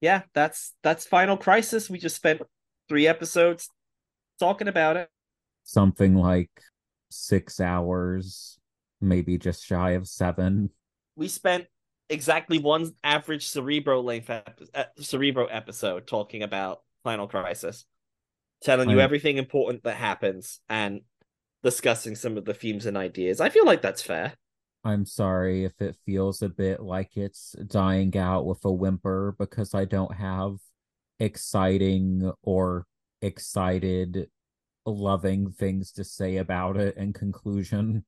S2: yeah, that's that's Final Crisis. We just spent three episodes talking about it.
S1: Something like six hours, maybe just shy of seven.
S2: We spent exactly one average Cerebro length ep- uh, Cerebro episode talking about Final Crisis, telling you everything important that happens and discussing some of the themes and ideas. I feel like that's fair.
S1: I'm sorry if it feels a bit like it's dying out with a whimper because I don't have exciting or excited, loving things to say about it in conclusion.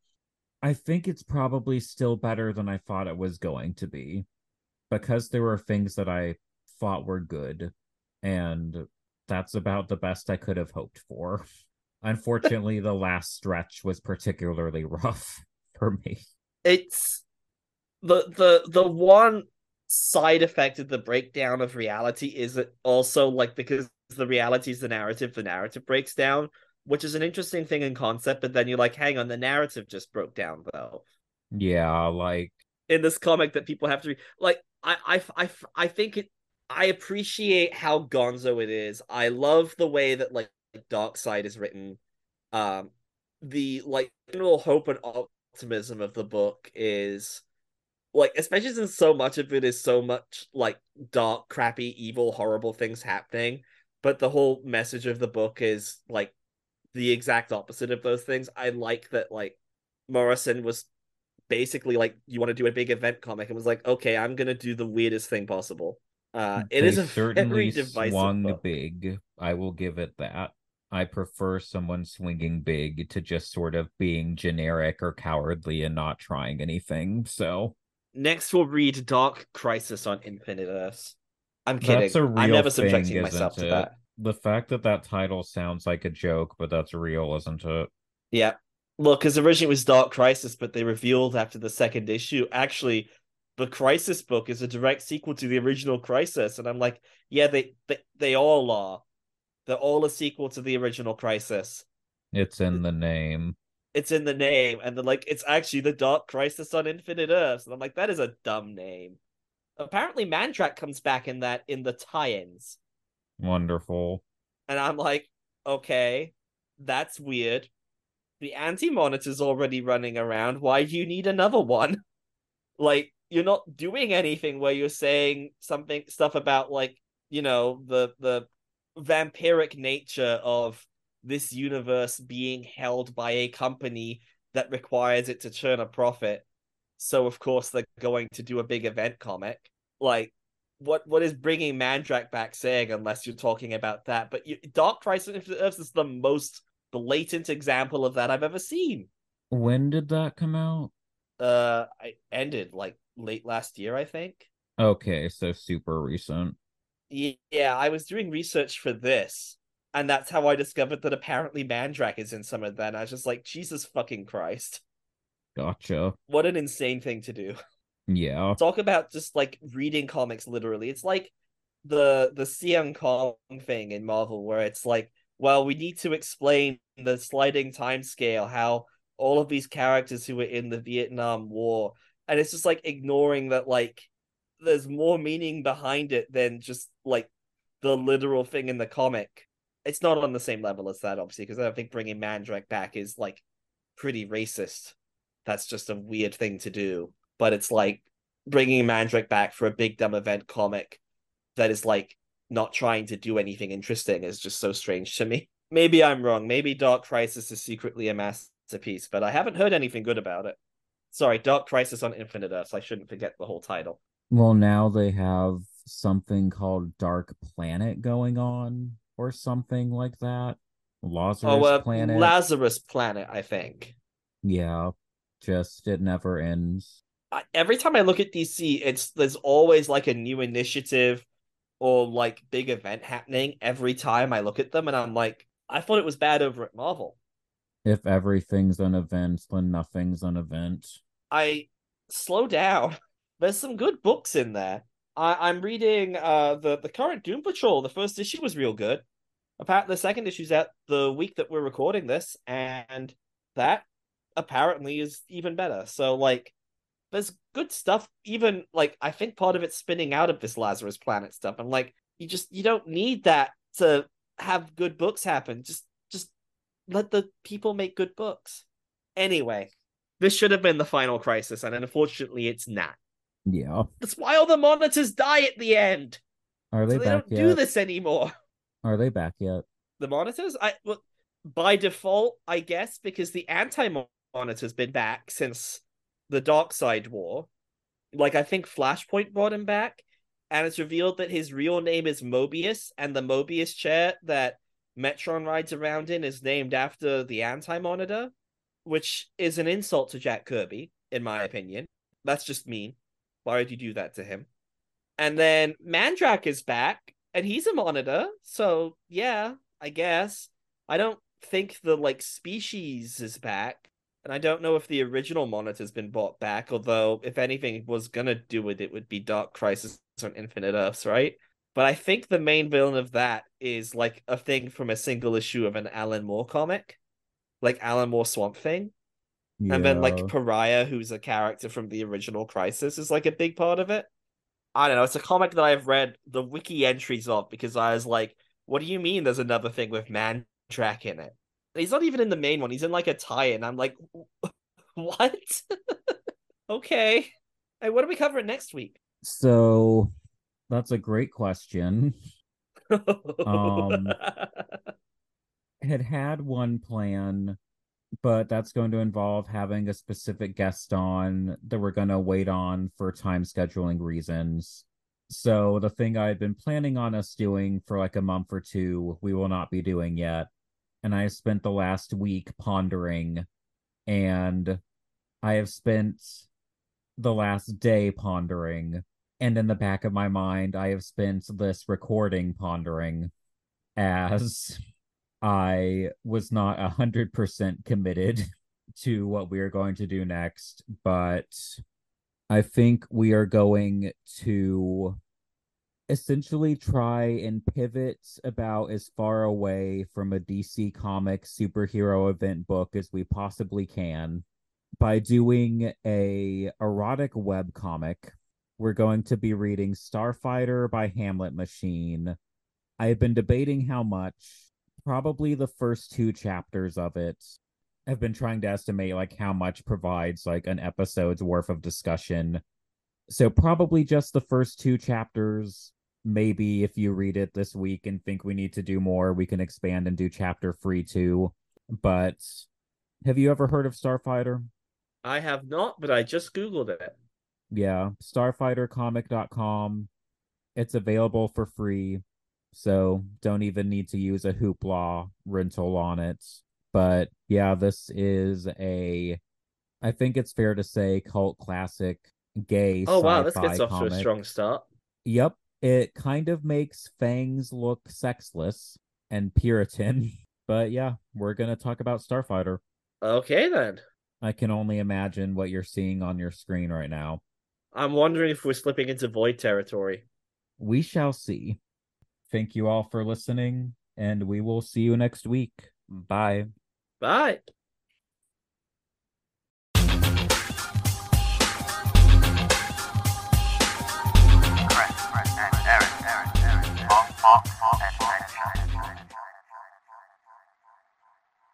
S1: I think it's probably still better than I thought it was going to be because there were things that I thought were good, and that's about the best I could have hoped for. Unfortunately, the last stretch was particularly rough <laughs> for me.
S2: it's the the the one side effect of the breakdown of reality is that also like because the reality is the narrative the narrative breaks down which is an interesting thing in concept but then you're like hang on the narrative just broke down though
S1: Yeah, like
S2: in this comic that people have to read like i i i, I think it i appreciate how gonzo it is. I love the way that like Darkseid is written. Um the like general hope and optimism of the book is like especially since so much of it is so much like dark crappy evil horrible things happening but the whole message of the book is like the exact opposite of those things. I like that like morrison was basically like you want to do a big event comic? and was like okay i'm gonna do the weirdest thing possible uh it
S1: they
S2: is a
S1: certainly
S2: very
S1: swung
S2: book.
S1: big. I will give it that. I prefer someone swinging big to just sort of being generic or cowardly and not trying anything. So
S2: next we'll read Dark Crisis on Infinite Earths. I'm kidding.
S1: That's a real
S2: I'm never
S1: thing,
S2: subjecting myself to that.
S1: the fact that that title sounds like a joke, but that's real, isn't it?
S2: Yeah. Well, because originally it was Dark Crisis, but they revealed after the second issue, actually, the Crisis book is a direct sequel to the original Crisis. And I'm like, yeah, they they, they all are. They're all a sequel to the original Crisis.
S1: It's in the name.
S2: It's in the name, and they're like, it's actually the Dark Crisis on Infinite Earths. And I'm like, that is a dumb name. Apparently, Mandrakk comes back in that in the tie-ins.
S1: Wonderful.
S2: And I'm like, okay, that's weird. The anti monitor's already running around. Why do you need another one? <laughs> Like, you're not doing anything where you're saying something stuff about like, you know, the the vampiric nature of this universe being held by a company that requires it to churn a profit. So of course they're going to do a big event comic. Like what what is bringing Mandrakk back saying unless you're talking about that? But you, Dark Crisis of the Earth is the most blatant example of that I've ever seen.
S1: When did that come out?
S2: Uh, I ended like late last year, I think.
S1: Okay, so super recent.
S2: Yeah, I was doing research for this, and that's how I discovered that apparently Mandrakk is in some of that. I was just like, Jesus fucking Christ,
S1: Gotcha.
S2: what an insane thing to do. <laughs>
S1: Yeah.
S2: talk about just like reading comics literally. It's like the the Sin-Cong thing in Marvel where it's like, well, we need to explain the sliding time scale, how all of these characters who were in the Vietnam War, and it's just like ignoring that like there's more meaning behind it than just like the literal thing in the comic. It's not on the same level as that, obviously, because I don't think bringing Mandrakk back is like pretty racist. That's just a weird thing to do but it's like bringing Mandrakk back for a big dumb event comic that is like not trying to do anything interesting is just so strange to me. <laughs> Maybe I'm wrong. Maybe Dark Crisis is secretly a masterpiece, but I haven't heard anything good about it. Sorry, Dark Crisis on Infinite Earths. I shouldn't forget the whole title.
S1: Well, now they have something called Dark Planet going on, or something like that. Lazarus
S2: oh, uh,
S1: Planet.
S2: Lazarus Planet, I think.
S1: yeah, just it never ends.
S2: Every time I look at DC, it's there's always like a new initiative or like big event happening every time I look at them, and I'm like, I thought it was bad over at Marvel.
S1: If everything's an event, then nothing's an event.
S2: I slow down. <laughs> There's some good books in there. I, I'm reading uh the the current Doom Patrol. The first issue was real good. Apparently, the second issue's out the week that we're recording this, and that apparently is even better. So like, there's good stuff. Even like, I think part of it's spinning out of this Lazarus Planet stuff. I'm like, you just you don't need that to have good books happen. Just just let the people make good books. Anyway, this should have been the final crisis, and unfortunately, it's not.
S1: Yeah.
S2: That's why all the monitors die at the end.
S1: Are they
S2: So they don't
S1: yet?
S2: do this anymore. <laughs>
S1: Are they back yet?
S2: The monitors, I well, by default, I guess, because the anti monitor's been back since the Darkseid War. Like I think Flashpoint brought him back, and it's revealed that his real name is Mobius, and the Mobius chair that Metron rides around in is named after the anti monitor, which is an insult to Jack Kirby, in my opinion. That's just mean. Why would you do that to him? And then Mandrakk is back, and he's a monitor, so yeah, I guess. I don't think the like species is back, and I don't know if the original monitor's been brought back. Although, if anything was gonna do with it, would be Dark Crisis on Infinite Earths, right? But I think the main villain of that is like a thing from a single issue of an Alan Moore comic, like Alan Moore Swamp Thing. And then like Pariah, who's a character from the original Crisis, is like a big part of it. I don't know. It's a comic that I've read the wiki entries of because I was like, "What do you mean? There's another thing with Mandrakk in it?" He's not even in the main one. He's in like a tie-in. I'm like, <laughs> "What?" <laughs> okay. Hey, what are we covering next week?
S1: So that's a great question. <laughs> Um, Had had one plan, but that's going to involve having a specific guest on that we're going to wait on for time scheduling reasons. So the thing I had been planning on us doing for like a month or two, we will not be doing yet. and I spent the last week pondering, and I have spent the last day pondering, and in the back of my mind, I have spent this recording pondering as I was not a hundred percent committed <laughs> to what we are going to do next, but I think we are going to essentially try and pivot about as far away from a DC comic superhero event book as we possibly can by doing a erotic web comic. We're going to be reading Starfighter by Hamlet Machine. I've been debating how much. Probably the first two chapters of it. I've been trying to estimate like how much provides like an episode's worth of discussion. So probably just the first two chapters. Maybe if you read it this week and think we need to do more, we can expand and do chapter free too. But have you ever heard of Starfighter?
S2: I have not, but I just Googled it.
S1: Yeah, starfightercomic.com. It's available for free. So don't even need to use a hoopla rental on it. But yeah, this is a I think it's fair to say cult classic gay.
S2: Oh wow, this
S1: gets
S2: off
S1: comic.
S2: to a strong start.
S1: Yep. It kind of makes Fangs look sexless and Puritan. <laughs> But yeah, we're gonna talk about Starfighter.
S2: Okay then.
S1: I can only imagine what you're seeing on your screen right now.
S2: I'm wondering if we're slipping into void territory.
S1: We shall see. Thank you all for listening, and we will see you next week. Bye.
S2: Bye.
S4: Chris, Chris, Aaron, Aaron, Aaron, Aaron, Aaron, Mark, Mark, Mark,